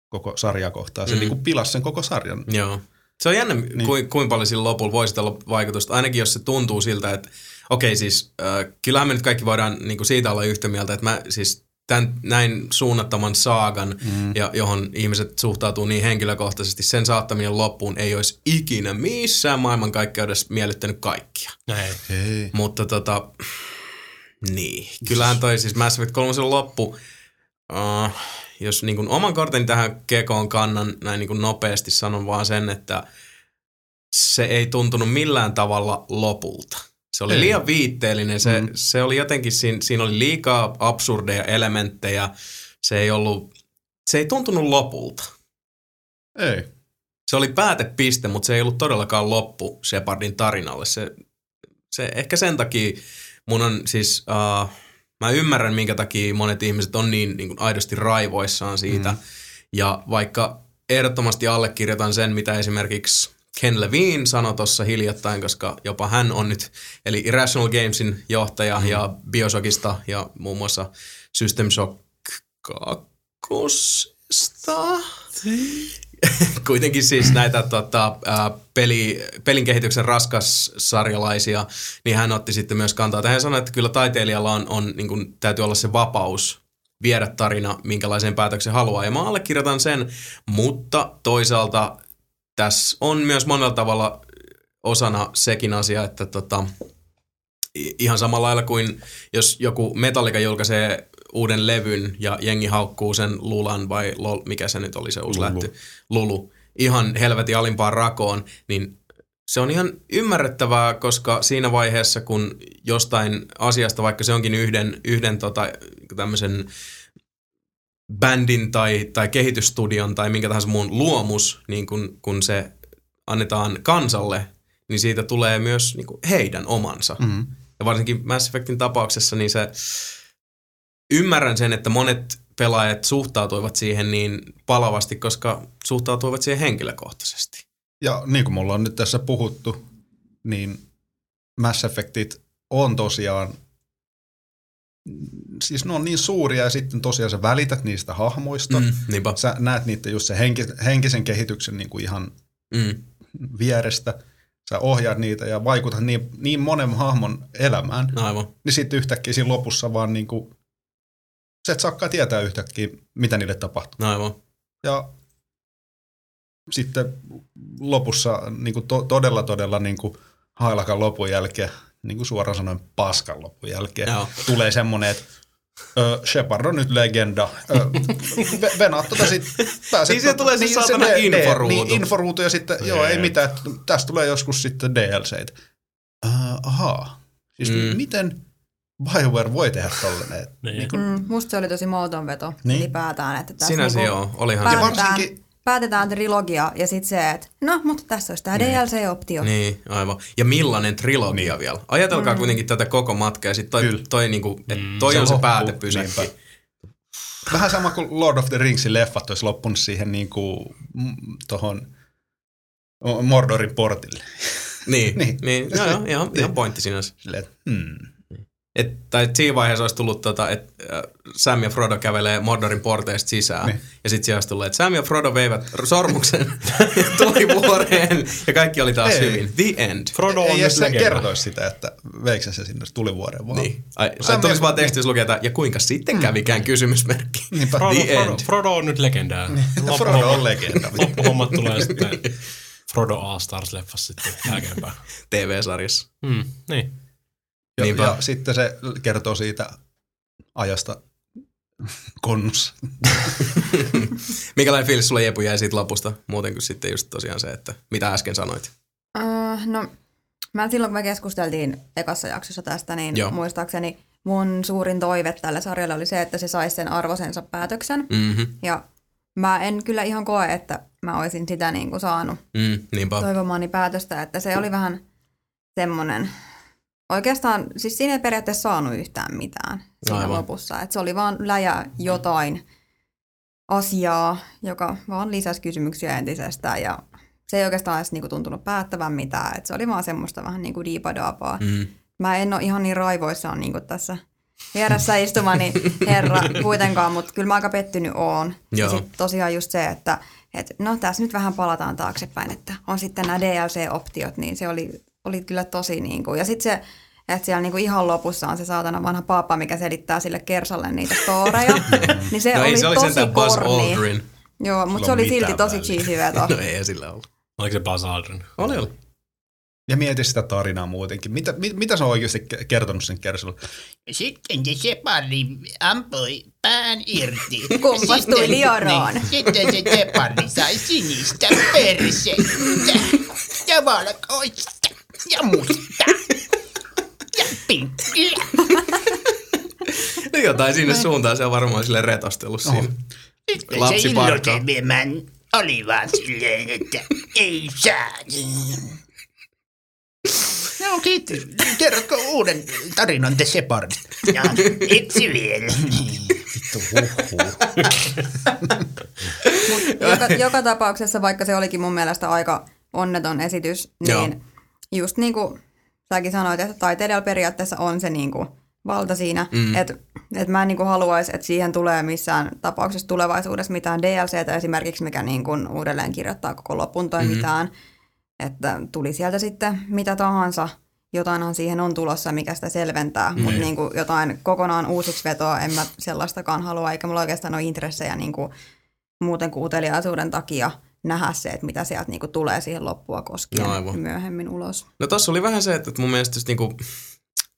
koko sarjaa kohtaan. Se Mm. niin kuin pilasi sen koko sarjan. Joo. Se on jännä, niin. Niin. kuin, kuinka paljon sillä lopulla voisi olla vaikutusta. Ainakin jos se tuntuu siltä, että okei siis, äh, kyllähän me nyt kaikki voidaan niin kuin siitä olla yhtä mieltä, että mä siis tämän, näin suunnattoman saagan, mm. ja johon ihmiset suhtautuu niin henkilökohtaisesti, sen saattaminen loppuun ei olisi ikinä missään maailmankaikkeudessa miellyttänyt kaikkia. Näin. Hei. Mutta tota, niin. Kyllähän toi siis Mass Effect 3 loppu, uh, jos niin kuin oman korteni tähän kekoon kannan näin niin kuin nopeasti, sanon vaan sen, että se ei tuntunut millään tavalla lopulta. Se oli liian viitteellinen, se. Mm. se oli jotenkin, siinä, siinä oli liikaa absurdeja elementtejä, se ei ollut, se ei tuntunut lopulta. Ei. Se oli päätepiste, mutta se ei ollut todellakaan loppu Shepardin tarinalle. Se, se ehkä sen takia mun on siis, uh, mä ymmärrän minkä takia monet ihmiset on niin, niin kuin aidosti raivoissaan siitä. Mm. Ja vaikka ehdottomasti allekirjoitan sen, mitä esimerkiksi Ken Levine sanoi tuossa hiljattain, koska jopa hän on nyt, eli Irrational Gamesin johtaja mm. ja Bioshockista ja muun muassa System Shock 2 kuitenkin siis näitä tota, peli, pelin kehityksen raskassarjalaisia, niin hän otti sitten myös kantaa. Tähän sanoi, että kyllä taiteilijalla on, on niin kuin, täytyy olla se vapaus viedä tarina, minkälaiseen päätöksen haluaa. Ja mä allekirjoitan sen, mutta toisaalta tässä on myös monella tavalla osana sekin asia, että tota, ihan samalla lailla kuin jos joku Metallica julkaisee uuden levyn ja jengi haukkuu sen Lulan vai lol, mikä se nyt oli se uusi Lulu. lähty, Lulu, ihan helvetin alimpaan rakoon, niin se on ihan ymmärrettävää, koska siinä vaiheessa, kun jostain asiasta, vaikka se onkin yhden, yhden tota, tämmöisen bändin tai, tai kehitysstudion tai minkä tahansa muun luomus, niin kun, kun se annetaan kansalle, niin siitä tulee myös niin kuin heidän omansa. Mm. Ja varsinkin Mass Effectin tapauksessa, niin se ymmärrän sen, että monet pelaajat suhtautuivat siihen niin palavasti, koska suhtautuivat siihen henkilökohtaisesti. Ja niin kuin me ollaan nyt tässä puhuttu, niin Mass Effectit on tosiaan, siis ne on niin suuria ja sitten tosiaan sä välität niistä hahmoista. Mm. Niinpä. Sä näet niitä just se henki, henkisen kehityksen niin kuin ihan Mm, vierestä. Sä ohjaat niitä ja vaikutat niin, niin monen hahmon elämään. aivan. Niin sitten yhtäkkiä siinä lopussa vaan niin kuin, sä et saakaan tietää yhtäkkiä, mitä niille tapahtuu. Aivan. Ja sitten lopussa niin kuin to, todella todella niin kuin hailakan lopun jälkeen, niin kuin suoraan sanoen paskan lopun jälkeen, Joo. tulee semmoinen, että Ö, Shepard on nyt legenda. Ö, Venaat tota sit, pääset, Niin tulee se saatana D- D- inforuutu. Niin, inforuutu ja sitten, joo, ei mitään, tästä tulee joskus sitten DLCt. Uh, ahaa. Siis Mm. miten BioWare voi tehdä tollanen? Et Niin. Niin kuin, Mm, musta se oli tosi mauton veto Niin. ylipäätään. Että tässä Sinänsä niinku joo, olihan Ja se. varsinkin- päätetään trilogia ja sitten se, että no, mutta tässä olisi tämä DLC-optio. Niin, aivan. Ja millainen trilogia niin. vielä. Ajatelkaa mm. kuitenkin tätä koko matkaa ja sitten toi, Kyllä. toi, niinku, et toi Se on se loppuu, päätepysäkki. niinpä. Vähän sama kuin Lord of the Ringsin leffat olisi loppunut siihen niin kuin, mm, tohon Mordorin portille. Niin, niin. Niin. niin. Joo, joo, ihan, ihan pointti sinänsä. Silleen, että hmm. Et, tai et siinä vaiheessa olisi tullut, tota, että äh, Sam ja Frodo kävelee Mordorin porteista sisään. Niin. Niin. Ja sitten siellä olisi tullut, että Sam ja Frodo veivät sormuksen tulivuoreen ja kaikki oli taas Ei. hyvin. The end. Frodo on Ei nyt edes kertoisi sitä, että veikö se sinne tulivuoreen vaan. Niin. Ai, Sam ai tulisi ja- vaan tekstissä lukea, että ja kuinka sitten kävikään kysymysmerkki. Niinpä. Frodo, The Frodo, end. Frodo on nyt legendaa. Frodo on legenda. Loppuhommat tulee sitten Frodo All-Stars-leffassa sitten jälkeenpäin. TV-sarjassa. Mm, niin. Ja, Niinpä. ja sitten se kertoo siitä ajasta konnussa. Mikälainen fiilis sulla Jepu jäi siitä lopusta? Muuten kuin sitten just tosiaan se, että mitä äsken sanoit. Uh, no, mä silloin kun me keskusteltiin ekassa jaksossa tästä, niin Joo. Muistaakseni mun suurin toive tälle sarjalle oli se, että se saisi sen arvosensa päätöksen. Mhm. Ja mä en kyllä ihan koe, että mä olisin sitä niin kuin saanut Mm, niinpä. toivomaani päätöstä, että se oli vähän semmoinen, oikeastaan, siis siinä ei periaatteessa saanut yhtään mitään siinä Aivan. lopussa. Että se oli vaan läjä jotain asiaa, joka vaan lisäsi kysymyksiä entisestään ja se ei oikeastaan edes niinku tuntunut päättävän mitään. Et se oli vaan semmoista vähän niin kuin diipadaapaa. Mm. Mä en ole ihan niin raivoissaan niin kuin tässä vieressä istumani herra kuitenkaan, mutta kyllä mä aika pettynyt oon. Ja sit tosiaan just se, että et, no tässä nyt vähän palataan taaksepäin, että on sitten nämä DLC-optiot, niin se oli, oli kyllä tosi niin kuin. Ja sitten se Että siellä niinku ihan lopussa on se saatana vanha paappa, mikä selittää sille Kersalle niitä storeja. niin se no oli ei, se oli tosi Buzz. Aldrin. Joo, mutta se oli silti tosi cheesy veto. No ei sillä ollut. Oliko se Buzz Aldrin? Oli, oli. Ja mieti sitä tarinaa muutenkin. Mitä, mit, mitä se on oikeasti ke- kertonut sen Kersalle? Sitten se separi ampui pään irti. Kompastui Sitten- liaraan. Niin, sitten se separi sai sinistä persettä ja valkoista ja musta ja pinkkiä. No jotain sinne suuntaan se on varmaan sille retostellut siinä. Sitten Lapsi iloisemman oli vaan silleen, että ei saa. No kiitos. Kerrotko uuden tarinan The Shepard? No, yksi vielä. Vittu huhhuh. joka, joka tapauksessa, vaikka se olikin mun mielestä aika onneton esitys, niin Joo. Just niin kuin säkin sanoit, että taiteilijalla periaatteessa on se niin kuin valta siinä, mm. että et mä en niin kuin haluaisi, että siihen tulee missään tapauksessa tulevaisuudessa mitään DLCtä esimerkiksi, mikä niin kuin uudelleen kirjoittaa koko lopun tai mm-hmm. mitään, että tuli sieltä sitten mitä tahansa, jotainhan siihen on tulossa, mikä sitä selventää, mm. mutta niin kuin jotain kokonaan uusiksi vetoa en mä sellaistakaan halua, eikä mulla oikeastaan ole intressejä niin kuin muuten kuin uteliaisuuden takia nähdä se, että mitä sieltä niinku tulee siihen loppua koskien No aivan. myöhemmin ulos. No tossa oli vähän se, että mun mielestä just niinku,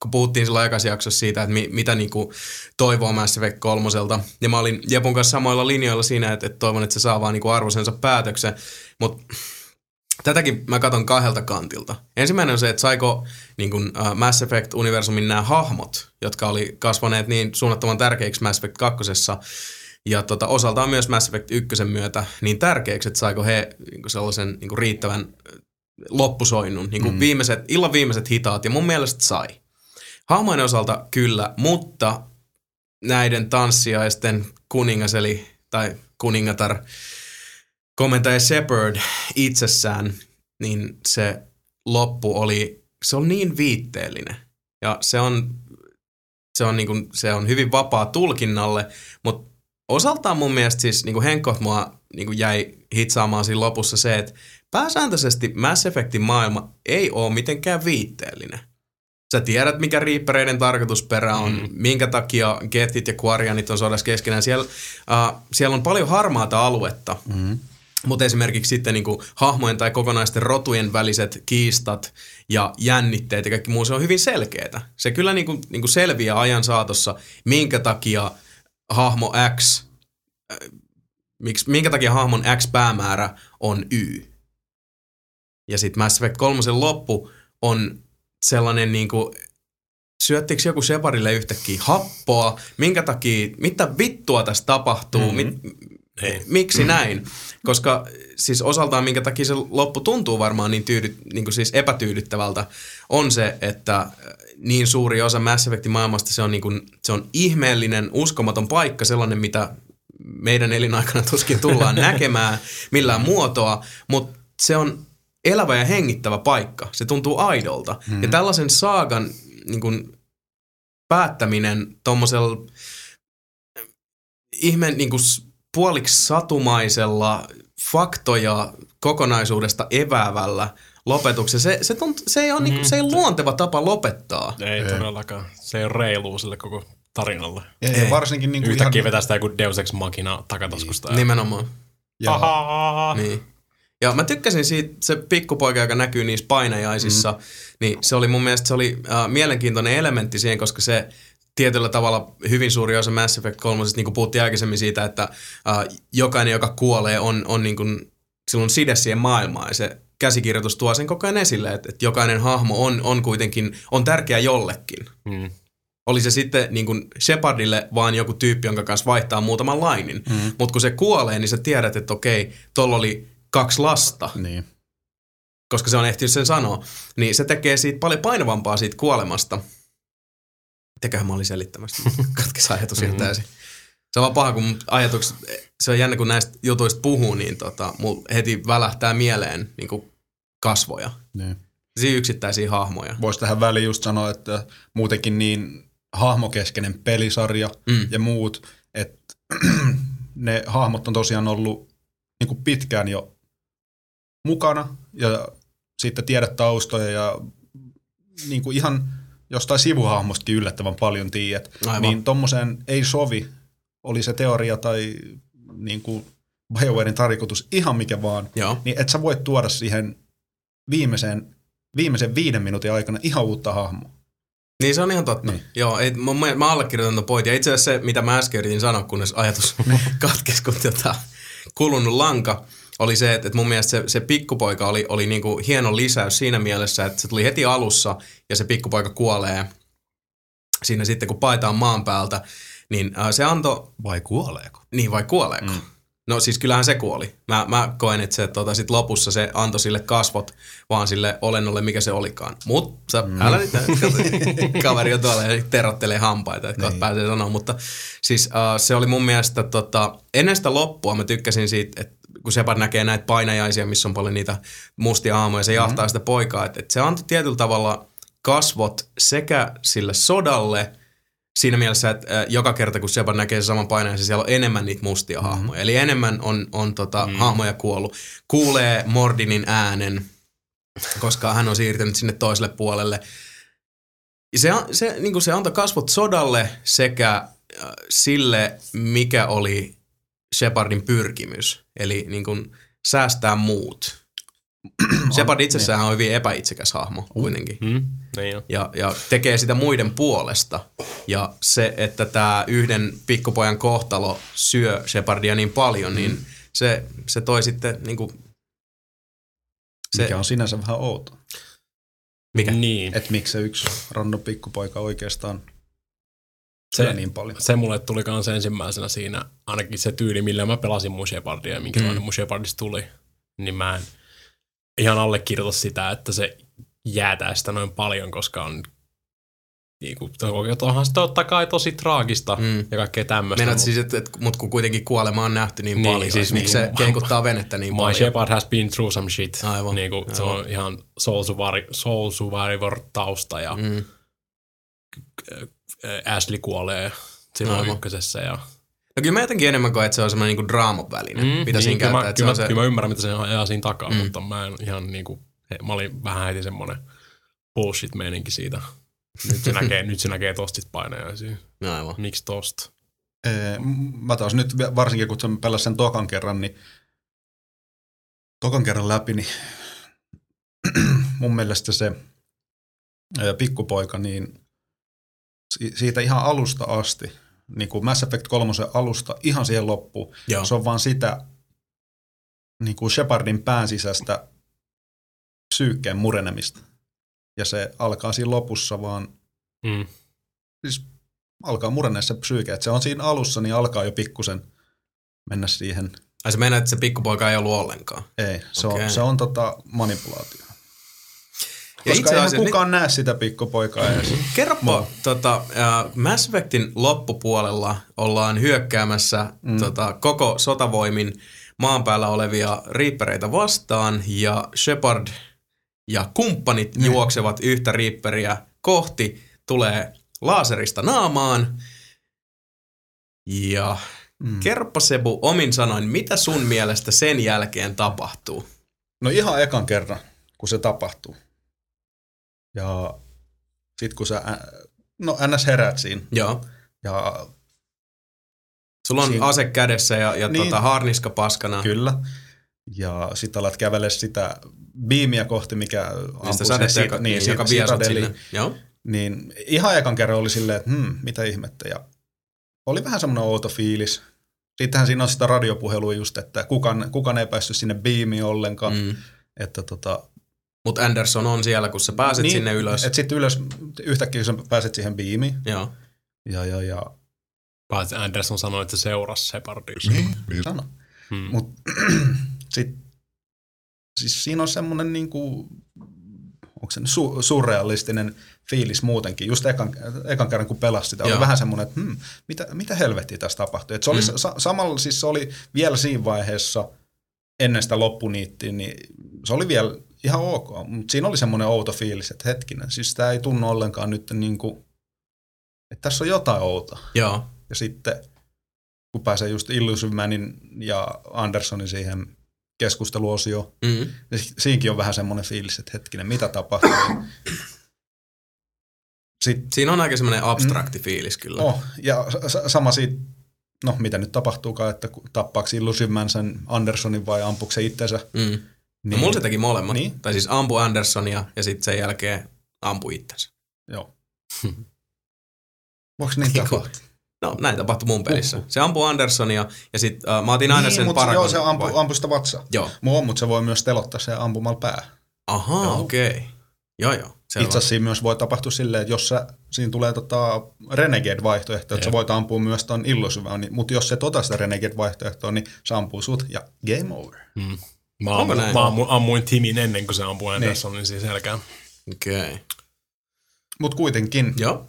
kun puhuttiin silloin aikaisessa jaksossa siitä, että mi, mitä niinku toivoo Mass Effect kolmoselta, ja mä olin Jepun kanssa samoilla linjoilla siinä, että, että toivon, että se saa vaan niinku arvoisensa päätöksen, mutta tätäkin mä katson kahdelta kantilta. Ensimmäinen on se, että saiko niin kuin, uh, Mass Effect-universumin nämä hahmot, jotka oli kasvaneet niin suunnattoman tärkeiksi Mass Effect 2. Ja tota, osaltaan myös Mass Effect 1 myötä niin tärkeiksi, että saiko he niin kuin sellaisen niin kuin riittävän loppusoinnun, niin kuin mm. viimeiset, illan viimeiset hitaat, ja mun mielestä sai. Hahmojen osalta kyllä, mutta näiden tanssiaisten kuningas, eli, tai kuningatar, komentaja Shepard itsessään, niin se loppu oli, se on niin viitteellinen. Ja se on, se on, niin kuin, se on hyvin vapaa tulkinnalle, mutta osaltaan mun mielestä siis niin kuin Henkko mua niin kuin jäi hitsaamaan siinä lopussa se, että pääsääntöisesti Mass Effectin maailma ei ole mitenkään viitteellinen. Sä tiedät, mikä riippereiden tarkoitusperä on, mm. minkä takia Gethit ja Quarianit on sodassa keskenään. Siellä, uh, siellä on paljon harmaata aluetta, mm. mutta esimerkiksi sitten niin kuin hahmojen tai kokonaisten rotujen väliset kiistat ja jännitteet ja kaikki muu, se on hyvin selkeää. Se kyllä niin kuin, niin kuin selviää ajan saatossa, minkä takia hahmo X, äh, miksi, minkä takia hahmon X-päämäärä on Y. Ja sitten Mass Effect 3 loppu on sellainen niin kuin, syöttikö joku Shepardille yhtäkkiä happoa, minkä takia, mitä vittua tässä tapahtuu, mm-hmm. mit, Ei. miksi näin? Koska siis osaltaan minkä takia se loppu tuntuu varmaan niin, tyydy, niin kuin siis epätyydyttävältä, on se, että niin suuri osa Mass Effectin maailmasta se on, niin kuin, se on ihmeellinen, uskomaton paikka, sellainen mitä meidän elinaikana tuskin tullaan näkemään millään muotoa, mutta se on elävä ja hengittävä paikka. Se tuntuu aidolta. Hmm. Ja tällaisen saagan niin kuin, päättäminen tuommoisella ihme niin kuin, puoliksi satumaisella faktoja kokonaisuudesta eväävällä lopetuksella, se, se, tunt, se, ei ole, mm. niin se ei ole luonteva tapa lopettaa. Ei todellakaan. Se ei ole reilua sille koko tarinalle. Ja, ja varsinkin niin kuin Yhtäkkiä ihan, vetää sitä joku Deus Ex Machina takataskusta. ja- Nimenomaan. ja, Ahaa. Niin. Ja mä tykkäsin siitä, se pikkupoika, joka näkyy niissä painajaisissa, mm. niin se oli mun mielestä se oli äh, mielenkiintoinen elementti siihen, koska se tietyllä tavalla hyvin suuri osa Mass Effect 3, niin kuin puhuttiin aikaisemmin siitä, että äh, jokainen, joka kuolee, on, on niin kuin, sillä on side siihen maailmaan ja se käsikirjoitus tuo sen koko ajan esille, että, että jokainen hahmo on, on kuitenkin, on tärkeä jollekin. Mm. Oli se sitten niin kuin Shepardille vaan joku tyyppi, jonka kanssa vaihtaa muutaman lainin. Mm. Mutta kun se kuolee, niin sä tiedät, että okei, tuolla oli kaksi lasta, niin. koska se on ehtinyt sen sanoa. Niin se tekee siitä paljon painavampaa siitä kuolemasta. Mitäköhän mä olin selittämässä? Katkesi ajatus ihan täysin. Se on vaan paha, kun ajatukset, se on jännä, kun näistä jutuista puhuu, niin tota, mulla heti välähtää mieleen niin kuin kasvoja. niin. Siinä yksittäisiä hahmoja. Voisi tähän väliin just sanoa, että muutenkin niin hahmokeskeinen pelisarja Mm. mm. ja muut, että ne hahmot on tosiaan ollut niin kuin pitkään jo mukana ja sitten tiedät taustoja ja niin kuin ihan jostain sivuhahmostakin yllättävän paljon tiedät, Aivan. niin tommoseen ei sovi, oli se teoria tai niin kuin BioWarein tarkoitus ihan mikä vaan, Joo. niin et sä voit tuoda siihen viimeiseen, viimeisen viiden minuutin aikana ihan uutta hahmoa. Niin se on ihan totta. Niin. Joo, ei, mä, mä- mä allekirjoitan ton pointin. Ja itse asiassa se, mitä mä äsken yritin sanoa, kunnes ajatus katkesi, kun tota, kulunut lanka, oli se, että, että mun mielestä se, se pikkupoika oli, oli niinku hieno lisäys siinä mielessä, että se tuli heti alussa ja se pikkupoika kuolee siinä sitten, kun paitaan maan päältä, niin äh, se antoi, Vai kuoleeko? niin vai kuoleeko? Mm. No siis kyllähän se kuoli. Mä, mä koen, että se tota, sit lopussa se antoi sille kasvot vaan sille olennolle, mikä se olikaan. Mutta mm. älä nyt, kaveri on tuolla ja terottelee hampaita, että niin. pääsee sanoa. Mutta siis uh, se oli mun mielestä, tota, ennen sitä loppua mä tykkäsin siitä, että kun Shepard näkee näitä painajaisia, missä on paljon niitä mustia aamoja, se jahtaa sitä poikaa, että, että se antoi tietyllä tavalla kasvot sekä sille sodalle, siinä mielessä, että joka kerta kun Shepard näkee sen saman painajaisen, siellä on enemmän niitä mustia mm-hmm. hahmoja. Eli enemmän on, on tota, mm. hahmoja kuollut. Kuulee Mordinin äänen, koska hän on siirtynyt sinne toiselle puolelle. Se, se, niin se antoi kasvot sodalle sekä sille, mikä oli Shepardin pyrkimys. Eli niin kuin säästää muut. Shepard itsessään on hyvin epäitsekäs hahmo kuitenkin Mm, niin on. ja, ja tekee sitä muiden puolesta. Ja se, että tämä yhden pikkupojan kohtalo syö Shepardia niin paljon, niin se, se toi sitten niin kuin, Se, mikä on sinänsä vähän outo. mikä? Niin. Että miksi se yksi random pikkupoika oikeastaan Se- niin paljon. se mulle tuli kans ensimmäisenä siinä, ainakin se tyyli, millä mä pelasin mun Shepardia ja minkälainen Mm. mun Shepardista tuli, niin mä en ihan allekirjoita sitä, että se jäätää sitä noin paljon, koska on niinku, onhan se totta kai tosi traagista Mm. ja kaikkea tämmöistä. Meinaat siis, että, että mut kun kuitenkin kuolema on nähty niin, Niin, paljon, siis miksi se niin- keikuttaa venettä niin My paljon? Shepard has been through some shit. Aivan, Niinku, se aivan. on ihan Soul, Survivor, Soul Survivor tausta ja mm. Mm. Ashley kuolee silloin Aivan. ykkösessä. Ja, No kyllä mä jotenkin enemmän koen, että se on semmoinen niin draaman väline, mm, mitä niin, siinä kyllä, käyttää. mä, kyllä, on mä, se, kyllä mä ymmärrän, mitä se ajaa siinä takaa, Mm. mutta mä en ihan niinku, mä olin vähän heti semmonen bullshit-meininki siitä. Nyt se näkee, nyt se näkee tostit painajaisia. no aivan. Miksi tosta? Ee, Mä taas nyt varsinkin kun pelasin sen tokan kerran, niin tokan kerran läpi, niin mun mielestä se pikkupoika, niin si- siitä ihan alusta asti, niin kuin Mass Effect 3 alusta ihan siihen loppuun, Joo. se on vaan sitä niin kuin Shepardin pään sisäistä psyykkeen murenemista. Ja se alkaa siinä lopussa vaan Mm. siis alkaa murenee se psyyke. Että se on siinä alussa, niin alkaa jo pikkusen mennä siihen. Ai se meinaa, että se pikkupoika ei ollut ollenkaan. Ei, se Okei. on, se on tota manipulaatio. Ja Koska itse asiassa- kukaan näe sitä pikkupoikaa edes. Kerropa, tota, äh, Mass Effectin loppupuolella ollaan hyökkäämässä mm. tota, koko sotavoimin maan päällä olevia riippereitä vastaan ja Shepard ja kumppanit mm. juoksevat yhtä riipperiä kohti, tulee laaserista naamaan ja mm. kerropa Sebu omin sanoin, mitä sun mielestä sen jälkeen tapahtuu? No ihan ekan kerran, kun se tapahtuu. Ja sit kun sä, no ns herät siinä. Joo. Ja Sulla on Siinä- ase kädessä ja, ja Niin. tota, harniska paskana. kyllä. Ja sit alat kävele sitä biimiä kohti, mikä ampuu Mistä sen sadetta, sika- joka, niin, joka vie sut sinne. Joo. Niin ihan ekan kerran oli silleen, että hmm, mitä ihmettä. Ja oli vähän semmoinen outo fiilis. Sittenhän siinä on sitä radiopuhelua just, että kukaan, kukaan ei päässyt sinne biimiin ollenkaan. Mm. Että tota, Mutta Anderson on siellä, kun sä pääset niin, sinne ylös. Että sitten ylös, yhtäkkiä sä pääset siihen biimiin. Joo. Ja, ja, ja Paitsi Anderson sanoi, että se seurasi Shepardia. sano. Mm. Mut sit, siis siinä on semmoinen niinku, onko se su, surrealistinen fiilis muutenkin. Just ekan, ekan kerran kun pelasit sitä, oli Joo. vähän semmoinen, että hmm, mitä, mitä helvettiä tässä tapahtui. Et se oli Mm. mm. sa, samalla, siis se oli vielä siinä vaiheessa, ennen sitä loppuniittiä, niin se oli vielä ihan ok. Mutta siinä oli semmoinen outo fiilis, että hetkinen, siis tämä ei tunnu ollenkaan nyt niin kuin, että tässä on jotain outoa. Joo. Ja sitten kun pääsee just Illusive Manin ja Andersonin siihen keskusteluosioon, Mm. niin si- siinäkin on vähän semmoinen fiilis, että hetkinen, mitä tapahtuu. Sit, Siinä on aika semmoinen abstrakti fiilis kyllä. oh, ja sama siitä, no mitä nyt tapahtuukaan, että tappaako Illusive Man sen Andersonin vai ampuuko se itsensä. Mm. No, Niin, mulla se teki molemmat. Niin. Tai siis ampu Andersonia ja sitten sen jälkeen ampu itsensä. Joo. Voiko niin tapahtua? No näin tapahtui mun pelissä. Se ampui Andersonia ja sitten uh, mä otin aina niin, sen mutta Paragon. joo, se ampu, vai- ampui sitä vatsaa. Joo. Joo, mutta se voi myös telottaa se ampumalla pää. Joo. okei. Okay. Joo, joo. Selvä. Itse asiassa siinä myös voi tapahtua silleen, että jos sä, siinä tulee tota Renegade-vaihtoehto, että sä voit ampua myös ton Illusive, niin, mutta jos se tota sitä Renegade-vaihtoehtoa, niin se ampuu sut ja game over. Mm. Mä, Onko ammuin, näin? mä ammuin, ammuin Timin ennen kuin se ampui Andersonin siis selkään. Okei. Okay. Mutta kuitenkin, Joo.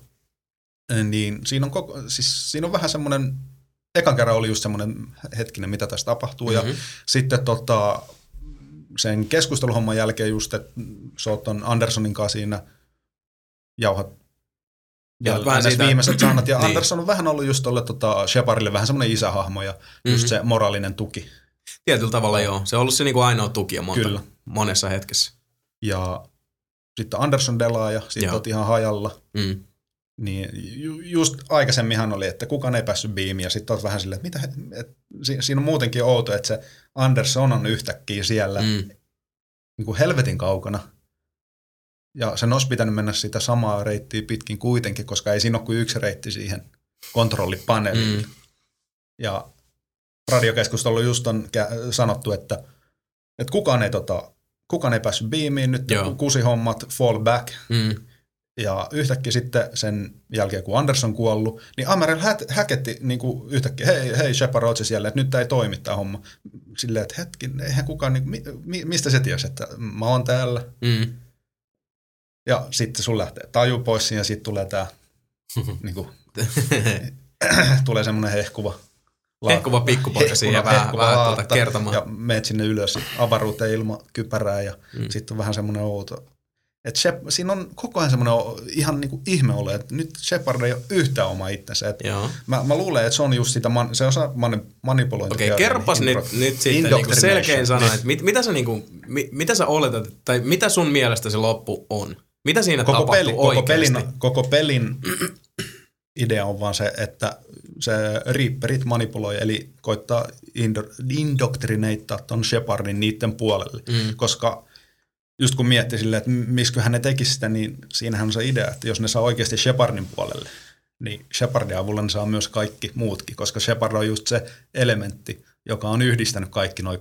niin siinä on, koko, siis siinä on vähän semmoinen, ekan kerran oli just semmoinen hetkinen, mitä tässä tapahtuu, mm-hmm. ja Mhm. sitten tota, sen keskusteluhomman jälkeen just, että sä oot ton Andersonin kanssa siinä jauhat Ja vähän siitä- viimeiset sanat, ja Niin. Anderson on vähän ollut just tolle tota Shepardille vähän semmoinen isähahmo, ja just se moraalinen tuki. Tietyllä tavalla joo. Se on ollut se niinku ainoa tuki monta, Kyllä. monessa hetkessä. Ja sitten Anderson delaa, ja sitten oot ihan hajalla. Mm. Niin ju, just aikaisemminhan oli, että kukaan ei päässyt biimiin, ja sitten oot vähän silleen, että mitä, et, si, siinä on muutenkin outo, että se Anderson on yhtäkkiä siellä Mm. niin kuin helvetin kaukana. Ja sen olisi pitänyt mennä sitä samaa reittiä pitkin kuitenkin, koska ei siinä ole kuin yksi reitti siihen kontrollipaneeliin. Mm. Ja radiokeskustelu just on sanottu, että, että kukaan, ei, tota, kukaan ei päässyt biimiin, nyt Joo. kusihommat, fall back. Mm. Ja yhtäkkiä sitten sen jälkeen, kun Anderson kuollut, niin Amerel hä- häketti niin kuin yhtäkkiä, hei, hei Shepard, oot sä siellä, että nyt tää ei toimi tämä homma. Silleen, että hetki, eihän kukaan, niin, mi, mi, mistä se tiesi, että mä oon täällä. Mm. Ja sitten sun lähtee taju pois ja sitten tulee tää, niin kuin, tulee semmoinen hehkuva. Hehkuva pikkupoika siihen vähän, vähän tuota kertomaan. Ja meet sinne ylös avaruuteen ilman kypärää ja Mm. sitten on vähän semmoinen outo. Et Shep, siinä on koko ajan semmoinen ihan niinku ihme ole, että nyt Shepard ei ole yhtään oma itsensä. Et Joo. mä, mä, luulen, että se on just sitä, man, se osaa mani, manipulointia. Okei, kerropas nyt, nyt sitten niinku selkein sana, että mit, mitä, sä niinku, mi, mitä sä oletat, tai mitä sun mielestä se loppu on? Mitä siinä koko, tapahtuu peli, koko, pelin, koko pelin idea on vaan se, että se Reaperit manipuloi, eli koittaa indo, indoktrineittaa ton Shepardin niiden puolelle. Mm. Koska just kun mietti silleen, että misköhän ne tekisi sitä, niin siinähän on se idea, että jos ne saa oikeasti Shepardin puolelle, niin Shepardin avulla ne saa myös kaikki muutkin, koska Shepard on just se elementti, joka on yhdistänyt kaikki nuo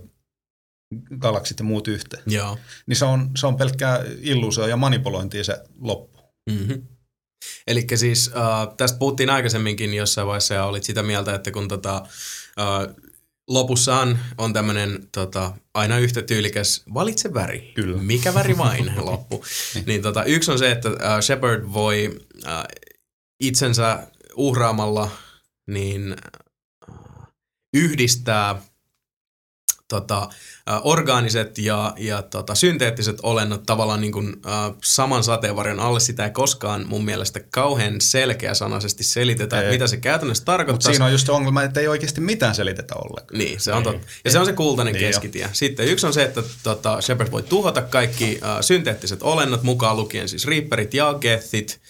galaksit ja muut yhteen. Joo. Niin se on, se on pelkkää illuusio ja manipulointia se loppu. Mm-hmm. Eli siis äh, tästä puhuttiin aikaisemminkin jossain vaiheessa ja olit sitä mieltä, että kun tota, äh, lopussaan on tämmöinen tota, aina yhtä tyylikäs valitse väri. Kyllä. Mikä väri vain loppu. niin tota, yksi on se, että äh, Shepard voi äh, itsensä uhraamalla niin äh, yhdistää tota, orgaaniset ja, ja tota, synteettiset olennot tavallaan niin kuin, äh, saman sateenvarjon alle. Sitä ei koskaan mun mielestä kauhean selkeäsanaisesti selitetä, Ei. että mitä se käytännössä Mutta tarkoittaa. siinä on just se ongelma, että ei oikeasti mitään selitetä ollenkaan. Niin, se on totta. Ja se on se kultainen Niin keskitie. Sitten yksi on se, että tota, Shepard voi tuhota kaikki äh, synteettiset olennot, mukaan lukien siis Reaperit ja Gethit.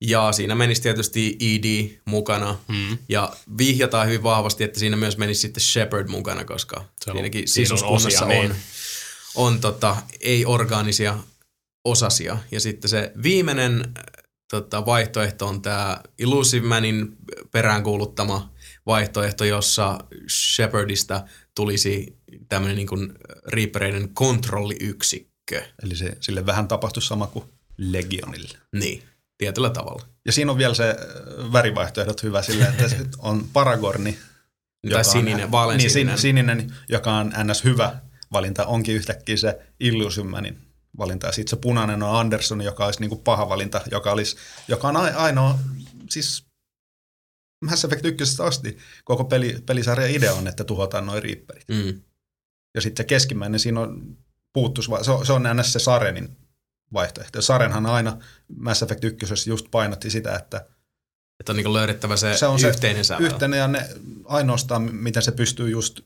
Ja siinä menisi tietysti ED mukana. Mm. Ja vihjataan hyvin vahvasti, että siinä myös menisi sitten Shepard mukana, koska Se on- siinäkin siinä on sisuskunnassa osia, on, niin. on tota, ei-orgaanisia osasia. Ja sitten se viimeinen äh, tota, vaihtoehto on tämä Illusive Manin peräänkuuluttama vaihtoehto, jossa Shepardista tulisi tämmöinen niin kuin Reapereiden kontrolliyksikkö. Eli se, sille vähän tapahtui sama kuin Legionille. Niin, tietyllä tavalla. Ja siinä on vielä se äh, värivaihtoehdot hyvä sille, että on Paragorni. Tai sininen, on, vaalean niin, sininen. sininen, joka on ns. hyvä valinta, onkin yhtäkkiä se Illusimanin valinta. Ja sitten se punainen on Anderson, joka olisi niinku paha valinta, joka, olisi, joka on ai- ainoa, siis Mass Effect 1 asti koko peli, pelisarjan idea on, että tuhotaan noin riipperit. Mm. Ja sitten se keskimmäinen siinä on puuttus, se on, se on ns. se Sarenin vaihtoehto. Ja Sarenhan aina Mass Effect 1 just painotti sitä, että Että on niin löydettävä se, se on yhteinen se sävel. yhteinen ja ne, ainoastaan miten se pystyy just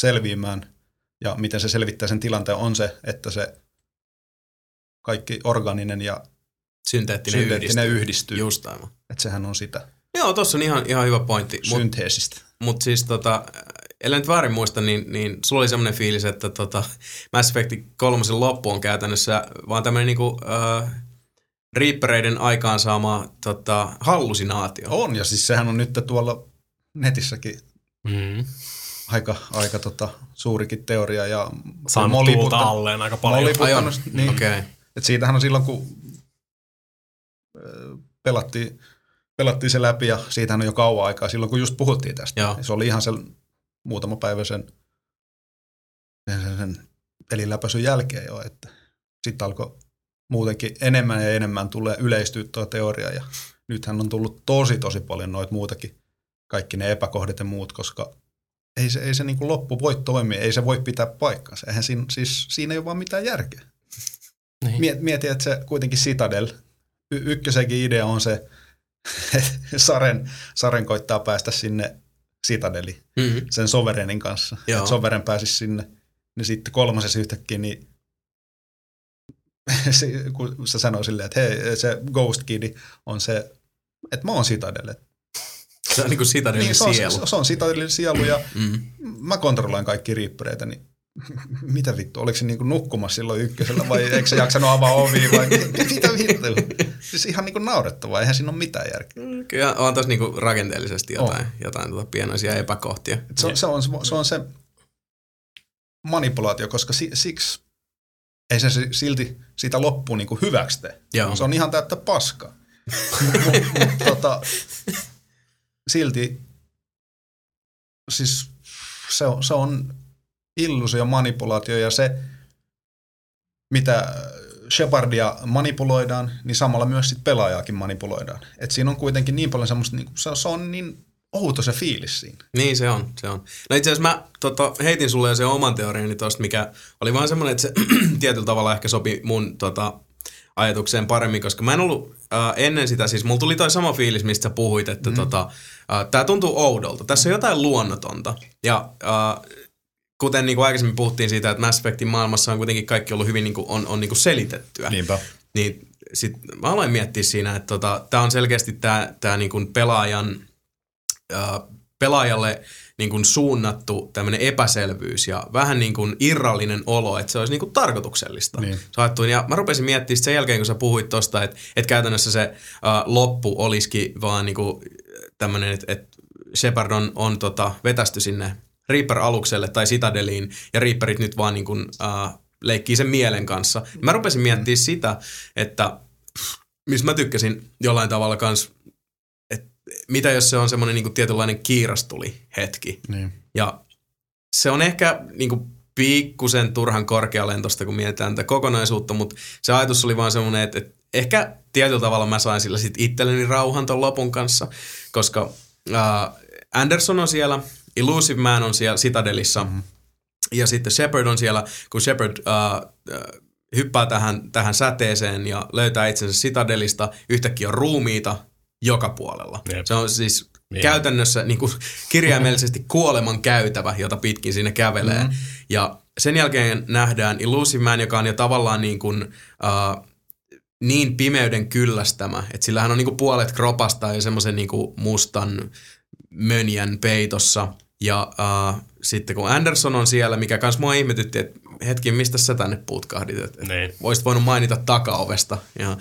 selviämään ja miten se selvittää sen tilanteen on se, että se kaikki organinen ja Synteettinen, synteettinen yhdisty. yhdistyy. Just aivan. Että sehän on sitä Joo, tossa on ihan, ihan hyvä pointti. Synteesistä. mut siis tota, ellei nyt väärin muista, niin, niin sulla oli semmoinen fiilis, että tota, Mass Effect 3 loppu on käytännössä vaan tämmöinen niinku, äh, Reapereiden aikaansaama tota, hallusinaatio. On, ja siis sehän on nyt tuolla netissäkin Mm. aika, aika tota, suurikin teoria. Ja Saanut Molly tuulta alleen aika paljon. Molly Ai on? puttanut- niin, Okei. Okay. Et siitähän on silloin, kun pelattiin, pelattiin se läpi ja siitähän on jo kauan aikaa, silloin kun just puhuttiin tästä. Joo. Se oli ihan sen muutama päivä sen, sen, sen, sen peliläpäisyn jälkeen jo, että sitten alkoi muutenkin enemmän ja enemmän tulee yleistyä tuo teoria ja nythän on tullut tosi tosi paljon noita muutakin, kaikki ne epäkohdat ja muut, koska ei se, ei se niin kuin loppu voi toimia, ei se voi pitää paikkansa. Eihän siinä, siis, siinä ei ole vaan mitään järkeä. Niin. Miet, mieti, että se kuitenkin Citadel, y- ykkösenkin idea on se, että Saren, Saren koittaa päästä sinne Citadeliin Mm-hmm. sen Sovereignin kanssa. Joo. Että Sovereign pääsisi sinne. Niin sitten kolmasessa yhtäkkiä, niin se, kun se sanoi silleen, että hei, se Ghost Kid on se, että mä oon Citadel. Se on niinku Citadelin Niin, se on, sielu. se, on Citadelin sielu ja Mm. mä kontrolloin kaikki riippureita, niin mitä vittu, oliko se niinku nukkumassa silloin ykkösellä vai eikö se jaksanut avaa ovia vai mitä vittu? Siis ihan niinku naurettavaa, eihän siinä ole mitään järkeä. Kyllä on tässä niinku rakenteellisesti jotain, jotain tota pienoisia epäkohtia. Et Se, on, se, on, se on se manipulaatio, koska si, siksi ei se si- silti siitä loppuun niinku hyväksi tee. Joo. Se on ihan täyttä paskaa. Mut- mut- mut tota, silti siis se on, se on illusio, manipulaatio ja se, mitä Shepardia manipuloidaan, niin samalla myös sit pelaajaakin manipuloidaan. Et siinä on kuitenkin niin paljon semmoista, niin se, se on niin outo se fiilis siinä. Niin se on, se on. No itse asiassa mä tota, heitin sulle jo sen oman teoriani tosta, mikä oli vaan semmoinen, että se tietyllä tavalla ehkä sopi mun tota, ajatukseen paremmin, koska mä en ollut äh, ennen sitä, siis mulla tuli toi sama fiilis, mistä sä puhuit, että mm. tota, äh, tää tuntuu oudolta. Tässä on jotain luonnotonta. Ja äh, kuten niin kuin aikaisemmin puhuttiin siitä, että Mass Effectin maailmassa on kuitenkin kaikki ollut hyvin niin kuin, on, on niin kuin selitettyä. Niinpä. Niin sit mä aloin miettiä siinä, että tota, tämä on selkeästi tämä tää niin pelaajan, ää, pelaajalle niin kuin suunnattu tämmöinen epäselvyys ja vähän niin kuin irrallinen olo, että se olisi niin kuin tarkoituksellista. Niin. Saattuin. Ja mä rupesin miettimään sen jälkeen, kun sä puhuit tosta, että, että käytännössä se ää, loppu olisikin vaan niin kuin tämmöinen, että, että Shepard on, on tota, vetästy sinne Reaper-alukselle tai Citadeliin ja Reaperit nyt vaan niin kuin, ää, leikkii sen mielen kanssa. Mä rupesin miettimään sitä, että mistä mä tykkäsin jollain tavalla kans, että mitä jos se on semmoinen niin tietynlainen kiirastuli hetki. Niin. Ja se on ehkä niin kuin pikkusen turhan korkealentosta, kun mietitään tätä kokonaisuutta, mutta se ajatus oli vaan semmoinen, että, että ehkä tietyllä tavalla mä sain sillä sit itselleni rauhan ton lopun kanssa, koska äh, Anderson on siellä, Illusive Man on siellä Citadelissa, mm-hmm. ja sitten Shepard on siellä, kun Shepard äh, äh, hyppää tähän, tähän säteeseen ja löytää itsensä Citadelista, yhtäkkiä on ruumiita joka puolella. Jep. Se on siis Niin. käytännössä niin kuin kirjaimellisesti kuoleman käytävä, jota pitkin siinä kävelee. Mm-hmm. Ja sen jälkeen nähdään Illusive Man, joka on jo tavallaan niin, kuin, uh, niin pimeyden kyllästämä, että sillähän on niin kuin puolet kropasta ja semmoisen niin mustan mönjän peitossa. Ja uh, sitten kun Anderson on siellä, mikä kans mua ihmetytti, että hetki, mistä sä tänne putkahdit? Et, et Niin. Voisit voinut mainita takaovesta. Ja,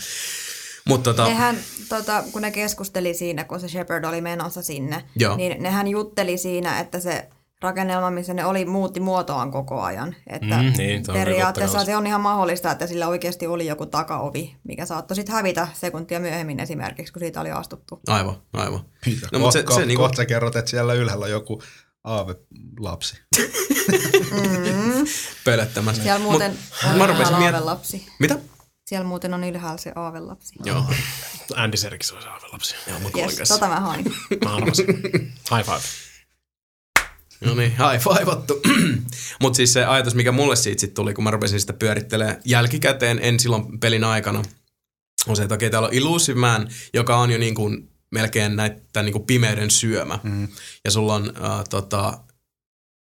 mutta tota, Nehän, tota, kun ne keskusteli siinä, kun se Shepard oli menossa sinne, Joo. niin nehän jutteli siinä, että se rakennelma, missä ne oli, muutti muotoaan koko ajan. Että Mm, niin, se on periaatteessa totta se on ihan mahdollista, että sillä oikeasti oli joku takaovi, mikä saattoi sitten hävitä sekuntia myöhemmin esimerkiksi, kun siitä oli astuttu. aivan, aivan. Mitä? No, No, mutta ko- se- se, se niinku- kohta sä kerrot, että siellä ylhäällä on joku aavelapsi. Pölettämässä. Siellä muuten Mut on mä ylhäällä miet- aavelapsi. Mitä? Siellä muuten on ylhäällä se aavelapsi. Joo. Andy Serkis olisi aivan lapsi. Joo, Yes, kuinkas? tota mä hain. Mä arvasin. High five. No niin, high fiveattu. Mutta siis se ajatus, mikä mulle siitä sit tuli, kun mä rupesin sitä pyörittelemään jälkikäteen, en silloin pelin aikana, on se, että okei, täällä on Illusive Man, joka on jo niin kuin melkein näitä niin kuin pimeyden syömä. Mm. Ja sulla on äh, tota,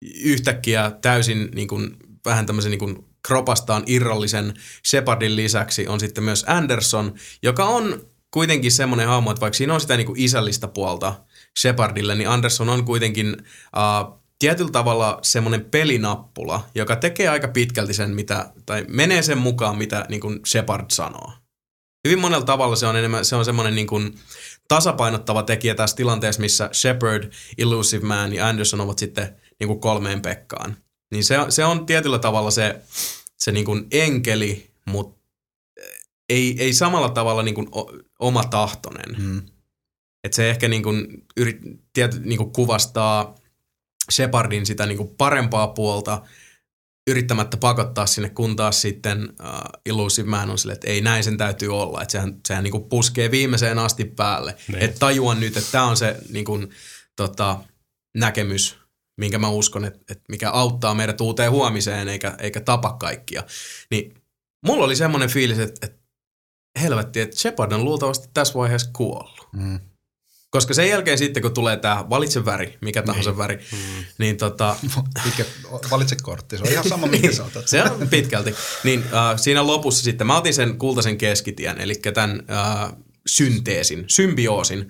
yhtäkkiä täysin niin kuin, vähän tämmöisen niin kuin kropastaan irrallisen Shepardin lisäksi on sitten myös Anderson, joka on kuitenkin semmoinen hahmo, että vaikka siinä on sitä niin kuin isällistä puolta Shepardille, niin Anderson on kuitenkin uh, tietyllä tavalla semmoinen pelinappula, joka tekee aika pitkälti sen, mitä, tai menee sen mukaan, mitä niin kuin Shepard sanoo. Hyvin monella tavalla se on enemmän, se on semmoinen niin kuin tasapainottava tekijä tässä tilanteessa, missä Shepard, Illusive Man ja Anderson ovat sitten niin kuin kolmeen Pekkaan. Niin se, se on tietyllä tavalla se, se niin kuin enkeli, mutta ei, ei samalla tavalla niin kuin oma tahtonen. Mm. Et se ehkä niin kuin, yrit, tiety, niin kuin kuvastaa Shepardin sitä niin kuin parempaa puolta yrittämättä pakottaa sinne, kun taas sitten uh, Illusive Man on sille, että ei näin sen täytyy olla. Että sehän, sehän niin kuin puskee viimeiseen asti päälle. Niin. Että tajuan nyt, että tämä on se niin kuin, tota, näkemys, minkä mä uskon, että, että mikä auttaa meidät uuteen huomiseen eikä, eikä tapa kaikkia. Niin mulla oli semmoinen fiilis, että, että helvetti, että Shepard on luultavasti tässä vaiheessa kuollut. Mm. Koska sen jälkeen sitten, kun tulee tämä valitse väri, mikä tahansa väri, mm. niin tota, Mikä, valitse kortti, se on ihan sama, mikä sä otat. se on pitkälti. Niin äh, siinä lopussa sitten mä otin sen kultaisen keskitien, eli tämän äh, synteesin, symbioosin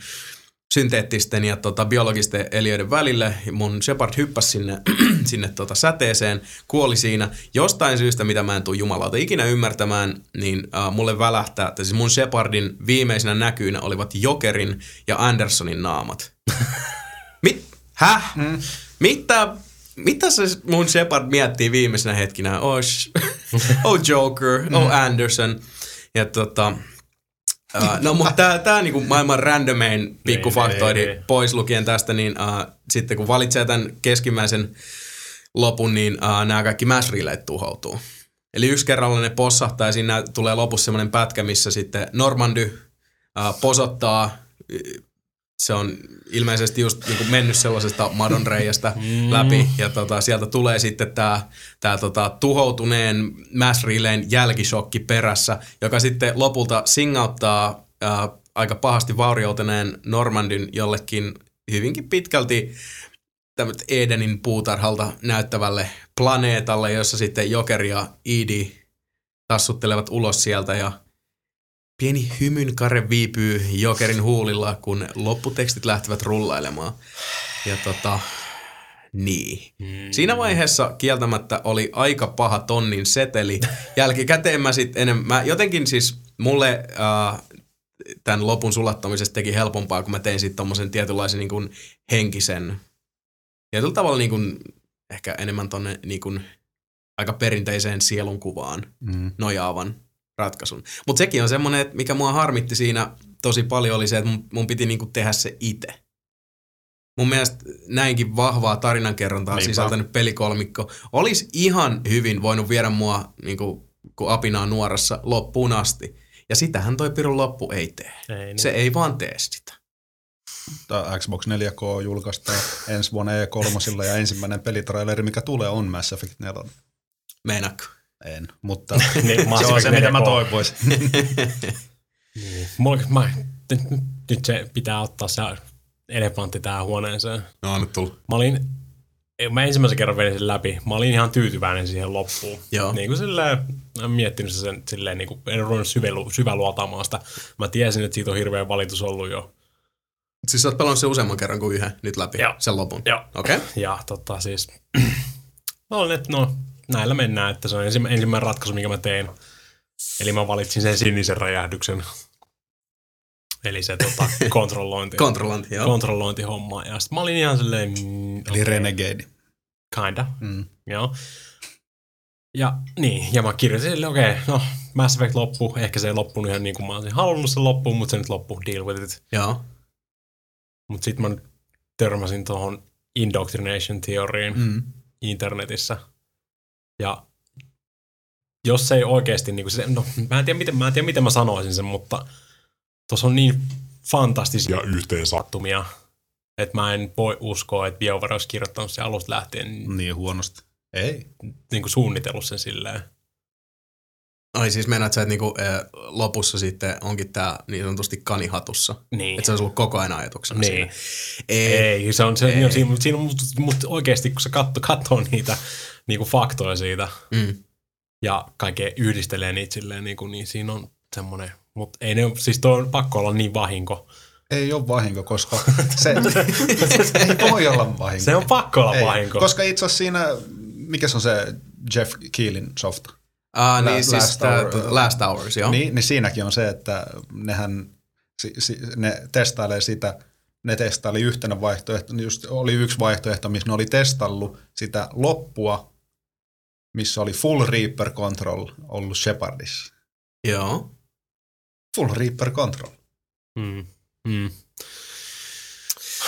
synteettisten ja tota, biologisten eliöiden välille. Mun Shepard hyppäsi sinne, sinne tota, säteeseen, kuoli siinä. Jostain syystä, mitä mä en tule jumalauta ikinä ymmärtämään, niin äh, mulle välähtää, että siis mun Shepardin viimeisinä näkyinä olivat Jokerin ja Andersonin naamat. Mit? Häh? Mm. Mitä? Mitä se mun Shepard miettii viimeisenä hetkinä? Oh, sh- oh Joker, oh Anderson. Ja tota, Uh, no mutta tämä tää niinku maailman randomein pikkufaktoidi Niin, niin, niin. pois lukien tästä, niin uh, sitten kun valitsee tämän keskimmäisen lopun, niin uh, nämä kaikki relayt tuhoutuu. Eli yksi kerralla ne possahtaa ja siinä tulee lopussa semmoinen pätkä, missä sitten Normandy uh, posottaa, se on ilmeisesti just niinku mennyt sellaisesta madonreijästä läpi ja tota, sieltä tulee sitten tämä tää tota, tuhoutuneen mass relayn jälkishokki perässä, joka sitten lopulta singauttaa ää, aika pahasti vaurioituneen Normandin jollekin hyvinkin pitkälti Edenin puutarhalta näyttävälle planeetalle, jossa sitten Joker ja Edie tassuttelevat ulos sieltä ja pieni hymyn kare viipyy Jokerin huulilla, kun lopputekstit lähtevät rullailemaan. Ja tota, niin. Mm. Siinä vaiheessa kieltämättä oli aika paha tonnin seteli. Jälkikäteen mä sit enemmän, mä jotenkin siis mulle äh, tämän lopun sulattamisesta teki helpompaa, kun mä tein sitten tommosen tietynlaisen niin kuin henkisen, tietyllä tavalla niin kuin, ehkä enemmän tonne niin kuin, aika perinteiseen sielunkuvaan Mm. nojaavan ratkaisun. Mutta sekin on semmoinen, että mikä mua harmitti siinä tosi paljon oli se, että mun, mun piti niinku tehdä se itse. Mun mielestä näinkin vahvaa tarinankerrontaa Niinpä. sisältänyt pelikolmikko olisi ihan hyvin voinut viedä mua niinku, kun apinaa nuorassa loppuun asti. Ja sitähän toi Pirun loppu ei tee. Ei, niin. Se ei vaan tee sitä. Tää Xbox 4K julkaistaan ensi vuonna E3 ja ensimmäinen pelitraileri, mikä tulee, on Mass Effect 4. Meinaatko? En, mutta Niin, se on se, mitä mä 4K. toivoisin. Niin. Mulla, mä, nyt, nyt se pitää ottaa se elefantti tähän huoneeseen. No on nyt tullut. Mä olin, mä ensimmäisen kerran vedin sen läpi. Mä olin ihan tyytyväinen siihen loppuun. Joo. Niin kuin silleen, mä miettinyt sen silleen, niin kuin, en ruvennut syvälu, syväluotaamaan sitä. Mä tiesin, että siitä on hirveä valitus ollut jo. Siis sä oot pelannut se useamman kerran kuin yhden nyt läpi, Joo. sen lopun. Joo. Okei. Okay. Ja tota siis, mä olin, että no näillä mennään, että se on ensimmä, ensimmäinen ratkaisu, minkä mä tein. Eli mä valitsin sen sinisen räjähdyksen. Eli se tota, kontrollointi. Kontrollanti, joo. kontrollointihomma. Ja sitten mä olin ihan silleen, mm, Eli okei, Renegade. kinda, Mm. joo. Ja niin, ja mä kirjoitin sille, okei, okay, no Mass Effect loppu, ehkä se ei loppunut ihan niin kuin mä olisin halunnut se loppuun, mutta se nyt loppu, deal with it. Joo. Mutta sitten mä törmäsin tuohon indoctrination teoriin Mm. internetissä. Ja jos se ei oikeasti, niin kuin se, no mä en, tiedä, miten, mä en tiedä miten mä sanoisin sen, mutta tuossa on niin fantastisia yhteensattumia, että mä en voi uskoa, että BioWare olisi kirjoittanut sen alusta lähtien Niin huonosti. Ei. niin kuin suunnitellut sen silleen. Ai siis meinaat sä, että niinku, eh, lopussa sitten onkin tää niin sanotusti kanihatussa. Niin. Että se olisi ollut koko ajan ajatuksena Niin. siinä. Ei. Ei, se on, se, Ei. ei. Siinä, siinä on, mutta, mutta oikeasti kun sä katso, katsoo niitä niin kuin faktoja siitä, Mm. ja kaikkea yhdistelee niitä silleen, niin, kuin, niin siinä on semmoinen, mutta ei ne, siis tuo on pakko olla niin vahinko. Ei ole vahinko, koska se, se ei voi olla vahinko. Se on pakko olla ei, vahinko. Koska itse asiassa siinä, mikä se on se Jeff Keelin soft? Ah, niin La- siis Last Hour. tota Last Hours, joo. Niin, niin siinäkin on se, että nehän si, si, ne testailee sitä, ne testaili yhtenä vaihtoehtona, just oli yksi vaihtoehto, missä ne oli testallut sitä loppua, missä oli Full Reaper Control ollut Shepardissa. Joo. Full Reaper Control. Mm. Mm.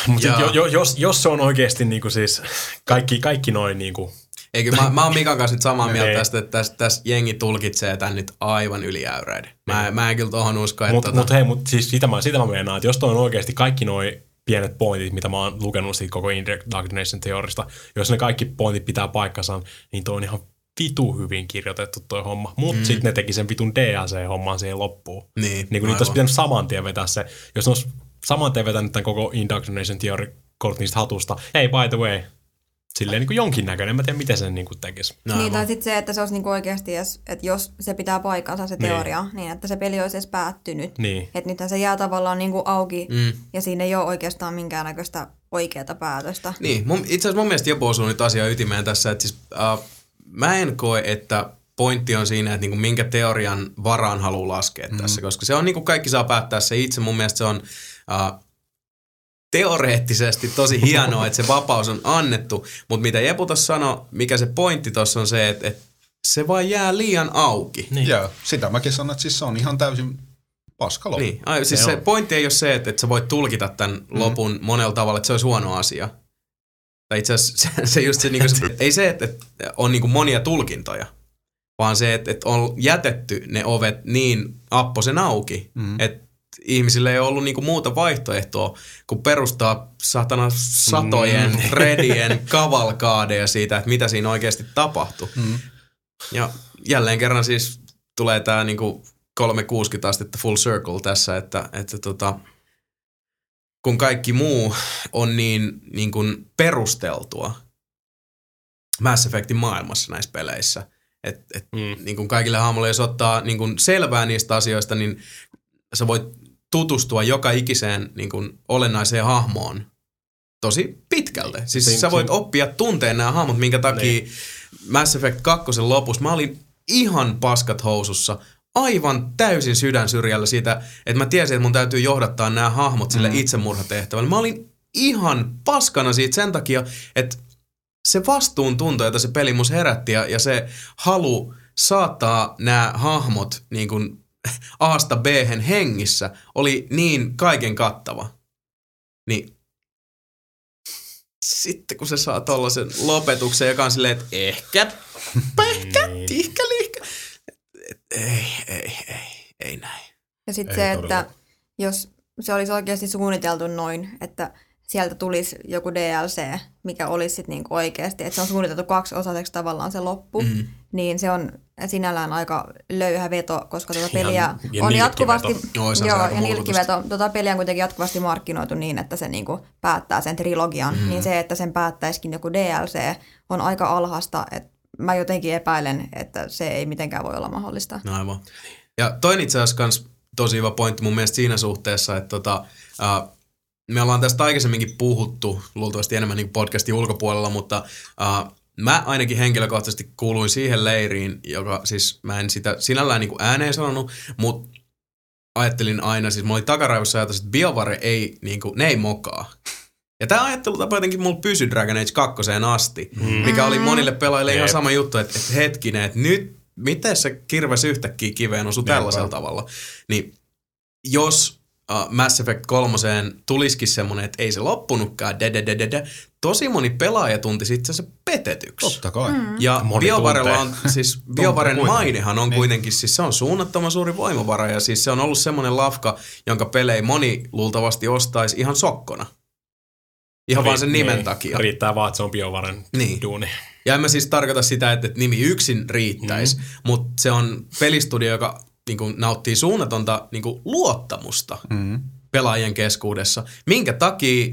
Mutta jo, jo, jos, jos se on oikeasti niinku siis kaikki, kaikki noin niinku, Eikö, mä, mä oon Mikan kanssa nyt samaa mieltä Ei. tästä, että tässä, tässä jengi tulkitsee tämän nyt aivan yliäyräiden. Mä, mä en kyllä tohon usko, että Mutta tota, mut hei, mut siis sitä mä, sitä mä meinaan, että jos toi on oikeasti kaikki noi pienet pointit, mitä mä oon lukenut siitä koko indoctrination teorista, jos ne kaikki pointit pitää paikkansa, niin toi on ihan vitu hyvin kirjoitettu toi homma. Mutta mm. sitten ne teki sen vitun DLC-homman siihen loppuun. Niin, niin kun niitä olisi pitänyt saman tien vetää se. Jos ne olisi saman tien vetänyt tämän koko indoctrination theory niistä hatusta, hei by the way, silleen niin kuin jonkinnäköinen, en mä tiedä miten sen niin kuin tekisi. No, niin, tai sitten se, että se olisi niinku oikeasti, edes, että jos se pitää paikkansa se Niin. teoria, niin, että se peli olisi edes päättynyt. Niin. Että nythän se jää tavallaan niinku auki Mm. ja siinä ei ole oikeastaan minkäännäköistä oikeaa päätöstä. Niin, mun, itse asiassa mun mielestä Jopo osuu nyt asiaa ytimeen tässä, että siis, uh, mä en koe, että pointti on siinä, että niinku minkä teorian varaan haluaa laskea mm. tässä, koska se on niinku kaikki saa päättää se itse. Mun mielestä se on uh, teoreettisesti tosi hienoa, että se vapaus on annettu, mutta mitä Jepu tuossa sanoi, mikä se pointti tuossa on se, että, että se vaan jää liian auki. Niin. Ja sitä mäkin sanon, että siis se on ihan täysin paska loppu. Niin, ai, siis Se se, on. pointti ei ole se, että, että sä voit tulkita tämän mm. lopun monella tavalla, että se olisi huono asia. Tai itse asiassa se, se just se, niin se ei se, että, että on niin monia tulkintoja, vaan se, että, että on jätetty ne ovet niin apposen auki, mm. että ihmisille ei ollut niin muuta vaihtoehtoa, kuin perustaa satana satojen, mm. redien kavalkaadeja siitä, että mitä siinä oikeasti tapahtui. Mm. Ja jälleen kerran siis tulee tämä niinku 360 astetta full circle tässä, että, että tota, kun kaikki muu on niin, niin kuin perusteltua Mass Effectin maailmassa näissä peleissä, että et, Mm. niin kuin kaikille hahmoille, jos ottaa niin kuin selvää niistä asioista, niin sä voit tutustua joka ikiseen niin kuin olennaiseen hahmoon tosi pitkältä. Siis sä voit oppia tunteen nämä hahmot, minkä takia Niin. Mass Effect 2 lopussa mä olin ihan paskat housussa, aivan täysin sydän syrjällä siitä, että mä tiesin, että mun täytyy johdattaa nämä hahmot sille mm. itsemurhatehtävälle. Mä olin ihan paskana siitä sen takia, että se vastuuntunto, jota se peli mus herätti ja, ja se halu saattaa nämä hahmot niin kuin A-sta b hengissä oli niin kaiken kattava. Niin sitten kun se saa tollasen lopetuksen, joka on silleen, että ehkä, ehkä, Niin. tihkä, lihkä. Et Ei, ei, ei, ei näin. Ja sitten se, todella. että jos se olisi oikeasti suunniteltu noin, että sieltä tulisi joku DLC, mikä olisi sitten niinku oikeasti, että se on suunniteltu kaksi osaseksi tavallaan se loppu, Mm. niin se on sinällään aika löyhä veto, koska tuota Ja- peliä ja on nilkkiveto. jatkuvasti, Joo, se on joo, ja nilkkiveto, tuota peliä on kuitenkin jatkuvasti markkinoitu niin, että se niinku päättää sen trilogian, mm. niin se, että sen päättäisikin joku DLC, on aika alhaista, että mä jotenkin epäilen, että se ei mitenkään voi olla mahdollista. No aivan. Ja toinen itse asiassa kans tosi hyvä pointti mun mielestä siinä suhteessa, että tota, äh, me ollaan tästä aikaisemminkin puhuttu, luultavasti enemmän niin podcastin ulkopuolella, mutta äh, mä ainakin henkilökohtaisesti kuuluin siihen leiriin, joka siis mä en sitä sinällään niin kuin ääneen sanonut, mutta ajattelin aina, siis mulla oli takaraivossa ajatus, että BioVare ei, niin kuin, ne ei mokaa. Ja tämä ajattelutapa jotenkin mulla pysyi Dragon Age 2 asti, mm. mikä oli monille pelaajille ihan sama juttu, että, että hetkinen, että nyt, miten se kirves yhtäkkiä kiveen osui tällaisella tavalla. Niin jos uh, Mass Effect 3 tulisikin semmoinen, että ei se loppunutkaan, de, de, de, de, de, tosi moni pelaaja tuntisi itse asiassa petetyksi. Totta kai. Mm. Ja Moni BioVarella on, siis BioVaren mainehan on kuitenkin, siis se on suunnattoman suuri voimavara ja siis se on ollut semmoinen lafka, jonka pelejä moni luultavasti ostaisi ihan sokkona. Ihan vaan sen nimen Niin, takia. Riittää vaan, että se on biovaren Niin. duuni. Ja en mä siis tarkoita sitä, että, että nimi yksin riittäisi, Mm. mm. mutta se on pelistudio, joka niin kuin, nauttii suunnatonta niin kuin, luottamusta Mm. pelaajien keskuudessa. Minkä takia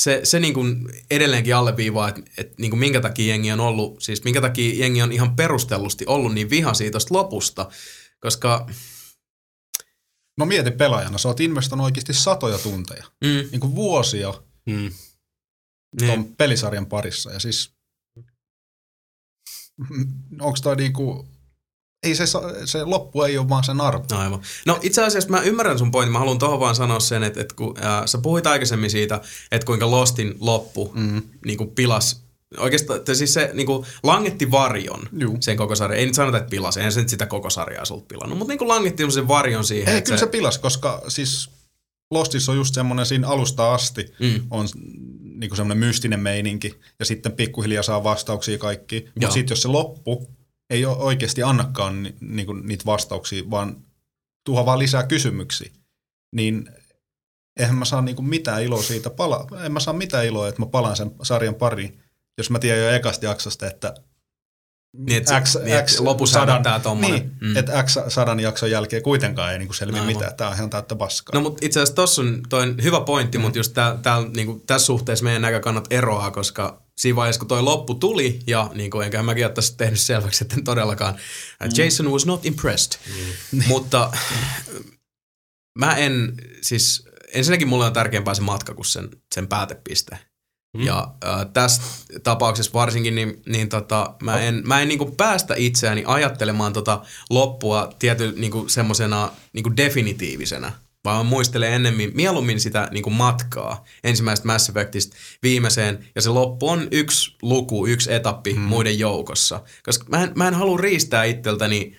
se, se niin kuin edelleenkin alleviivaa, että, että niin kuin minkä takia jengi on ollut, siis minkä takia jengi on ihan perustellusti ollut niin viha siitä tosta lopusta, koska No mieti pelaajana, sä oot investoinut oikeasti satoja tunteja, mm, niin kuin vuosia Mm. ton niin, pelisarjan parissa. Ja siis, onko toi niinku, ei se, se loppu ei ole vaan sen arvo. aivan. No itse asiassa mä ymmärrän sun pointin, mä haluan tuohon vaan sanoa sen, että, että kun ää, sä puhuit aikaisemmin siitä, että kuinka Lostin loppu Mm. niin kuin pilas, oikeastaan että siis se niin kuin langetti varjon Juu. sen koko sarjan. Ei nyt sanota, että pilasi, eihän se nyt sitä koko sarjaa sulta pilannut, mutta niin kuin langetti semmoisen varjon siihen. Ei, kyllä se pilas, koska siis Lostissa on just semmoinen siinä alusta asti Mm. on niinku semmoinen mystinen meininki ja sitten pikkuhiljaa saa vastauksia kaikki. Mutta sitten jos se loppu ei ole oikeasti annakaan ni, niinku niitä vastauksia, vaan tuo vaan lisää kysymyksiä, niin eihän mä saa niinku mitään iloa siitä pala. En mä saa mitään iloa, että mä palaan sen sarjan pariin, jos mä tiedän jo ekasta jaksosta, että Niin, se- niin, että lopussa hämöttää tommonen. niin, Mm. että X sadan jakson jälkeen kuitenkaan ei niinku selviä Aivan. mitään. Tämä on ihan täyttä paskaa. No mutta itse asiassa tossa on toi hyvä pointti, mm. mutta just tää, tää, niinku, tässä suhteessa meidän näkökannat eroaa, koska siinä vaiheessa kun toi loppu tuli, ja niin kuin, enköhän mäkin ole tässä tehnyt selväksi, että todellakaan, mm. Jason was not impressed. Mm. mutta mä en, siis ensinnäkin mulle on tärkeämpää se matka kuin sen, sen päätepiste. Mm. Ja äh, tässä tapauksessa varsinkin, niin, niin tota, mä en, mä en niinku päästä itseäni ajattelemaan tota loppua tiety niinku semmosena niinku definitiivisena, vaan mä muistelen ennemmin, mieluummin sitä niinku matkaa ensimmäisestä Mass Effectista viimeiseen, ja se loppu on yksi luku, yksi etappi mm. muiden joukossa. Koska mä en, mä en halua riistää itseltäni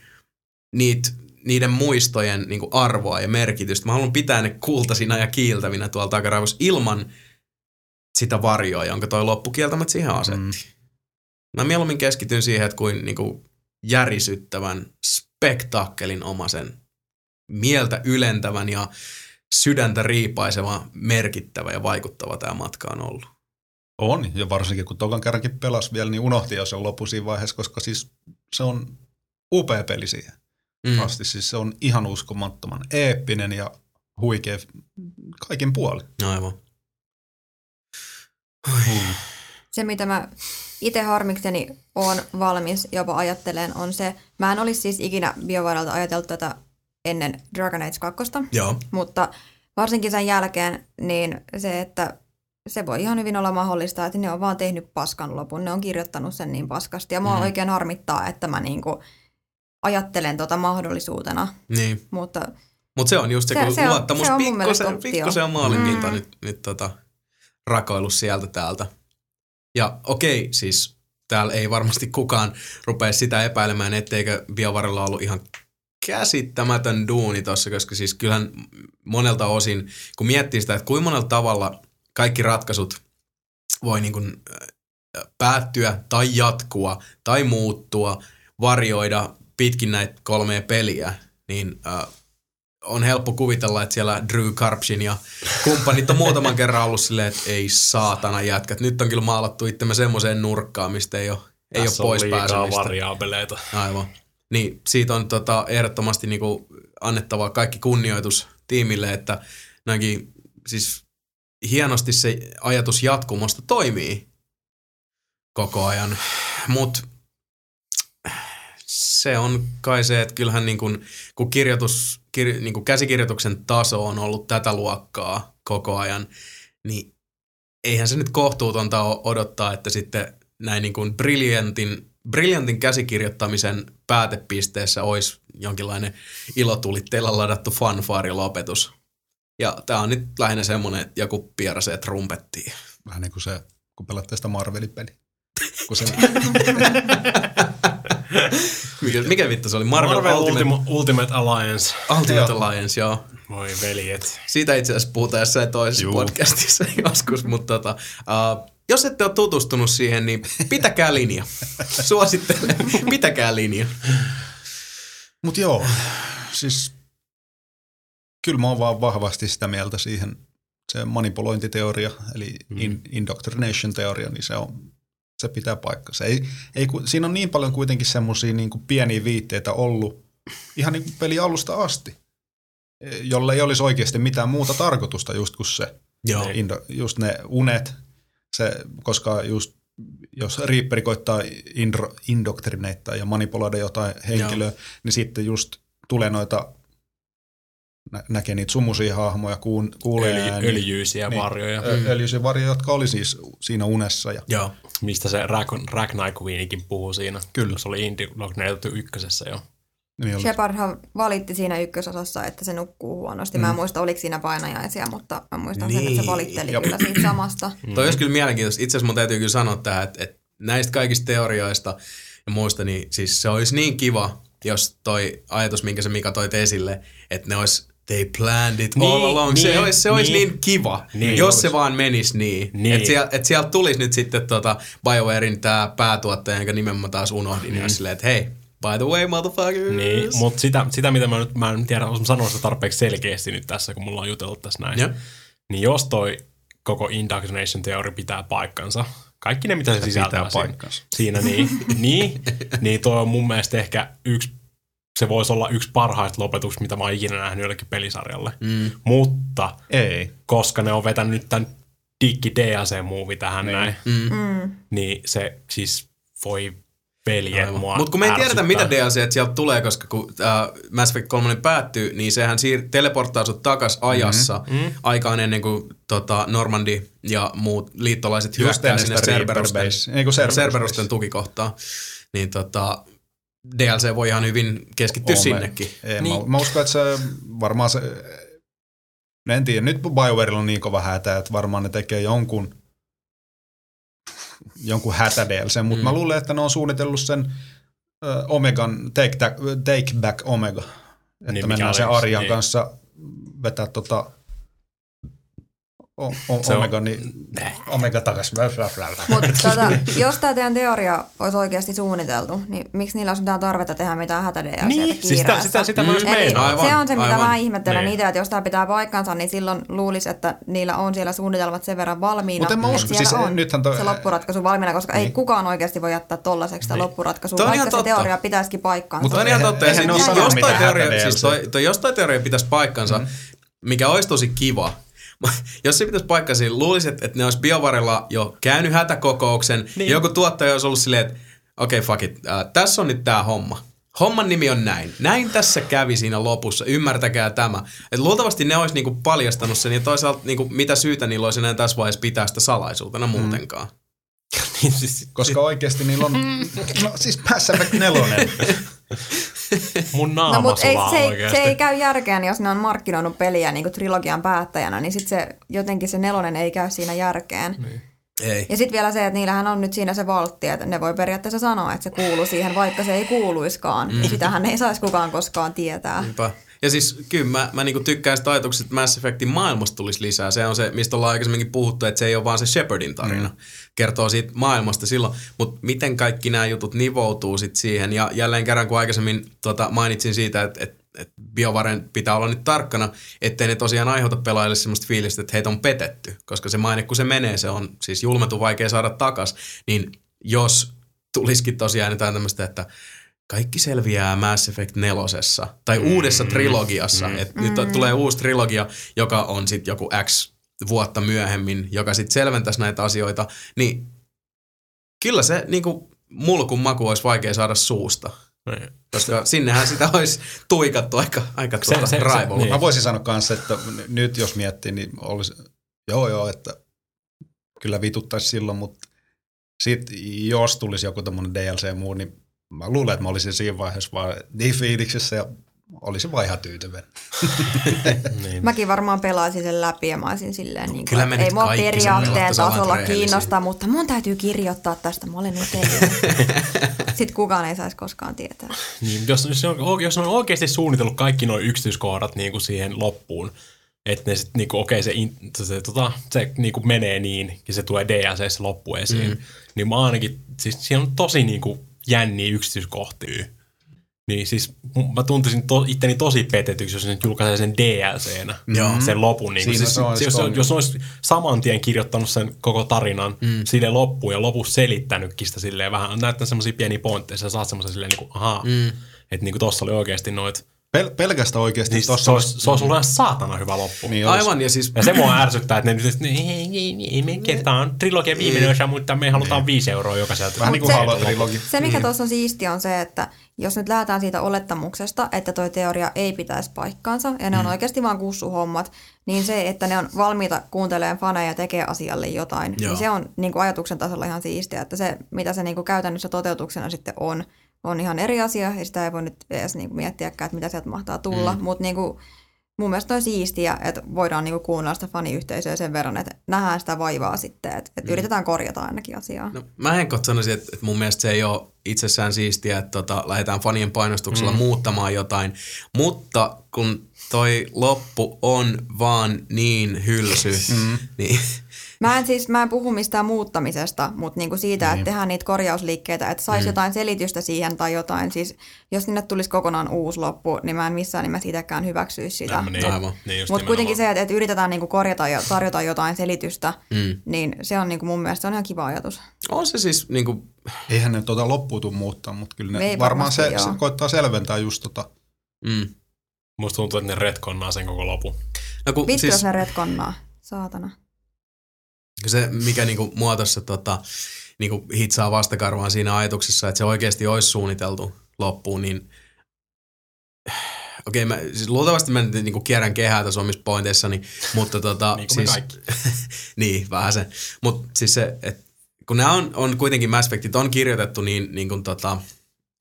niitä niiden muistojen niin arvoa ja merkitystä. Mä haluan pitää ne kultasina ja kiiltävinä tuolla takaraivossa ilman sitä varjoa, jonka toi loppu kieltämättä siihen asetti. Mm. Mä mieluummin keskityn siihen, että kuin, niin kuin järisyttävän spektaakkelin omasen mieltä ylentävän ja sydäntä riipaiseva, merkittävä ja vaikuttava tämä matka on ollut. On, ja varsinkin kun tokan kerrankin pelas vielä, niin unohti jo sen loppu siinä vaiheessa, koska siis se on upea peli siihen mm. asti. Siis se on ihan uskomattoman eeppinen ja huikea kaikin puolin. Aivan. Se, mitä mä itse harmikseni on valmis jopa ajatteleen, on se, mä en olisi siis ikinä BioVaralta ajatellut tätä ennen Dragon Age 2, Joo. mutta varsinkin sen jälkeen, niin se, että se voi ihan hyvin olla mahdollista, että ne on vaan tehnyt paskan lopun, ne on kirjoittanut sen niin paskasti, ja mua Mm. oikein harmittaa, että mä niinku ajattelen tota mahdollisuutena, Niin. mutta Mutta se on just se, Se- kun se on- luottamus se on mun mielestä pikkusen, pikkusen on maalinpinta Mm. nyt, nyt tota, rakoillut sieltä täältä. Ja okei, siis täällä ei varmasti kukaan rupea sitä epäilemään, etteikö BioVarilla ollut ihan käsittämätön duuni tossa, koska siis kyllähän monelta osin, kun miettii sitä, että kuinka monella tavalla kaikki ratkaisut voi niin kuin, päättyä tai jatkua tai muuttua, varjoida pitkin näitä kolmea peliä, niin äh, on helppo kuvitella, että siellä Drew Karpshin ja kumppanit on muutaman kerran ollut silleen, että ei saatana jätkät. Nyt on kyllä maalattu itsemme semmoiseen nurkkaan, mistä ei ole, ei ole Tässä on pois liikaa pääsemistä. variaabeleita. Aivan. Niin siitä on tota, ehdottomasti niinku annettava kaikki kunnioitus tiimille, että näinkin siis hienosti se ajatus jatkumosta toimii koko ajan. Mutta se on kai se, että kyllähän niin kun, kun kirjoitus, kir, niin kun käsikirjoituksen taso on ollut tätä luokkaa koko ajan, niin eihän se nyt kohtuutonta odottaa, että sitten näin niin kuin briljantin, briljantin käsikirjoittamisen päätepisteessä olisi jonkinlainen ilotulitteilla ladattu fanfaarilopetus. Ja tämä on nyt lähinnä semmoinen, että joku pierasee trumpettiin. Vähän niin kuin se, kun pelatte sitä Marvelin peliä. Kun se, Mikä, mikä vittu se oli? Marvel, Marvel Ultimate, Ultimate, Ultimate Alliance. Ultimate Alliance, joo. Voi veljet. Siitä itse asiassa puhutaan jossain toisessa Juu. podcastissa joskus, mutta tota, uh, jos ette ole tutustunut siihen, niin pitäkää linja. Suosittelen, pitäkää linja. Mut joo, siis kyllä mä oon vaan vahvasti sitä mieltä siihen, se manipulointiteoria, eli in, indoctrination-teoria, niin se, on, se pitää paikkansa. Ei, ei, siinä on niin paljon kuitenkin semmoisia niin pieniä viitteitä ollut ihan niin kuin peli alusta asti, e, jolle ei olisi oikeasti mitään muuta tarkoitusta just kuin se. Joo. Indo, just ne unet, se, koska just jos Reaperi koittaa indro, indoktrineittaa ja manipuloida jotain henkilöä, Joo. niin sitten just tulee noita, nä- näkee niitä sumusia hahmoja, kuun, kuulee Öljy, ääniä. öljyisiä Niin, varjoja. Ö- öljyisiä varjoja, jotka oli siis siinä unessa. Ja, Joo. Mistä se Ragnar Queenikin puhuu siinä. Kyllä. Se oli Indoctrinated ykkösessä jo. niin oli, Shepardhan valitti siinä ykkösosassa, että se nukkuu huonosti. Mä en muista, oliko siinä painajaisia, mutta mä muistan sen, että Niin. se valitteli Ja- kyllä siitä samasta. Mm. Toi olisi kyllä mielenkiintoista. Itse asiassa mun täytyy kyllä sanoa tähän, että, että näistä kaikista teorioista ja muista, niin siis se olisi niin kiva, jos toi ajatus, minkä se Mika toi esille, että ne olisi they planned it all Niin, along. se niin, olisi, se olisi niin. niin kiva, Niin jos olisi. se vaan menisi niin. Niin. Että sieltä, et sieltä tulisi nyt sitten tota BioWarein tämä päätuottaja, jonka nimen mä taas unohdin, mm. ja olisi silleen, että hei, by the way, motherfuckers. Niin, mutta sitä, sitä, mitä mä nyt, mä en tiedä, jos mä sanon sitä tarpeeksi selkeästi nyt tässä, kun mulla on jutellut tässä näin. Joo. Niin jos toi koko indoctrination teori pitää paikkansa, kaikki ne, mitä se sisältää pitää siinä, siinä niin, niin, niin toi on mun mielestä ehkä yksi, se voisi olla yksi parhaista lopetuksista, mitä mä oon ikinä nähnyt jollekin pelisarjalle. Mm. Mutta ei. koska ne on vetänyt nyt tämän diggi DLC-muuvi tähän Niin. näin, Mm. niin se siis voi veljet mua Mutta kun me ei tiedetä, mitä. DLC sieltä tulee, koska kun äh, Mass Effect 3 päättyy, niin sehän siir- teleporttaa sut takas ajassa Mhm. mm-hmm. aikaan ennen kuin tota, Normandi ja muut liittolaiset Just hyökkää ennen sinne Cerberusten, Cerberusten tukikohtaan. Niin tota, DLC voi ihan hyvin keskittyä Oome. sinnekin. Ei, Niin. mä, mä uskon, että se varmaan se, en tiedä, nyt BioWareilla on niin kova hätä, että varmaan ne tekee jonkun, jonkun hätä DLC, mutta Mm. mä luulen, että ne on suunnitellut sen ö, Omegan, Take, take Back Omega, että Niin, mennään sen Arjan niin. kanssa vetää tota o, o, Se on- Omega, niin, Omega takas. Mutta tota, jos tämä teidän teoria olisi oikeasti suunniteltu, niin miksi niillä olisi mitään tarvetta tehdä mitään hätädejä Niin, siis sitä, sitä, sitä Mm. just Eli. Aivan, se on se, mitä aivan. mä ihmettelen Niin. itse, että jos tämä pitää paikkansa, niin silloin luulisi, että niillä on siellä suunnitelmat sen verran valmiina, Mut en mä usko, siis on nythän toi- se loppuratkaisu valmiina, koska ei Niin. kukaan oikeasti voi jättää tollaiseksi sitä loppuratkaisua, Toi on vaikka ihan se totta. teoria pitäisikin paikkansa. Mutta on ihan totta. Jos, toi teoria, siis toi, jos toi teoria pitäisi paikkansa, Mm. mikä olisi tosi kiva, jos se pitäisi paikkansa, niin luulisin, että, että ne olisi BioVarella jo käynyt hätäkokouksen, niin. Ja joku tuottaja olisi ollut silleen, että okei okay, fuck it, äh, tässä on nyt tämä homma. Homman nimi on näin. Näin tässä kävi siinä lopussa. Ymmärtäkää tämä. Et luultavasti ne olisi niinku paljastanut sen ja toisaalta niinku, mitä syytä niillä olisi enää tässä vaiheessa pitää sitä salaisuutena muutenkaan. Niin, siis, Koska oikeasti niillä on, no siis Mass Effect 4. mun No, naama mutta ei, sulaa se, ei, se ei käy järkeen, jos ne on markkinoinut peliä niin kuin trilogian päättäjänä, niin sitten se, jotenkin se nelonen ei käy siinä järkeen. Niin. Ei. Ja sitten vielä se, että niillähän on nyt siinä se valtti, että ne voi periaatteessa sanoa, että se kuuluu siihen, vaikka se ei kuuluiskaan. Mm. Sitähän ei saisi kukaan koskaan tietää. Niinpä. Ja siis kyllä mä, mä niinku tykkään sitä ajatuksesta, että Mass Effectin maailmasta tulisi lisää. Se on se, mistä ollaan aikaisemminkin puhuttu, että se ei ole vaan se Shepardin tarina. Mm. Kertoo siitä maailmasta silloin. Mutta miten kaikki nämä jutut nivoutuu sitten siihen. Ja jälleen kerran, kun aikaisemmin tota, mainitsin siitä, että, että, että BioVaren pitää olla nyt tarkkana, ettei ne tosiaan aiheuta pelaajille sellaista fiilistä, että heitä on petetty. Koska se maine, kun se menee, se on siis julmetu vaikea saada takas. Niin jos tulisikin tosiaan jotain tämmöistä, että kaikki selviää Mass Effect nelosessa tai mm, uudessa trilogiassa. Mm, Et mm. Nyt tulee uusi trilogia, joka on sitten joku X vuotta myöhemmin, joka sitten selventäisi näitä asioita, niin kyllä se niinku mulkun maku olisi vaikea saada suusta. Niin. Koska sinnehän sitä olisi tuikattu aika, aika Se- tuota se- se- raivolla. niin. Mä voisin sanoa kanssa, että nyt jos miettii, niin olisi, joo joo, että kyllä vituttaisi silloin, mutta sitten jos tulisi joku tämmöinen DLC muu, niin mä luulen, että mä olisin siinä vaiheessa vaan niin fiiliksessä ja olisin vaan ihan tyytyväinen. Niin. Mäkin varmaan pelaisin sen läpi ja mä olisin silleen, niin kyllä kuin, ei mua periaatteen tasolla kiinnostaa, mutta mun täytyy kirjoittaa tästä, mä olen eteen. Sitten kukaan ei saisi koskaan tietää. Niin, jos, jos, on, jos on oikeasti suunnitellut kaikki nuo yksityiskohdat niin kuin siihen loppuun, että ne sitten, niin kuin, okei, se, in, se, se, tota, se niin kuin menee niin, ja se tulee DLC se loppu esiin, mm. niin mä ainakin, siis siinä on tosi niin kuin, jänniä yksityiskohtia. Niin siis mä tuntisin to, itteni tosi petetyksi, jos nyt julkaisee sen DLCnä, Joo. sen lopun. Niin Siinä siis, se olisi jos, jos olisi saman tien kirjoittanut sen koko tarinan mm. sille loppuun ja lopussa selittänytkin sitä silleen vähän, näyttää semmoisia pieniä pointteja, sä saat semmoisen silleen niin kuin, ahaa, mm. että niin kuin tossa oli oikeasti noit Pel- pelkästä oikeasti Niin tossa se, olisi, se olisi ollut ihan saatana hyvä loppu. Niin olisi. Aivan, ja siis Ja se mua ärsyttää, että ne nyt, että ei, ei, ei, me on trilogian viimeinen osa, mutta me halutaan viisi euroa jokaiselta. Vähän niin kuin trilogi. Se, mikä tuossa on siistiä, on se, että jos nyt lähdetään siitä olettamuksesta, että toi teoria ei pitäisi paikkaansa, ja ne on oikeasti vaan kussuhommat, niin se, että ne on valmiita kuuntelemaan faneja ja tekee asialle jotain, Joo. niin se on niin kuin ajatuksen tasolla ihan siistiä, että se, mitä se niin kuin käytännössä toteutuksena sitten on, on ihan eri asia, ja sitä ei voi nyt edes niin kuin miettiäkään, että mitä sieltä mahtaa tulla, mm. mutta niin mun mielestä on siistiä, että voidaan niin kuin kuunnella sitä faniyhteisöä sen verran, että nähdään sitä vaivaa sitten, että, että yritetään korjata ainakin asiaa. No, mä en sanoisin, että, että mun mielestä se ei ole itsessään siistiä, että tota, lähdetään fanien painostuksella mm. muuttamaan jotain, mutta kun toi loppu on vaan niin hylsy, mm. niin Mä en siis, mä en puhu mistään muuttamisesta, mutta niinku siitä, niin. että tehdään niitä korjausliikkeitä, että saisi mm. jotain selitystä siihen tai jotain. Siis jos sinne tulisi kokonaan uusi loppu, niin mä en missään nimessä itsekään hyväksyisi sitä. Niin, Aivan. niin Mutta kuitenkin nimenomaan. se, että, että yritetään niinku korjata ja tarjota jotain selitystä, Mm. niin se on niinku mun mielestä se on ihan kiva ajatus. on se siis niin kuin, Eihän ne tuota loppuun tuu muuttaa, mutta kyllä ne varmaan se, se koittaa selventää just tota. mm. Musta tuntuu, että ne retkonnaa sen koko lopun. no, kun, Vittu, siis, jos ne retkonnaa. Saatana. se, mikä niinku muotossa tota, niinku hitsaa vastakarvaan siinä ajatuksessa, että se oikeasti olisi suunniteltu loppuun, niin okei, mä, siis luultavasti mä nyt niinku kierrän kehää tässä omissa pointeissani, mutta tota, Niin siis, kaikki. niin, vähän se. Mutta siis se, että kun nämä on, on kuitenkin Mass Effectit on kirjoitettu niin, niin kuin tota,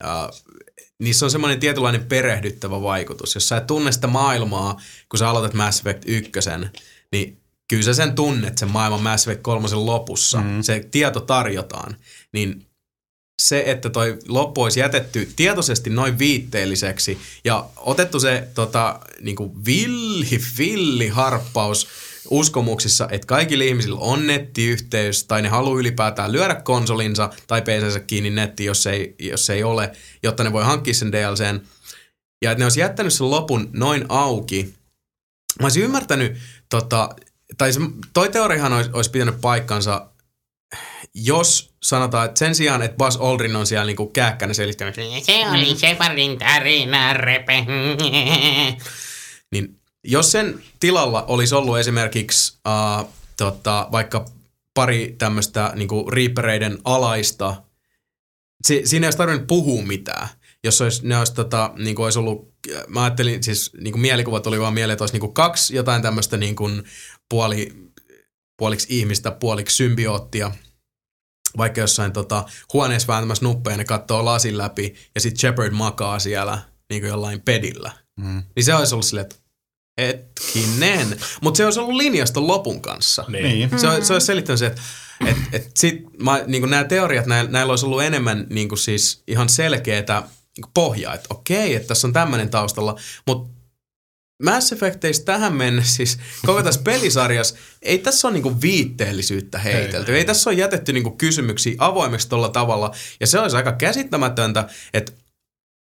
uh, niissä on semmoinen tietynlainen perehdyttävä vaikutus. Jos sä et tunne sitä maailmaa, kun sä aloitat Mass Effect 1, niin kyllä sä sen tunnet sen maailman Mass Effect 3 lopussa. Mm. Se tieto tarjotaan. Niin se, että toi loppu olisi jätetty tietoisesti noin viitteelliseksi ja otettu se tota, niinku villi, villi harppaus uskomuksissa, että kaikilla ihmisillä on nettiyhteys tai ne haluaa ylipäätään lyödä konsolinsa tai PCnsä kiinni nettiin, jos ei, jos ei ole, jotta ne voi hankkia sen DLCn. Ja että ne olisi jättänyt sen lopun noin auki. Mä olisin ymmärtänyt, tota, tai se, toi teoriahan olisi, olisi pitänyt paikkansa jos sanotaan, että sen sijaan, että Buzz Aldrin on siellä niinku kääkkänä selittänyt, Se oli Shepardin tarina, repe. niin jos sen tilalla olisi ollut esimerkiksi uh, tota, vaikka pari tämmöistä niinku Reapereiden alaista, si, siinä ei olisi tarvinnut puhua mitään. Jos olisi, ne olisi, tota, niinku olisi ollut, mä ajattelin, siis niinku mielikuvat oli vaan mieleen, että olisi niinku kaksi jotain tämmöistä niinku puoli, puoliksi ihmistä, puoliksi symbioottia, vaikka jossain tota, huoneessa vääntämässä nuppeja, ne katsoo lasin läpi ja sitten Shepard makaa siellä niin kuin jollain pedillä. Mm. Niin se olisi ollut silleen, että hetkinen. Mutta se olisi ollut linjasta lopun kanssa. Niin. Niin. Se, on- se olisi selittänyt se, että et, et sit, mä, niin nämä teoriat, näillä, näillä olisi ollut enemmän niin kuin siis ihan selkeätä niin pohjaa, että okei, että tässä on tämmöinen taustalla, mutta Mass Effecteissa tähän mennessä, siis koko tässä pelisarjassa, ei tässä ole niinku viitteellisyyttä heitelty. Ei, ei tässä ole jätetty niinku kysymyksiä avoimeksi tuolla tavalla. Ja se olisi aika käsittämätöntä, että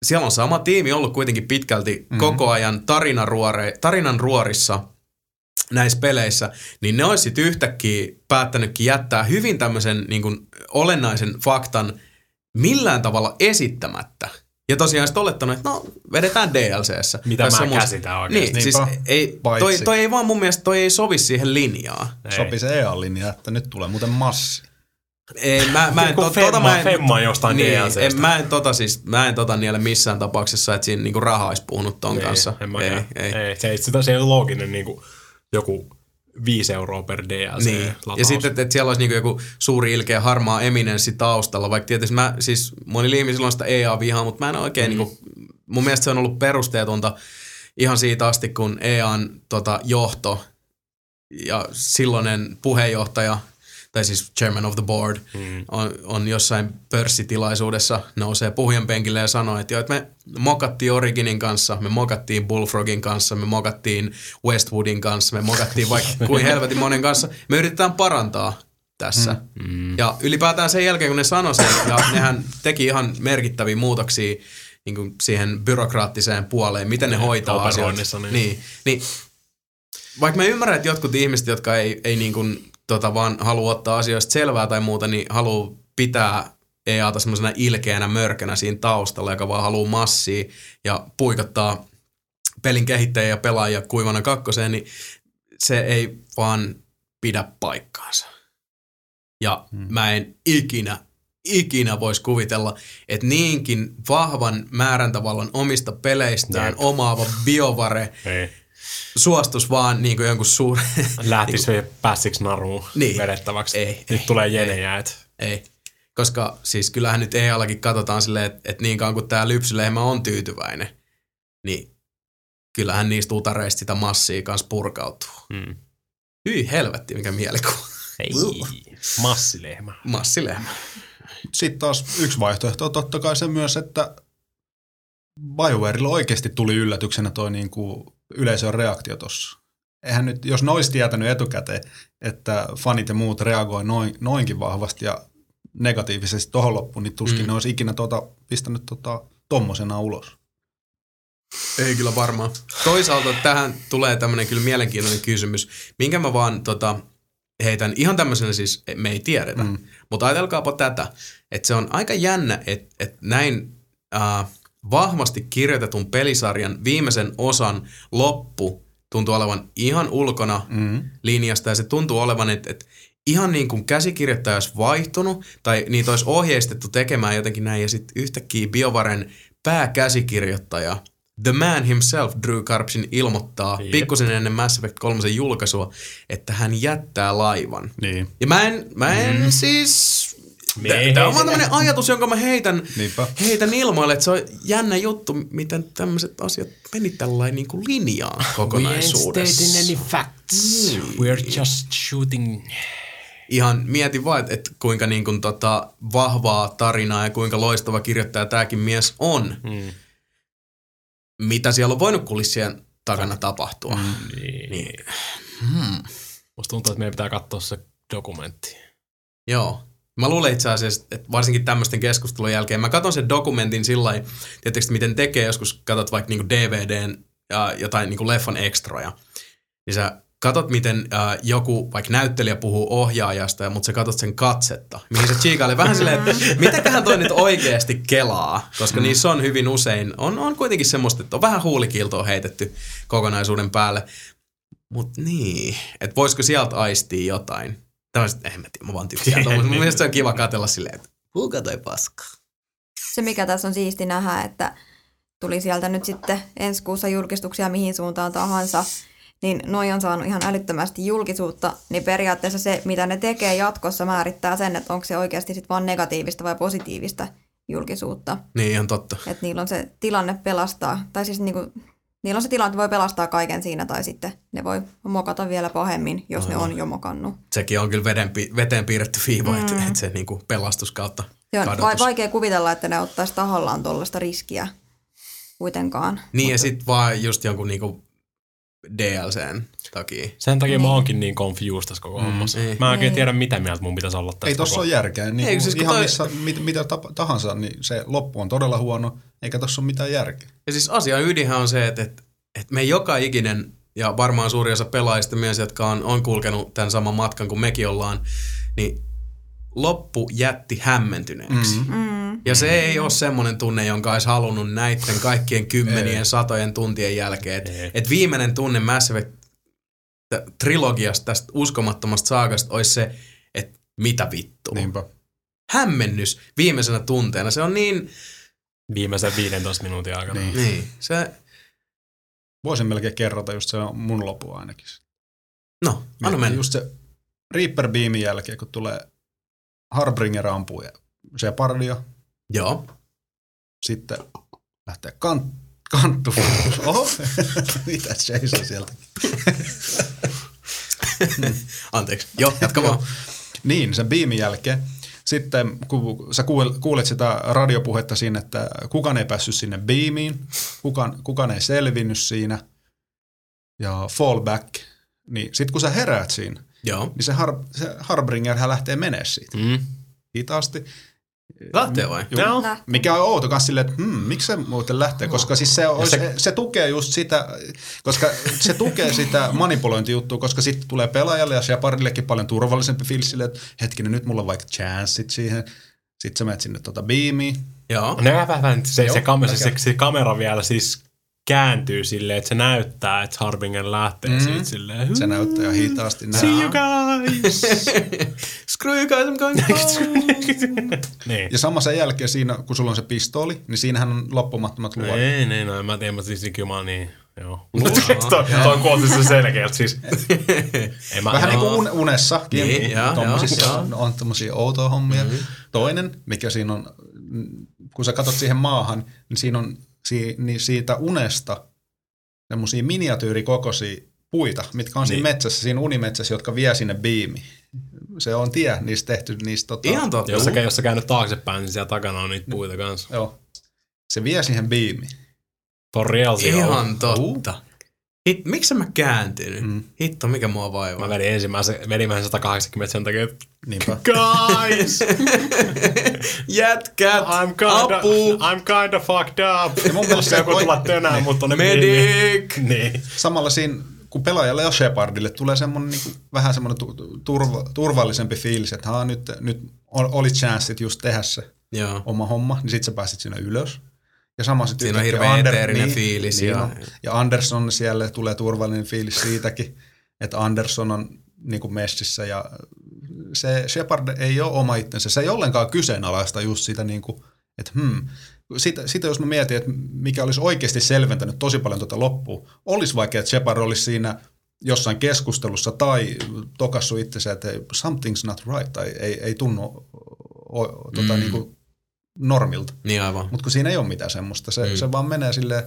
siellä on sama tiimi ollut kuitenkin pitkälti mm-hmm. koko ajan tarinan, ruore, tarinan ruorissa näissä peleissä, niin ne olisi sitten yhtäkkiä päättänytkin jättää hyvin tämmöisen niin kuin olennaisen faktan millään tavalla esittämättä. Ja tosiaan sitten olettanut, että no vedetään DLCssä. Mitä Tässä mä musta- käsitän oikeasti. Niin, siis Niinpä. ei, toi, Paitsi- toi ei vaan mun mielestä, toi ei sovi siihen linjaan. Ei. Sopii se EA-linja, että nyt tulee muuten massi. Ei, mä, mä en, to, femma- tota, mä en, femma jostain niin, DLCstä. en, mä en tota siis, mä en tota niele missään tapauksessa, että siinä niinku raha olisi puhunut ton kanssa. En ei, ei. ei. Se, ei, sitä, se ei ole looginen niin kuin, joku 5 euroa per DLC Niin. lataus. Ja sitten, että et siellä olisi niinku joku suuri ilkeä harmaa eminenssi taustalla, vaikka tietysti mä, siis monilla ihmisillä on sitä EA-vihaa, mutta mä en oikein mm. niinku, mun mielestä se on ollut perusteetonta ihan siitä asti, kun EAN tota, johto ja silloinen puheenjohtaja, tai siis chairman of the board, mm. on, on jossain pörssitilaisuudessa, nousee puhujan penkille ja sanoo, että, joo, että me mokattiin Originin kanssa, me mokattiin Bullfrogin kanssa, me mokattiin Westwoodin kanssa, me mokattiin vaikka kuin helvetin monen kanssa. Me yritetään parantaa tässä. Mm. Ja ylipäätään sen jälkeen, kun ne sanoi sen, ja nehän teki ihan merkittäviä muutoksia niin kuin siihen byrokraattiseen puoleen, miten ne hoitaa asioita. niin. Niin, niin vaikka mä ymmärrän, että jotkut ihmiset, jotka ei, ei niin kuin, tota, vaan halua ottaa asioista selvää tai muuta, niin haluaa pitää EAta semmoisena ilkeänä mörkänä siinä taustalla, joka vaan haluaa massia ja puikottaa pelin kehittäjiä ja pelaajia kuivana kakkoseen, niin se ei vaan pidä paikkaansa. Ja hmm. mä en ikinä, ikinä voisi kuvitella, että niinkin vahvan määräntävallan omista peleistään Jep. omaava biovare. Suostus vaan niin kuin jonkun suuren... Lähtis niin pääsiksi naruun Niin. vedettäväksi. Ei, Nyt ei, tulee jenejä, että Ei. Koska siis kyllähän nyt EAllakin katsotaan silleen, että, että niin kauan kuin tämä lypsylehmä on tyytyväinen, niin kyllähän niistä utareista sitä massia kanssa purkautuu. mm. Hyi helvetti, mikä mielikuva. ei, massilehmä. Massilehmä. Sitten taas yksi vaihtoehto on totta kai se myös, että BioWareilla oikeasti tuli yllätyksenä toi niinku yleisön reaktio tossa. Eihän nyt, jos ne olisi tietänyt etukäteen, että fanit ja muut reagoi noin, noinkin vahvasti ja negatiivisesti tohon loppuun, niin tuskin Mm. ne olisi ikinä tota, pistänyt tota, tommosena ulos. Ei kyllä varmaan. Toisaalta tähän tulee tämmöinen kyllä mielenkiintoinen kysymys, minkä mä vaan tota, heitän ihan tämmöisenä siis, me ei tiedetä, mm. Mutta ajatelkaapa tätä, että se on aika jännä, että, että näin äh, vahvasti kirjoitetun pelisarjan viimeisen osan loppu tuntuu olevan ihan ulkona Mm. linjasta ja se tuntuu olevan, että, että ihan niin kuin käsikirjoittaja olisi vaihtunut tai niitä olisi ohjeistettu tekemään jotenkin näin ja sitten yhtäkkiä BioVaren pääkäsikirjoittaja The man himself, Drew Karpsin, ilmoittaa Jep. pikkusen ennen Mass Effect 3 julkaisua, että hän jättää laivan. Niin. Ja mä en, mä en mm. siis... Tämä on vaan tämmöinen ajatus, jonka mä heitän, Niinpä. heitän ilmoille, että se on jännä juttu, miten tämmöiset asiat meni tällainen niin kuin linjaan kokonaisuudessa. We ain't stating any facts. We're just shooting. ihan mietin vaan, että, että kuinka niin kuin tota vahvaa tarinaa ja kuinka loistava kirjoittaja tämäkin mies on. Mm. Mitä siellä on voinut kulissien takana tapahtua. Mm. Niin. Niin. Hmm. Musta tuntuu, että meidän pitää katsoa se dokumentti. Joo. Mä luulen itse asiassa, että varsinkin tämmöisten keskustelun jälkeen, mä katson sen dokumentin sillä lailla, tietysti miten tekee, joskus katsot vaikka niinku DVDn ja jotain niinku leffan ekstroja, niin sä katot, miten äh, joku vaikka näyttelijä puhuu ohjaajasta, mutta sä katot sen katsetta, mihin se chiikailee vähän silleen, että mitäköhän toi nyt oikeasti kelaa, koska niissä on hyvin usein, on, on kuitenkin semmoista, että on vähän huulikiltoa heitetty kokonaisuuden päälle, mutta niin, että voisiko sieltä aistia jotain. Tämmöiset, en mä tiedä, mä vaan tykkään. tuommoista. Mun mielestä se on kiva katella silleen, että puhukaa toi paska. Se, mikä tässä on siisti nähdä, että tuli sieltä nyt sitten ensi kuussa julkistuksia mihin suuntaan tahansa, niin noi on saanut ihan älyttömästi julkisuutta, niin periaatteessa se, mitä ne tekee jatkossa, määrittää sen, että onko se oikeasti sitten vaan negatiivista vai positiivista julkisuutta. Niin, ihan totta. Että niillä on se tilanne pelastaa, tai siis niinku, niillä on se tilanne, että voi pelastaa kaiken siinä, tai sitten ne voi mokata vielä pahemmin, jos ne on jo mokannut. Sekin on kyllä veden, veteen piirretty viiva, mm. että, että se niinku pelastus kautta Se on kadotus. va- vaikea kuvitella, että ne ottaisi tahallaan tuollaista riskiä kuitenkaan. Niin ja sitten vaan just jonkun niinku DLCn takia. Sen takia mä oonkin niin confused tässä koko hommassa. niin. Mä en oikein Niin. tiedä, mitä mieltä mun pitäisi olla tästä Ei tossa koko... ole järkeä. Niin Eikö Eikö siis ihan toi- missä, mit, mitä tahansa, niin se loppu on todella huono, eikä tossa ole mitään järkeä. Ja siis asian ydinhän on se, että, että, että me joka ikinen, ja varmaan suuri osa pelaajista myös, jotka on, on kulkenut tämän saman matkan kuin mekin ollaan, niin loppu jätti hämmentyneeksi. Mm. Mm. Ja se ei ole semmoinen tunne, jonka olisi halunnut näiden kaikkien kymmenien, satojen tuntien jälkeen. Että et viimeinen tunne Mass Effect trilogiasta, tästä uskomattomasta saagasta, olisi se, että mitä vittua. Niinpä. Hämmennys viimeisenä tunteena. Se on niin, Viimeisen 15 minuutin aikana. Niin. niin, se, Voisin melkein kerrata just se on mun lopu ainakin. no, anna mennä. Just se Reaper Beamin jälkeen, kun tulee Harbringer ampuu ja se pardia, Joo. sitten lähtee kan, kanttu. Oho, mitä seisoo sieltä? Anteeksi. Joo, jatka vaan. Niin, sen beamin jälkeen. Sitten kun sä kuul- kuulet sitä radiopuhetta siinä, että kukaan ei päässyt sinne beamiin, kukaan, kukaan ei selvinnyt siinä ja fallback, niin sitten kun sä heräät siinä, Joo. niin se, har, se Harbringer hän lähtee menee siitä Mm. hitaasti. Lähtee vai? Juu. No. Mikä on outo kanssa silleen, että hmm, miksi se muuten lähtee, koska siis se, olisi, se, se- tukee just sitä, koska se tukee sitä manipulointijuttua, koska sitten tulee pelaajalle ja se parillekin paljon turvallisempi fiilis silleen, että hetkinen, nyt mulla on vaikka chanssit siihen, sitten sä menet sinne tota beamiin, Joo. Ne vähän, se, Joo, se, kamera, se, se kamera vielä siis kääntyy silleen, että se näyttää, että Harbinger lähtee mm. siitä silleen. Se näyttää hitaasti. See näin. you guys! Screw you guys, I'm going home. niin. Ja sama sen jälkeen siinä, kun sulla on se pistooli, niin siinähän on loppumattomat luot. Ei, niin, no, en mä tiedä, mutta siis mä oon niin, joo. toi, toi kuulti se selkeältä, siis. Ei mä, Vähän niin kuin un- unessakin. Niin, tommosissa on, tommosia outoja hommia. Mm-hmm. Toinen, mikä siinä on, kun sä katsot siihen maahan, niin siinä on si- niin siitä unesta semmosia miniatyyrikokoisia puita, mitkä on siinä Niin. metsässä, siinä unimetsässä, jotka vie sinne biimiin. Se on tie niistä tehty niistä tota, Ihan totta. Jos sä, jos sä käynyt taaksepäin, niin siellä takana on niitä puita kanssa. Joo. Se vie siihen biimiin. For real, se on. Ihan totta. Hit, miksi mä kääntynyt? Mm. Hitto, mikä mua vaivaa. Mä vedin ensimmäisen, vedin vähän 180 sen takia, että Niinpä. guys, Jätkät, I'm kinda, apu, I'm kinda fucked up. Ja mun mielestä joku tulla tönään, niin. mutta on medic. Niin. Samalla siinä, kun pelaajalle ja Shepardille tulee semmoinen niin kuin, vähän semmoinen tu- tu- turva, turvallisempi fiilis, että haa, nyt, nyt ol- oli chanssit just tehdä se Joo. oma homma, niin sit sä pääsit sinne ylös. Ja sama sitten Siinä on hirveän eteerinen fiilis Niin ja- on. ja Anderson siellä tulee turvallinen fiilis siitäkin, että Anderson on niin kuin messissä ja se Shepard ei ole oma itsensä. Se ei ollenkaan kyseenalaista just sitä, niin kuin, että hmm, sitä, sitä, jos mä mietin, että mikä olisi oikeasti selventänyt tosi paljon tuota loppua, olisi vaikka, että Shepard olisi siinä jossain keskustelussa tai tokassu itsensä, että something's not right tai ei, ei tunnu o, tota, mm. niin kuin normilta. Niin aivan. Mutta kun siinä ei ole mitään semmoista, se, Mm. se vaan menee silleen,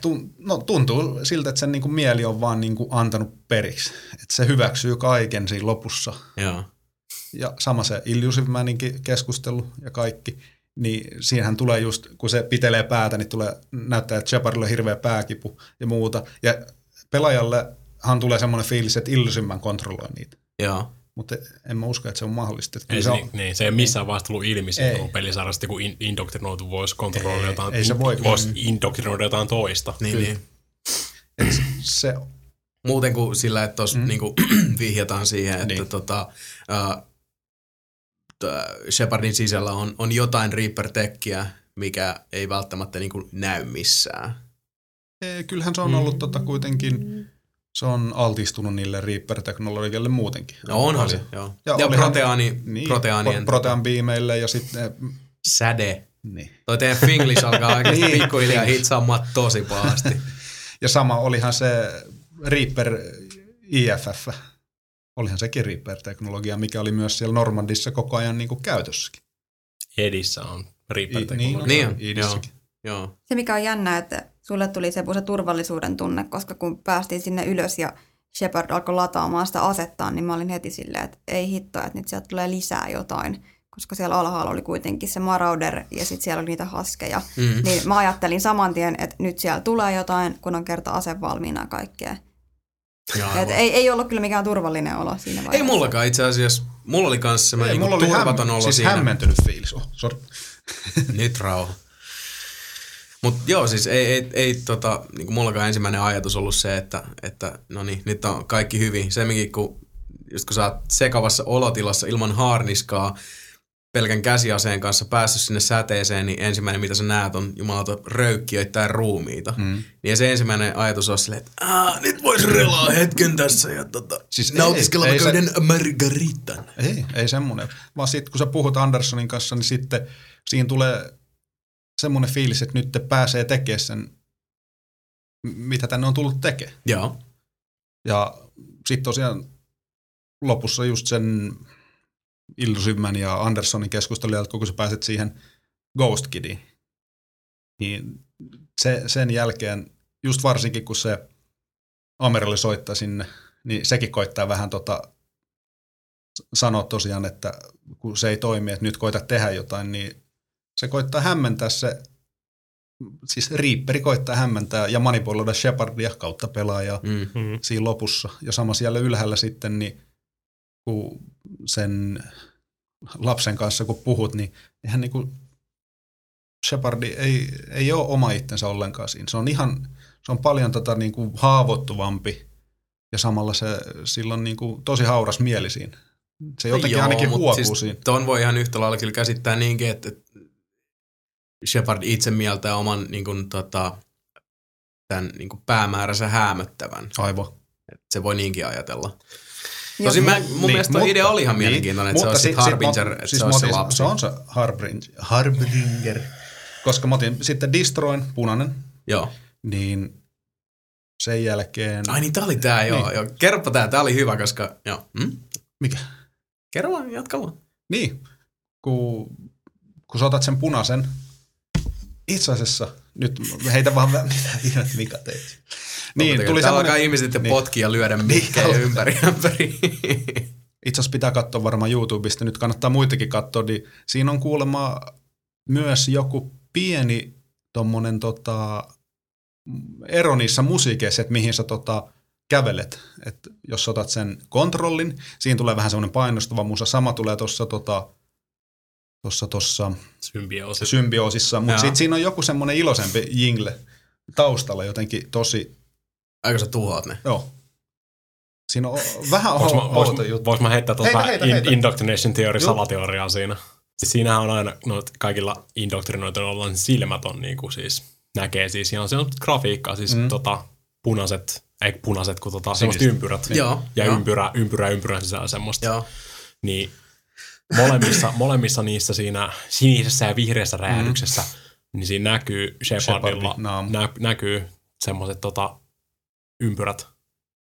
tun, no, tuntuu siltä, että sen niinku mieli on vaan niinku antanut periksi. Että se hyväksyy kaiken siinä lopussa. Joo. Ja sama se Illusive Maninkin keskustelu ja kaikki. Niin siinähän tulee just, kun se pitelee päätä, niin tulee näyttää, että Shepardille on hirveä pääkipu ja muuta. Ja pelaajallehan tulee semmoinen fiilis, että Illusive Man kontrolloi niitä. Joo. Mutta en mä usko, että se on mahdollista. Että Ei se, se on, niin, niin, se ei missään vaiheessa tullut ilmi siinä, Ei. kun pelisarjasta kun in, indoktrinoitu voisi kontrolloida Ei, jotain, ei se voi. voisi indoktrinoida jotain toista. Niin, Kyllä. niin. että se Muuten kuin sillä, että tuossa mm. Mm. niinku, vihjataan siihen, että Niin. tota, uh, Shepardin sisällä on, on jotain Reaper-tekkiä, mikä ei välttämättä niinku näy missään. Ei, kyllähän se on ollut tota kuitenkin, se on altistunut niille Reaper-teknologialle muutenkin. No onhan se, joo. Ja Ja, olihan- proteaani, Niin, proteaanien pro- protean beameille ja sitten, säde. niin. Toi teidän Finglish alkaa oikeasti Niin, pikkuhiljaa hitsaamaan tosi pahasti. Ja sama olihan se Reaper IFF, olihan sekin Reaper-teknologia, mikä oli myös siellä Normandissa koko ajan niin kuin käytössäkin. Edissä on reaper I- teknologia. Niin on, Idissäkin. joo. Se, mikä on jännä, että sulle tuli se, se turvallisuuden tunne, koska kun päästiin sinne ylös ja Shepard alkoi lataamaan sitä asettaan, niin mä olin heti silleen, että ei hitto, että nyt sieltä tulee lisää jotain. Koska siellä alhaalla oli kuitenkin se Marauder ja sitten siellä oli niitä haskeja. Mm. Niin mä ajattelin saman tien, että nyt siellä tulee jotain, kun on kerta ase valmiina ja kaikkea. Joo, Et ei, ei ollut kyllä mikään turvallinen olo siinä vaiheessa. Ei mullakaan itse asiassa. Mulla oli kans semmoinen Ei, niinku turvaton häm- olo siis siinä. hämmentynyt fiilis. Oh, sorry. Nyt rauha. Mutta joo, siis ei, ei, ei tota, niin kuin mullakaan ensimmäinen ajatus ollut se, että, että no niin, nyt on kaikki hyvin. Semminkin, kun, just kun sä oot sekavassa olotilassa ilman haarniskaa, pelkän käsiaseen kanssa päässyt sinne säteeseen, niin ensimmäinen, mitä sä näet, on jumalauta röykkiöittäin ruumiita. Mm. Niin se ensimmäinen ajatus on silleen, että Aa, nyt vois relaa hetken tässä ja tota, Siis ei- nautiskella ei vaikka se- margaritan. Ei, ei semmoinen. Vaan sitten kun sä puhut Andersonin kanssa, niin sitten siinä tulee semmoinen fiilis, että nyt te pääsee tekemään sen, mitä tänne on tullut tekemään. Joo. Ja sitten tosiaan lopussa just sen Illusiveman ja Andersonin keskustelun jälkeen, kun sä pääset siihen Ghost Kidiin, niin se, sen jälkeen, just varsinkin kun se Amerali soittaa sinne, niin sekin koittaa vähän tota, sanoa tosiaan, että kun se ei toimi, että nyt koita tehdä jotain, niin se koittaa hämmentää se, siis Reaperi koittaa hämmentää ja manipuloida Shepardia kautta pelaajaa Mm. Mm. siinä lopussa. Ja sama siellä ylhäällä sitten, niin kun sen lapsen kanssa kun puhut, niin eihän niin kuin Shepardi ei, ei ole oma itsensä ollenkaan siinä. Se on ihan, se on paljon tota niin kuin haavoittuvampi ja samalla se, sillä on niin kuin tosi hauras mieli siinä. Se jotenkin Joo, ainakin huokuu siis siinä. Ton voi ihan yhtä lailla kyllä käsittää niinkin, että että Shepard itse mieltää oman niin kuin, tota, tämän niin kuin päämääränsä häämöttävän. Aivan. Et se voi niinkin ajatella. Joo. Tosin mä, mun niin, mielestä tuo idea oli ihan niin, mielenkiintoinen, että se mutta olisi sit- sit sit Harbinger, että siis se olisi se lapsi. Se on se Harbinger. Harbinger. Koska mä otin sitten Destroyn, punainen, Joo. niin sen jälkeen... Ai niin, tää oli tää, joo. Niin. joo. Kerropa tää, tää oli hyvä, koska... Joo. Hmm? Mikä? Kerro vaan, jatka vaan. Niin, kun, kun sä otat sen punaisen, itse asiassa, nyt heitä vaan vähän, mitä ihmettä Mika teit. Niin, tuli semmoinen, alkaa ihmiset sitten niin. potkia ja lyödä mikkejä alkaa. ympäri ympäri. itse asiassa pitää katsoa varmaan YouTubesta, nyt kannattaa muitakin katsoa, niin siinä on kuulemma myös joku pieni tommonen tota, ero niissä musiikeissa, että mihin sä tota, kävelet. Et jos otat sen kontrollin, siinä tulee vähän semmoinen painostava musa. Sama tulee tuossa tota, tossa, tossa Symbioosi. symbioosissa, mutta sitten siinä on joku semmoinen iloisempi jingle taustalla jotenkin tosi, Aiko sä tuhoat ne? joo. Siinä on vähän outo vois, juttu. vois mä heittää Heitä, heitä, in, heitä. indoctrination theory salateoriaa siinä? Siis siinähän on aina, no, kaikilla indoktrinoituilla on silmät on niinku siis, näkee siis, siinä on se on grafiikkaa, siis Mm. tota, punaiset, ei punaiset, kun tota, semmoiset ympyrät. Joo, Ja joo. ympyrä, ympyrä, ympyrän sisällä semmoista. Joo. Niin molemmissa, molemmissa niissä siinä sinisessä ja vihreässä räjähdyksessä, mm. niin siinä näkyy Shepardilla, nä, näkyy semmoiset tota, ympyrät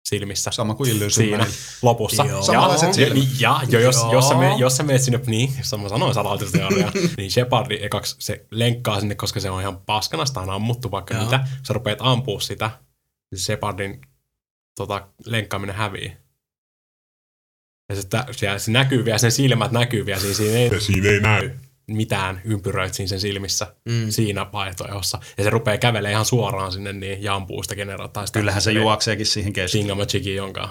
silmissä Sama kuin Illusion siinä lopussa. Joo. Samanlaiset ja, silmät. ja, ja jo, jos, Joo. jos, sä menet, jos sä menet sinne, niin, jos mä sanoin salautusteoria, niin Shepardi ekaksi se lenkkaa sinne, koska se on ihan paskana, sitä on ammuttu vaikka Joo. mitä. Sä rupeat ampua sitä, niin Shepardin tota, lenkkaaminen hävii. Ja se, se, se näkyy vielä, sen silmät näkyy vielä, siinä, siinä ei, siinä ei näy mitään ympyröitä siinä sen silmissä Mm. siinä vaihtoehdossa. Ja se rupeaa kävelemään ihan suoraan sinne niin, ja ampuu sitä generaattaa. Sitä Kyllähän se juokseekin siihen keskelle. Thingamajigin jonka.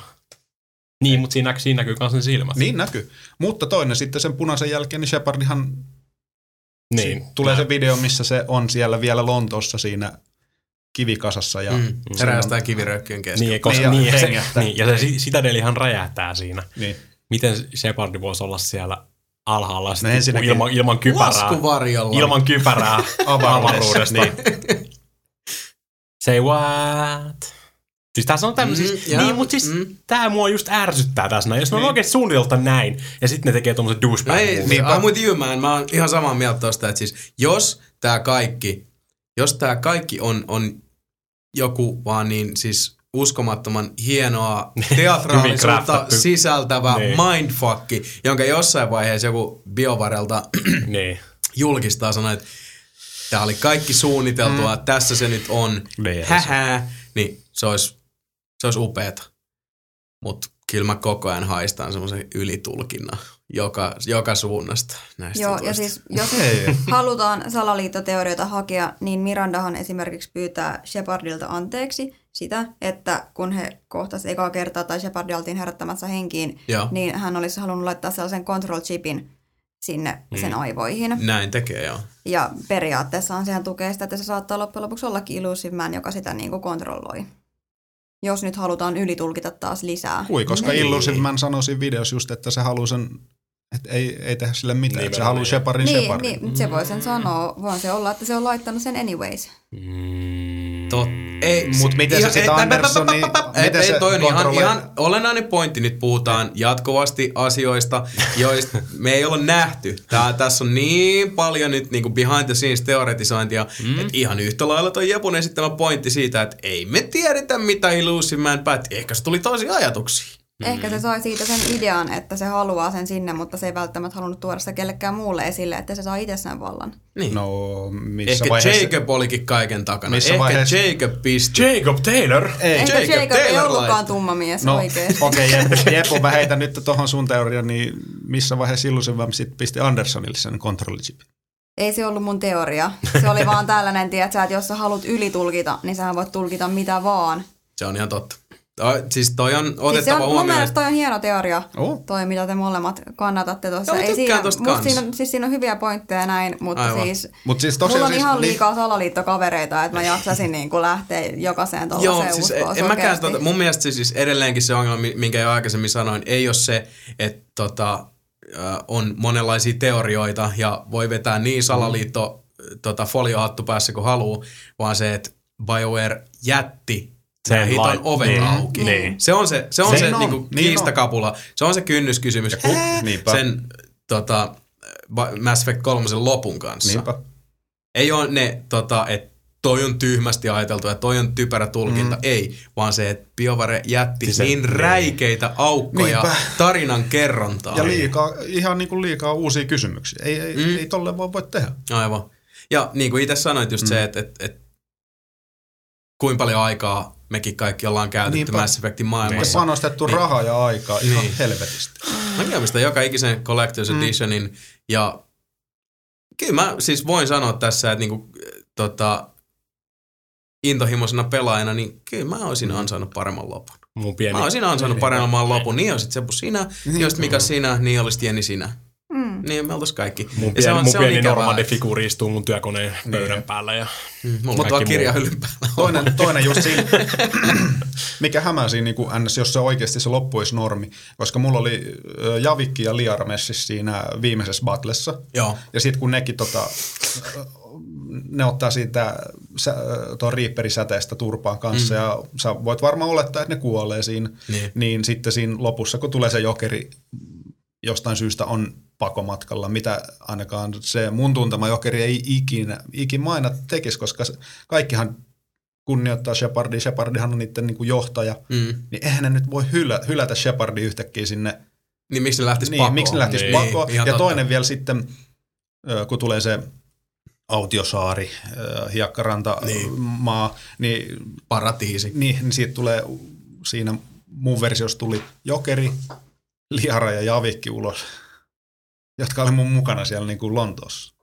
Niin, mutta siinä, näkyy- siinä näkyy myös ne silmät. Niin näkyy. Mutta toinen sitten sen punaisen jälkeen, niin Shepardihan niin. tulee se video, missä se on siellä vielä Lontoossa siinä kivikasassa. Ja Mm. Se on- räjästää kiviröykkyjen keskellä. Niin, koska, Niin, ja niin, ja, se, niin, ja se si- Citadelihan räjähtää siinä. Niin. Miten Shepardi voisi olla siellä alhaalla sitten, No ensinnäkin- ilman, ilman kypärää, ilman kypärää avaruudesta. Niin. Say what? Siis tässä on tämmöisiä, Mm, mm, joo, niin, mutta siis mm. mm. tää mua just ärsyttää tässä näin. Jos ne on Niin. oikein suunniteltu näin, ja sitten ne tekee tommoset No douchebag ei, moves. niin, I'm with you man. Mä oon ihan samaa mieltä tosta, että siis jos tää kaikki, jos tää kaikki on, on joku vaan niin siis uskomattoman hienoa teatraalisuutta sisältävä Niin. mindfucki, jonka jossain vaiheessa joku biovarelta Niin. julkistaa sanoa, että tämä oli kaikki suunniteltua, mm. tässä se nyt on, Niin, hähää, niin se olisi, se olisi upeeta. Mutta kyllä mä koko ajan haistan semmoisen ylitulkinnan joka, joka suunnasta näistä Joo, jutuista. ja siis jos halutaan salaliittoteorioita hakea, niin Mirandahan esimerkiksi pyytää Shepardilta anteeksi sitä, että kun he kohtasivat ekaa kertaa tai Shepard oltiin herättämässä henkiin, Joo. niin hän olisi halunnut laittaa sellaisen control chipin sinne sen aivoihin. Näin tekee, joo. Ja periaatteessahan sehän tukee sitä, että se saattaa loppujen lopuksi ollakin Illusive Man, joka sitä niin kuin kontrolloi. Jos nyt halutaan ylitulkita taas lisää. Kui, koska Niin. Illusive Man sanoi siinä videossa just, että se haluaa sen, että ei, ei tehdä sille mitään. Että se haluaa joo. Shepardin Niin, Shepardin. niin, se voi sen sanoa. Voi se olla, että se on laittanut sen anyways. Mm. Tot, ei, Mut miten se ihan- sit ei- Andersoni- ei, se toi on ihan, ihan olennainen pointti. Nyt puhutaan jatkuvasti asioista, joista me ei olla nähty. Tää, tässä on niin paljon nyt niinku behind the scenes teoretisointia, mm. että ihan yhtä lailla toi Jepun esittämä pointti siitä, että ei me tiedetä mitä Illusive Man päätti. Ehkä se tuli toisia ajatuksia. Ehkä se sai siitä sen idean, että se haluaa sen sinne, mutta se ei välttämättä halunnut tuoda sitä kellekään muulle esille, että se saa itse sen vallan. Niin. No, missä Ehkä vaiheessa... Jacob olikin kaiken takana. Missä Ehkä vaiheessa- Jacob pisti. Jacob Taylor! Ei. Ehkä Jacob Jacob, ei Taylor ollutkaan laittoi. tumma mies No, oikein. okei, okay, Jepu, mä heitän nyt tuohon sun teoriaan, niin missä vaiheessa Illusive Man sit pisti Andersonille sen kontrollichipin? Ei se ollut mun teoria. Se oli vaan tällainen, tiedätkö, että jos sä haluat ylitulkita, niin sähän voit tulkita mitä vaan. Se on ihan totta. Toi, siis toi on Siis otettava on, mun huomioon. mielestä toi on hieno teoria, Oh. toi mitä te molemmat kannatatte tuossa. Joo, Ei tykkään siinä, kans. siinä, on, siis siinä on hyviä pointteja ja näin, mutta Aivan. siis Mut siis mulla on siis, ihan niin- liikaa salaliittokavereita, että mä jaksasin niin kuin lähteä jokaiseen Joo, tuollaiseen siis uskoon en mäkään tota, mun mielestä se siis edelleenkin se ongelma, mi- minkä jo aikaisemmin sanoin, ei ole se, että tota, on monenlaisia teorioita ja voi vetää niin salaliitto tota, foliohattu päässä kun haluu, vaan se, että BioWare jätti Sen hiton oven niin, auki. niin. Se on se, se, on Se se on, niinku niin kiistakapula. Se on se kynnyskysymys ku- niinpä. sen tota, Mass Effect 3 lopun kanssa. Niinpä. Ei ole ne, tota, että toi on tyhmästi ajateltu ja toi on typerä tulkinta. Mm. Ei, vaan se, että BioWare jätti Se- niin niin. räikeitä aukkoja Niinpä. tarinan kerrontaan. Ja liikaa, ihan niin kuin liikaa uusia kysymyksiä. Ei, ei, mm. ei tolle vaan voi tehdä. Aivan. Ja niin kuin itse sanoit just mm. se, että et, et, kuinka paljon aikaa mekin kaikki ollaan käytetty Niinpä. Mass Effectin Ja maailmassa. panostettu niin. rahaa ja aikaa ihan Niin. helvetisti. Mäkin omistan joka ikisen Collector's mm. Editionin ja kyllä mä siis voin sanoa tässä, että niinku, tota, intohimoisena pelaajana, niin kyllä mä olisin Mm. ansainnut paremman lopun. Mun pieni... Mä olisin ansainnut paremman lopun. Niin olisit Seppu sinä, niin olisit Mika sinä, niin olisit Jenni sinä. Mm. Niin me oltais kaikki. Mun Ja se pieni, on- mun se on pieni ikävää. normandi figuuri istuu mun työkoneen pöydän päällä. Ja... Mm, Mulla on kirjahyllyn päällä. Toinen, toinen just siinä, mikä hämää siinä niin ns, jos se oikeasti se loppu olisi normi. Koska mulla oli Javikki ja Liara messissä siinä viimeisessä battlessa. Joo. Ja sitten kun nekin tota, ne ottaa siitä tuon Reaperin säteestä turpaan kanssa mm. ja sä voit varmaan olettaa, että ne kuolee siinä. Niin. niin sitten siinä lopussa, kun tulee se jokeri, jostain syystä on pakomatkalla, mitä ainakaan se mun tuntema jokeri ei ikinä, ikinä maina tekisi, koska kaikkihan kunnioittaa Shepardia, Shepardihan on niiden niin kuin johtaja, Mm. niin eihän ne nyt voi hylä, hylätä Shepardia yhtäkkiä sinne. Niin miksi ne lähtis Niin, pakoon? miksi ne lähtisi Niin, pakoon? ihan Ja totta. toinen vielä sitten, kun tulee se autiosaari, hiekkaranta, Niin. maa, niin Paratiisi. niin, niin siitä tulee, siinä mun versiossa tuli Jokeri, Liara ja Javikki ulos, jotka oli mun mukana siellä niin kuin Lontoossa.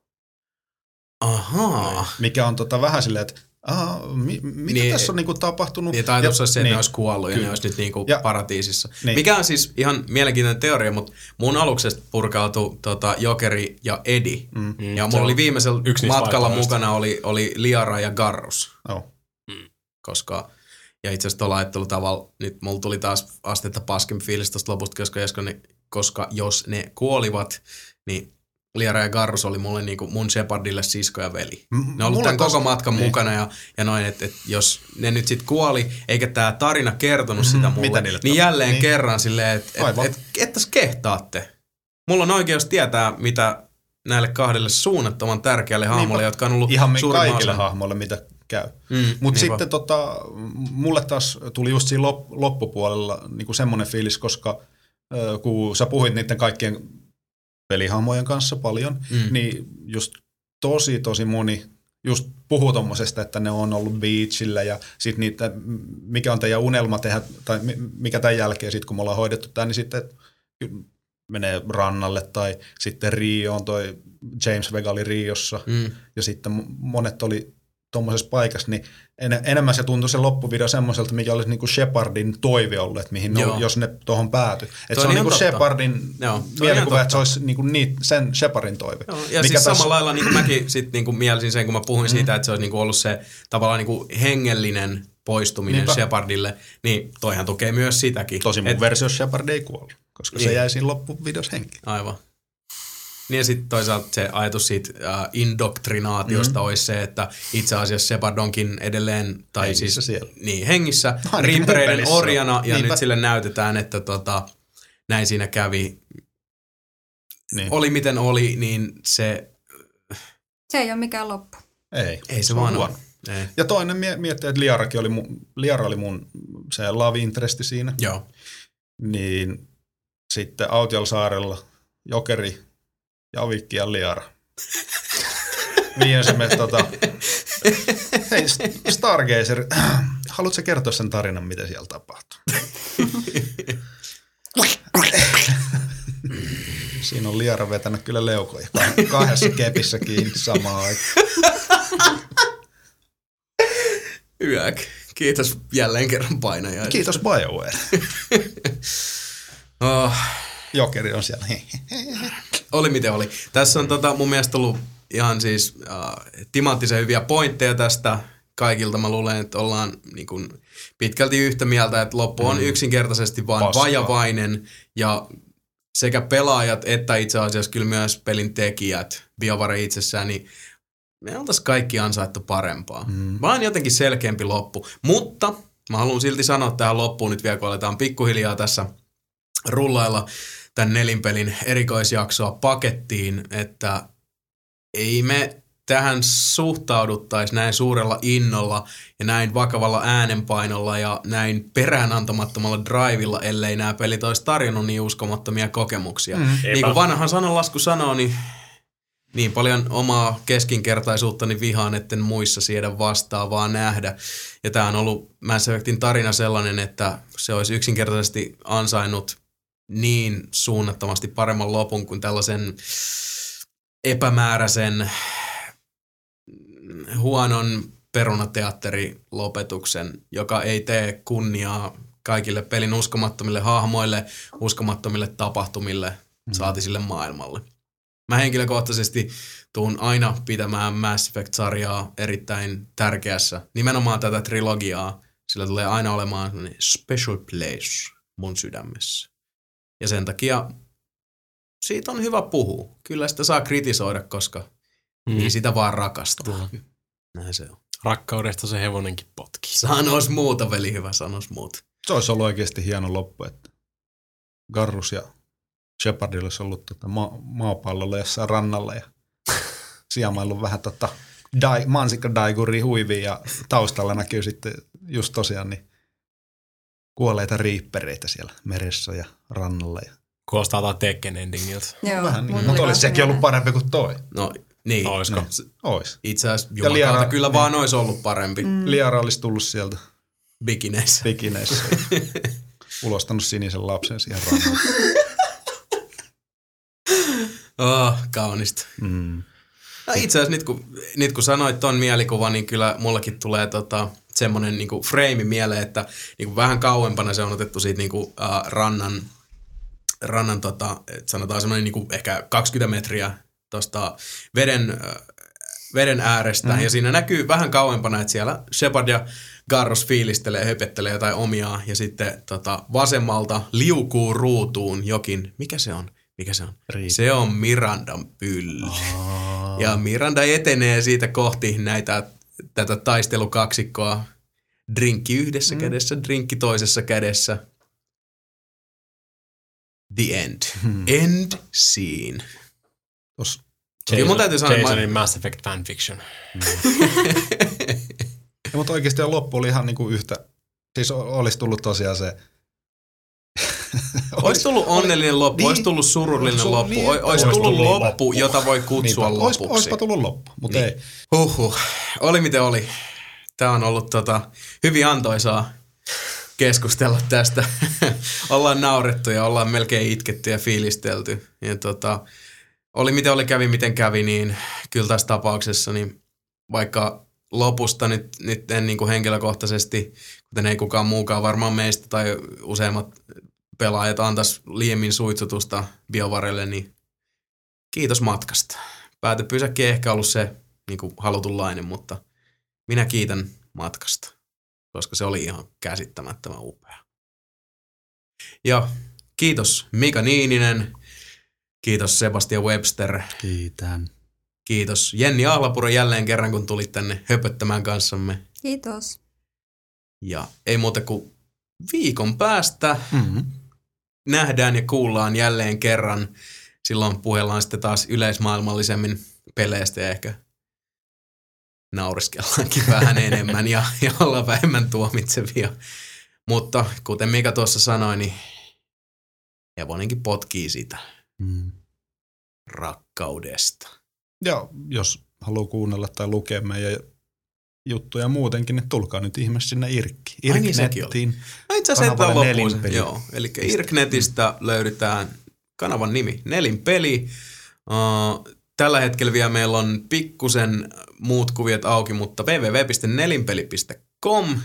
Ahaa. Mikä on tota vähän silleen, että Aha, mi, mitä Niin, tässä on niinku tapahtunut? Niin, tai se, että niin, ne olisi kuollut ja Kyllä. ne olisi nyt niinku Ja- paratiisissa. Niin. Mikä on siis ihan mielenkiintoinen teoria, mutta mun aluksesta purkautui tota, Jokeri ja Edi. Mm. Ja se mulla oli viimeisellä yksi matkalla mukana oli, oli Liara ja Garrus. Oh. Koska, ja itse asiassa tuolla ajattelutavalla, nyt mulla tuli taas astetta paskempi fiilis tuosta lopusta, koska, koska, ne, koska jos ne kuolivat, niin Liara ja Garrus oli mulle niinku mun Shepardille sisko ja veli. Ne on ollut tämän koko matkan niin. mukana ja, ja noin, että et jos ne nyt sitten kuoli, eikä tämä tarina kertonut sitä mulle, mitä niin tapahtui? jälleen Niin. kerran silleen, että et, Aivan. et, ettäs kehtaatte. Mulla on oikeus tietää, mitä näille kahdelle suunnattoman tärkeälle hahmolle, jotka on ollut Ihan kaikille osan- hahmoille, mitä käy. Mm, Mutta sitten tota, mulle taas tuli just siinä lop, loppupuolella niinku semmoinen fiilis, koska ö, kun sä puhuit niiden kaikkien pelihahmojen kanssa paljon, Mm. niin just tosi tosi moni just puhuu tommosesta, että ne on ollut beachillä ja sit niitä, mikä on teidän unelma tehdä, tai mi- mikä tämän jälkeen sit kun me ollaan hoidettu tämä, niin sitten menee rannalle tai sitten Rioon, toi James Vega oli Riossa Mm. ja sitten monet oli tuommoisessa paikassa, niin en, enemmän se tuntui se loppuvideo semmoiselta, mikä olisi niinku Shepardin toive ollut, että mihin ne, Joo. jos ne tuohon päätyi. Että Toi se on on niinku totta. Shepardin Joo, on mielikuva, että se olisi niinku niit, sen Shepardin toive. Joo, ja Mikä siis taas- samalla lailla niin mäkin sit niin kuin mielisin sen, kun mä puhuin mm. siitä, että se olisi niin kuin ollut se tavallaan niin kuin hengellinen poistuminen Niinpä. Shepardille, niin toihan tukee myös sitäkin. Tosi mun Et- versiossa Shepard ei kuollut, koska Niin. se jäi siinä loppuvideossa henkiin. Aivan. Niin ja sitten toisaalta se ajatus siitä äh, indoktrinaatiosta mm. olisi se, että itse asiassa Shepard onkin edelleen, tai Hengissä siis siellä. niin, hengissä, pelissä on. orjana, ja Niinpä. nyt sille näytetään, että tota, näin siinä kävi. Niin. Oli miten oli, niin se, Se ei ole mikään loppu. Ei, ei se, on vaan huono. ole. Ei. Ja toinen mie- miettii, että Liarakin oli mun, Liara oli mun se love interesti siinä. Joo. Niin sitten Autial saarella Jokeri, Javikki ja Liara. Viimeisen me tota... Hei, Stargazer, haluatko kertoa sen tarinan, mitä siellä tapahtuu? Siinä on Liara vetänyt kyllä leukoja. Kahdessa kepissä kiinni samaan aikaan. Yäk. Kiitos jälleen kerran painajaisista. Kiitos BioWare. Oh, Jokeri on siellä. oli miten oli. Tässä on tota, mun mielestä ollut ihan siis äh, timanttisen hyviä pointteja tästä kaikilta. Mä luulen, että ollaan niin kuin, pitkälti yhtä mieltä, että loppu on yksinkertaisesti vaan Paskaa. vajavainen ja sekä pelaajat että itse asiassa kyllä myös pelin tekijät, BioWare itsessään, niin me oltaisiin kaikki ansaittu parempaa. Mm. Vaan jotenkin selkeämpi loppu. Mutta mä haluan silti sanoa tähän loppuun nyt vielä, kun aletaan pikkuhiljaa tässä rullailla tämän nelinpelin erikoisjaksoa pakettiin, että ei me tähän suhtauduttaisi näin suurella innolla ja näin vakavalla äänenpainolla ja näin peräänantamattomalla drivilla, ellei nämä pelit olisi tarjonnut niin uskomattomia kokemuksia. Mm. Niin kuin vanhan sananlasku sanoo, niin niin paljon omaa keskinkertaisuuttani vihaan, etten muissa siedä vastaan, vaan nähdä. Ja tämä on ollut Mass Effectin tarina sellainen, että se olisi yksinkertaisesti ansainnut niin suunnattomasti paremman lopun kuin tällaisen epämääräisen huonon perunateatterilopetuksen, joka ei tee kunniaa kaikille pelin uskomattomille hahmoille, uskomattomille tapahtumille, mm. saati sille maailmalle. Mä henkilökohtaisesti tuun aina pitämään Mass Effect-sarjaa erittäin tärkeässä, nimenomaan tätä trilogiaa, sillä tulee aina olemaan special place mun sydämessä. Ja sen takia siitä on hyvä puhua. Kyllä sitä saa kritisoida, koska mm. niin sitä vaan rakastaa. Mm. Näin se on. Rakkaudesta se hevonenkin potki. Sanos muuta, veli hyvä, sanos muuta. Se olisi ollut oikeasti hieno loppu, että Garrus ja Shepardilla olisi ollut tota ma- maapallolla jossain rannalla ja siamaillut vähän tota dai, mansikka-daiguri huiviin ja taustalla näkyy sitten just tosiaan niin kuolleita riippereitä siellä meressä ja rannalla. Ja Kuulostaa jotain Tekken endingiltä. Joo, vähän niin, mutta olisi sekin ollut parempi kuin toi. No niin. Olisiko? No, Ois. itse asiassa Ja Liara- kyllä niin. vaan olisi ollut parempi mm. Liara olisi tullut sieltä bikineissä. bikineissä ulostanut sinisen lapsen siihen rannalle. Oh, kaunista. Mm. No itse asiassa nyt kun, nyt kun sanoit ton mielikuvan, niin kyllä mullakin tulee tota, semmoinen niinku frame mieleen, että niinku vähän kauempana se on otettu siitä niinku, uh, rannan, rannan tota, et sanotaan semmoinen niinku ehkä 20 metriä tuosta veden, uh, veden äärestä. Mm. Ja siinä näkyy vähän kauempana, että siellä Shepard ja Garros fiilistelee, höpettelee jotain omiaan. Ja sitten tota, vasemmalta liukuu ruutuun jokin, mikä se on? Mikä se on? Riita. Se on Mirandan pylly. Ja Miranda etenee siitä kohti näitä, tätä taistelukaksikkoa. Drinkki yhdessä mm. kädessä, drinkki toisessa kädessä. The end. Hmm. End scene. Tos, Kyllä mun täytyy sanoa, että mä- Jasonin Mass Effect fanfiction. ja, mutta oikeasti loppu oli ihan niinku yhtä, siis olisi tullut tosiaan se, Olisi tullut onnellinen loppu, niin. olisi tullut surullinen Su- loppu, niin, olisi, olisi tullut tullut loppu, loppu. jota voi kutsua ois, lopuksi. oispa tullut loppu, mutta Niin. ei. Huhhuh. Oli miten oli. Tämä on ollut tota, hyvin antoisaa keskustella tästä. ollaan naurettu ja ollaan melkein itketty ja fiilistelty. Ja tota, oli miten oli, kävi miten kävi, niin kyllä tässä tapauksessa, niin vaikka lopusta nyt, nyt en niin kuin henkilökohtaisesti, kuten ei kukaan muukaan varmaan meistä tai useimmat pelaajat antaisi liiemmin suitsutusta biovarelle, niin kiitos matkasta. Päätepysäkki ei ehkä ollut se niin kuin halutunlainen, mutta minä kiitän matkasta, koska se oli ihan käsittämättömän upea. Ja kiitos Mika Niininen, kiitos Sebastian Webster, Kiitän. kiitos Jenni Ahlapuro jälleen kerran, kun tulit tänne höpöttämään kanssamme. Kiitos. Ja ei muuta kuin viikon päästä Mm-hmm. Nähdään ja kuullaan jälleen kerran. Silloin puhellaan sitten taas yleismaailmallisemmin peleistä ja ehkä nauriskellaankin vähän enemmän ja, ja olla vähemmän tuomitsevia. Mutta kuten Mika tuossa sanoi, niin hevonenkin potkii sitä Mm. rakkaudesta. Ja jos haluaa kuunnella tai lukea meidän juttuja muutenkin, niin tulkaa nyt ihmeessä sinne Irkki. Niin, Irknettiin. No itse asiassa loppuun. Nelinpeli. Joo, eli Irknetistä löydetään kanavan nimi Nelinpeli. Uh, tällä hetkellä vielä meillä on pikkusen muut kuviot auki, mutta www.nelinpeli.com.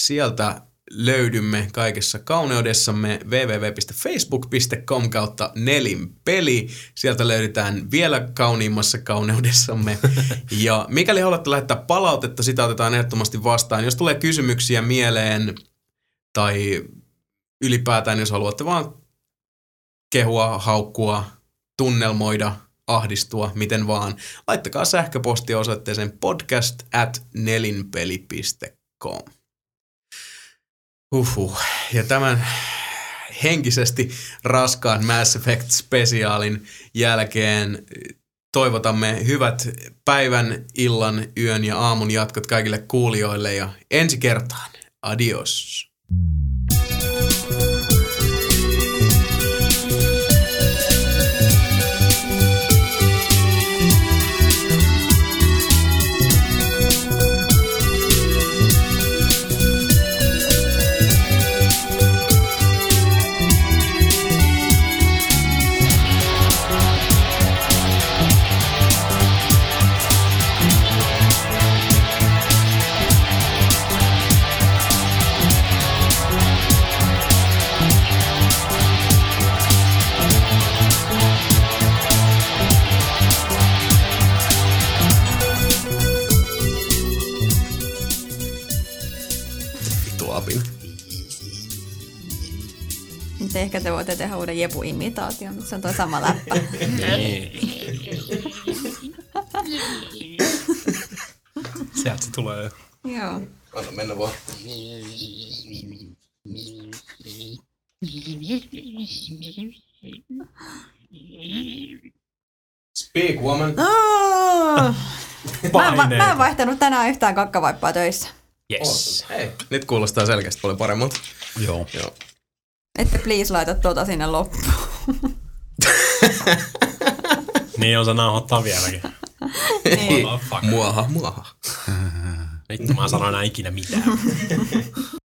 Sieltä löydymme kaikessa kauneudessamme www.facebook.com kautta nelinpeli. Sieltä löydetään vielä kauniimmassa kauneudessamme. ja mikäli haluatte lähettää palautetta, sitä otetaan ehdottomasti vastaan. Jos tulee kysymyksiä mieleen tai ylipäätään, jos haluatte vaan kehua, haukkua, tunnelmoida ahdistua, miten vaan. Laittakaa sähköpostia osoitteeseen podcast at nelinpeli.com. Uhuh. Ja tämän henkisesti raskaan Mass Effect-spesiaalin jälkeen toivotamme hyvät päivän, illan, yön ja aamun jatkot kaikille kuulijoille ja ensi kertaan. Adios. Vitu Nyt ehkä te voitte tehdä uuden Jepu-imitaation, mutta se on toi sama läppä. Sieltä se tulee. Joo. Anna mennä vaan. Speak woman. Ah! Mä, en, va- mä en vaihtanut tänään yhtään kakkavaippaa töissä. Yes. Hei, nyt kuulostaa selkeästi paljon paremmalta. Joo. Joo. Ette please laita tuota sinne loppuun. Niin osa nauhoittaa vieläkin. Niin. Muaha, muaha. Vittu, mä en sano enää ikinä mitään.